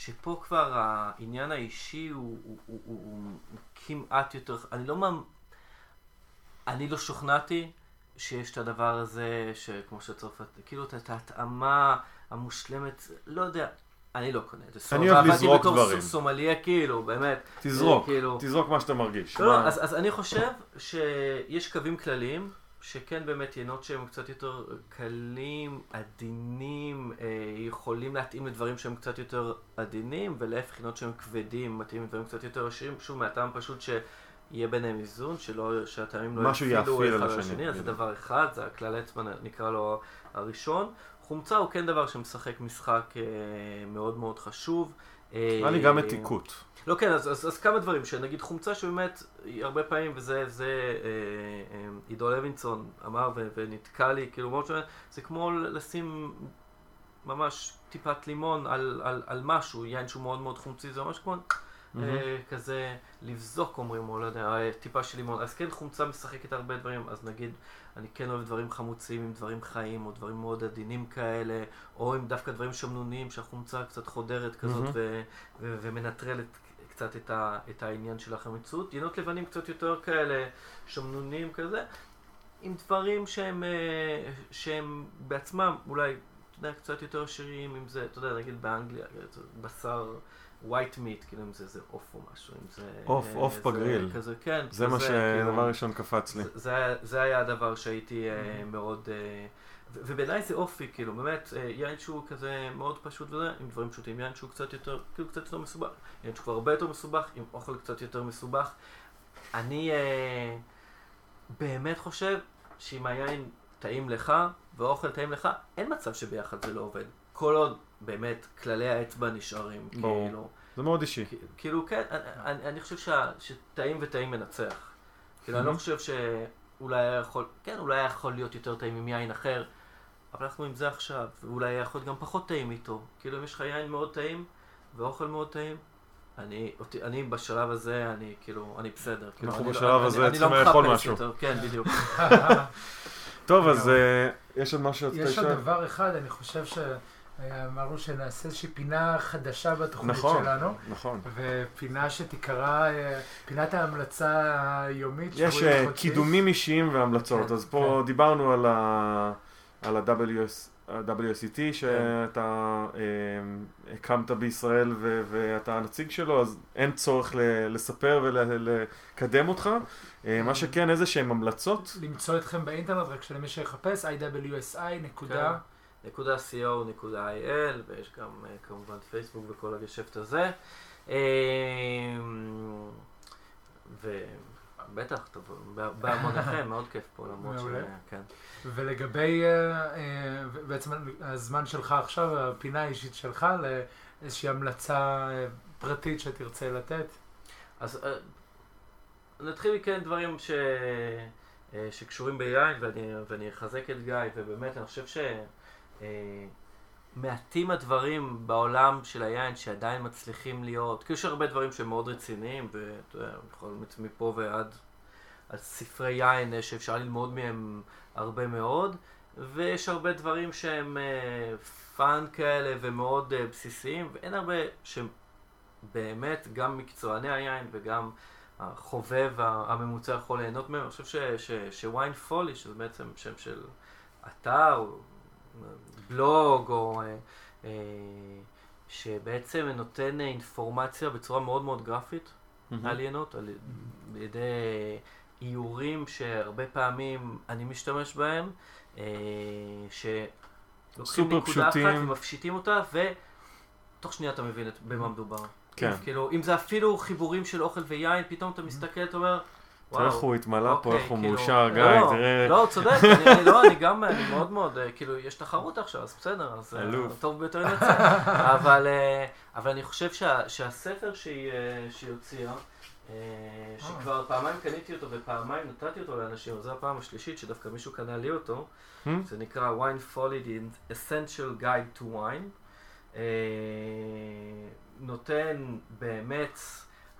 שפה כבר העניין האישי הוא, הוא, הוא, הוא, הוא כמעט יותר... אני לא. אני לא שוכנעתי שיש את הדבר הזה, שכמו שצרפת, כאילו את ההתאמה המושלמת, לא יודע, אני לא קונה את זה. אני אוהב לזרוק דברים. בתור סומליה, כאילו, באמת. תזרוק, כאילו- תזרוק מה שאתה מרגיש. לא, לא, מה- אז, אז אני חושב שיש קווים כלליים, שכן באמת יינות שהם קצת יותר קלים, עדינים, אה, יכולים להתאים לדברים שהם קצת יותר עדינים, ולהפך יינות שהם כבדים, מתאים לדברים קצת יותר עשירים, שוב מהטעם פשוט שיהיה ביניהם איזון, שלא, שהטעמים לא יאפיל אחד על השני, אז זה בדיוק. דבר אחד, זה הכלל אצבע נקרא לו הראשון. חומצה הוא כן דבר שמשחק משחק אה, מאוד מאוד חשוב. נראה לי גם מתיקות. לא כן, אז, אז, אז כמה דברים, שנגיד חומצה שבאמת, הרבה פעמים, וזה זה, אה, אה, עידו לוינסון אמר ו, ונתקע לי, כאילו מאוד שונה, זה כמו לשים ממש טיפת לימון על, על, על משהו, יין שהוא מאוד מאוד חומצי, זה ממש כמו mm-hmm. כזה לבזוק אומרים, או לא יודע, טיפה של לימון. אז כן, חומצה משחקת הרבה דברים, אז נגיד, אני כן אוהב דברים חמוצים עם דברים חיים, או דברים מאוד עדינים כאלה, או עם דווקא דברים שמנוניים, שהחומצה קצת חודרת כזאת mm-hmm. ו- ו- ומנטרלת קצת את, ה- את העניין של החמיצות. יינות לבנים קצת יותר כאלה, שמנוניים כזה. עם דברים שהם, אה, שהם בעצמם אולי, אתה יודע, קצת יותר עשירים, אם זה, אתה יודע, נגיד באנגליה, בשר white meat, כאילו אם זה איזה עוף או משהו, אם זה... עוף, אה, עוף בגריל. כזה, כן. זה מה שדבר כאילו, ראשון קפץ לי. זה, היה הדבר שהייתי אה, מאוד... ובעיניי זה אופי, כאילו, באמת, יין שהוא כזה מאוד פשוט וזה, עם דברים פשוטים, יין שהוא קצת יותר, כאילו קצת יותר מסובך, יין שהוא כבר הרבה יותר מסובך, עם אוכל קצת יותר מסובך. אני... אה, באמת חושב שאם היין טעים לך והאוכל טעים לך, אין מצב שביחד זה לא עובד. כל עוד באמת כללי האצבע נשארים. ברור. כאילו, זה מאוד אישי. כאילו, כן, אני, אני חושב שה, שטעים וטעים מנצח. כאילו, אני לא חושב שאולי היה יכול, כן, אולי היה יכול להיות יותר טעים עם יין אחר, אבל אנחנו עם זה עכשיו, ואולי היה יכול להיות גם פחות טעים איתו. כאילו, אם יש לך יין מאוד טעים ואוכל מאוד טעים, אני, אותי, אני בשלב הזה, אני כאילו, אני בסדר. כאילו, אנחנו בשלב הזה צריכים לאכול משהו. יותר, כן, בדיוק. טוב, אז אה, יש עוד משהו יש עוד דבר אחד, אני חושב ש... אמרנו שנעשה איזושהי פינה חדשה בתוכנית נכון, שלנו. נכון. ופינה שתיקרא, אה, פינת ההמלצה היומית. יש אה, קידומים אישיים והמלצות. כן, אז פה כן. דיברנו על ה-WS. WSET כן. שאתה אה, הקמת בישראל ו- ואתה הנציג שלו, אז אין צורך ל- לספר ולקדם אותך. אה, מה שכן, איזה שהן המלצות. למצוא אתכם באינטרנט, רק שלמי שיחפש, iwsi נקודה. כן. נקודה co נקודה il ויש גם אה, כמובן פייסבוק וכל הגשפט הזה. ובטח, בהמוניכם, מאוד כיף פה, למרות ש... כן. ולגבי אה, אה, בעצם הזמן שלך עכשיו, הפינה האישית שלך, לאיזושהי המלצה פרטית שתרצה לתת? אז נתחיל מכן דברים ש... שקשורים ביין, ואני, ואני אחזק את גיא, ובאמת אני חושב שמעטים הדברים בעולם של היין שעדיין מצליחים להיות, כאילו יש הרבה דברים שהם מאוד רציניים, ואתה יודע, יכול מפה ועד ספרי יין שאפשר ללמוד מהם הרבה מאוד, ויש הרבה דברים שהם fun אה, כאלה ומאוד בסיסיים, ואין הרבה שבאמת גם מקצועני היין וגם החובב הממוצע יכול ליהנות מהם. אני חושב ש Wine Folly, שזה בעצם שם של אתר, בלוג, או... אה, אה, שבעצם נותן אינפורמציה בצורה מאוד מאוד גרפית mm-hmm. על ידי איורים שהרבה פעמים אני משתמש בהם, אה, שלוקחים נקודה פשוטים. אחת ומפשיטים אותה, ותוך שנייה אתה מבין במה מדובר. כן. כאילו, אם זה אפילו חיבורים של אוכל ויין, פתאום אתה מסתכל, אתה אומר, וואו. איך הוא התמלא פה, איך הוא כאילו, מאושר, גיא, לא, תראה. לא, צודק, אני, לא, אני גם, אני מאוד מאוד, אה, כאילו, יש תחרות עכשיו, אז בסדר, אז אה, טוב ביותר ינצח. אבל, אבל אני חושב שה, שהספר שהיא, הוציאה, אה, שכבר פעמיים קניתי אותו ופעמיים נתתי אותו לאנשים, זו הפעם השלישית שדווקא מישהו קנה לי אותו, hmm? זה נקרא wine folly the essential guide to wine, אה, נותן באמת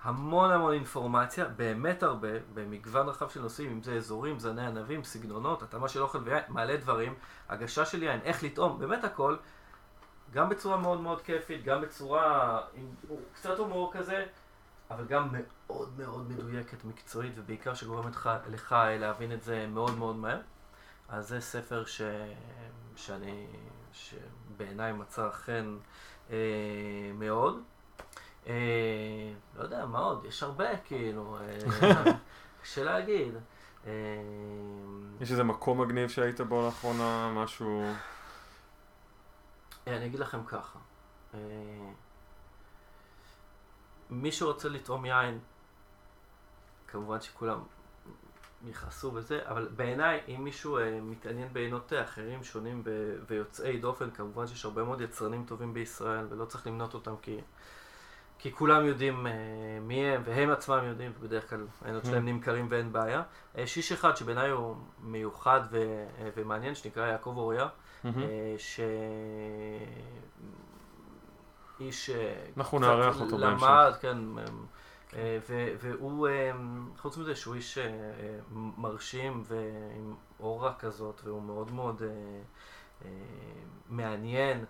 המון המון אינפורמציה, באמת הרבה, במגוון רחב של נושאים, אם זה אזורים, זני ענבים, סגנונות, התאמה של אוכל ויין, מעלה דברים, הגשה של יין, איך לטעום, באמת הכל, גם בצורה מאוד מאוד כיפית, גם בצורה עם קצת הומור כזה, אבל גם מאוד מאוד מדויקת, מקצועית, ובעיקר שגורמת לך, לך להבין את זה מאוד מאוד מהר. אז זה ספר ש... שאני, שבעיניי מצא חן אה, מאוד. אה, לא יודע, מה עוד? יש הרבה, כאילו, אה, קשה להגיד. אה, יש איזה מקום מגניב שהיית בו לאחרונה, משהו... אה, אני אגיד לכם ככה. אה, מי שרוצה לטעום יין, כמובן שכולם יכעסו בזה, אבל בעיניי, אם מישהו uh, מתעניין בעינות אחרים שונים ב- ויוצאי דופן, כמובן שיש הרבה מאוד יצרנים טובים בישראל, ולא צריך למנות אותם כי, כי כולם יודעים uh, מי הם, והם עצמם יודעים, ובדרך כלל העינות שלהם mm. נמכרים ואין בעיה. Uh, שיש אחד שבעיניי הוא מיוחד ו- uh, ומעניין, שנקרא יעקב אוריה, mm-hmm. uh, ש... איש אנחנו נארח אותו בהמשך. למד, כן, והוא, חוץ מזה שהוא איש מרשים ועם אורה כזאת, והוא מאוד מאוד מעניין,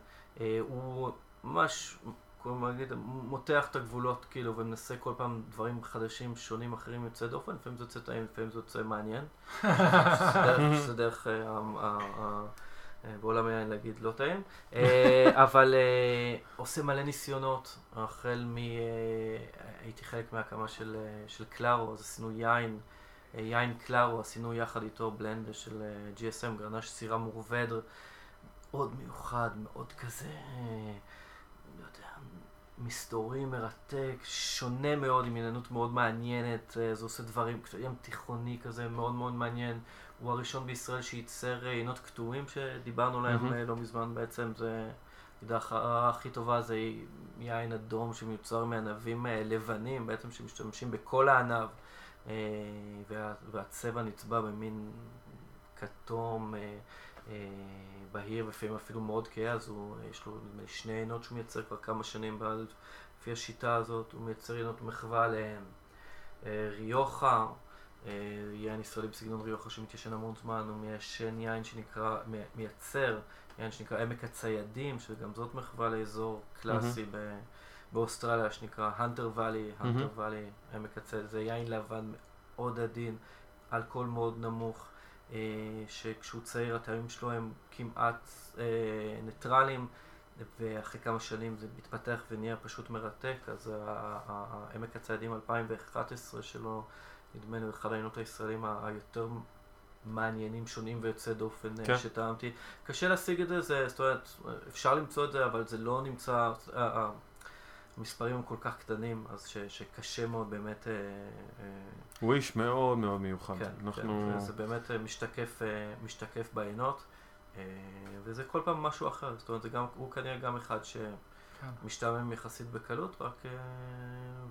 הוא ממש מותח את הגבולות, כאילו, ומנסה כל פעם דברים חדשים, שונים, אחרים, יוצא דופן, לפעמים זה יוצא טעים, לפעמים זה יוצא מעניין. זה דרך, אה, אה, בעולם היין להגיד לא טעים. אה, אבל עושה מלא ניסיונות, החל מ... הייתי חלק מהקמה של, של קלארו, אז עשינו יין, יין קלארו, עשינו יחד איתו בלנד של GSM, גרנש סירה מורבדר, מאוד מיוחד, מאוד כזה... מסתורי, מרתק, שונה מאוד, עם עניינות מאוד מעניינת, אה, זה עושה דברים, ים תיכוני כזה, מאוד מאוד מעניין. הוא הראשון בישראל שייצר אה, עינות קטועים שדיברנו עליהם mm-hmm. לא מזמן בעצם, זה... ההכרעה הכי טובה זה יין אדום שמיוצר מענבים לבנים, בעצם שמשתמשים בכל הענב, וה, והצבע נצבע במין כתום בהיר ולפעמים אפילו מאוד כהה, אז הוא, יש לו שני עינות שהוא מייצר כבר כמה שנים, לפי השיטה הזאת הוא מייצר עינות מחווה לריוחה, אה, יין ישראלי בסגנון ריוחה שמתיישן המון זמן, הוא מיישן יין שנקרא, מייצר יין שנקרא עמק הציידים, שגם זאת מחווה לאזור קלאסי mm-hmm. באוסטרליה שנקרא הנטר ואלי, הנטר ואלי, עמק הציידים, זה יין לבן מאוד עדין, אלכוהול מאוד נמוך. אה, שכשהוא צעיר הטעמים שלו הם כמעט אה, ניטרלים, ואחרי כמה שנים זה מתפתח ונהיה פשוט מרתק, אז עמק הצעדים 2011 שלו, נדמה לי, אחד העיינות הישראלים היותר מעניינים, שונים ויוצא דופן אה, כן. שטעמתי. קשה להשיג את זה, זה, זאת אומרת, אפשר למצוא את זה, אבל זה לא נמצא, המספרים הם כל כך קטנים, אז ש, שקשה מאוד באמת... אה, אה, הוא איש מאוד מאוד מיוחד. כן, אנחנו... כן, זה באמת אה, משתקף, משתקף בעינות, וזה כל פעם משהו אחר, זאת אומרת, גם, הוא כנראה גם אחד שמשתעמם כן. יחסית בקלות, רק...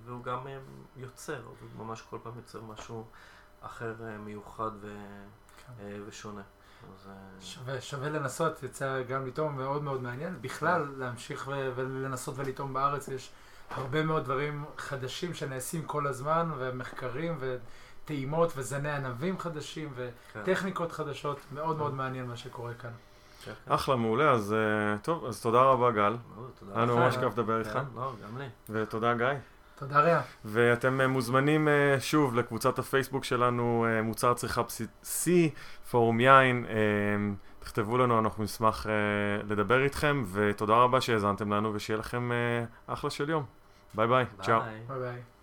והוא גם יוצר, הוא ממש כל פעם יוצר משהו אחר מיוחד ו... כן. ושונה. שווה, שווה לנסות, יצא גם לטעום מאוד מאוד מעניין. בכלל, להמשיך ו- ולנסות ולטעום בארץ, יש הרבה מאוד דברים חדשים שנעשים כל הזמן, ומחקרים וטעימות וזני ענבים חדשים וטכניקות חדשות, מאוד מאוד מעניין מה שקורה כאן. כן, כן. אחלה, מעולה, אז אה, טוב, אז תודה רבה גל. היה לנו ממש כיף לדבר איתך. לא, גם לי. ותודה גיא. תודה ריה. ואתם אה, מוזמנים אה, שוב לקבוצת הפייסבוק שלנו, מוצר צריכה בסיסי, פורום יין. תכתבו לנו, אנחנו נשמח לדבר איתכם, ותודה רבה שהאזנתם לנו, ושיהיה לכם אחלה של יום. ביי ביי, צ'או. ביי ביי.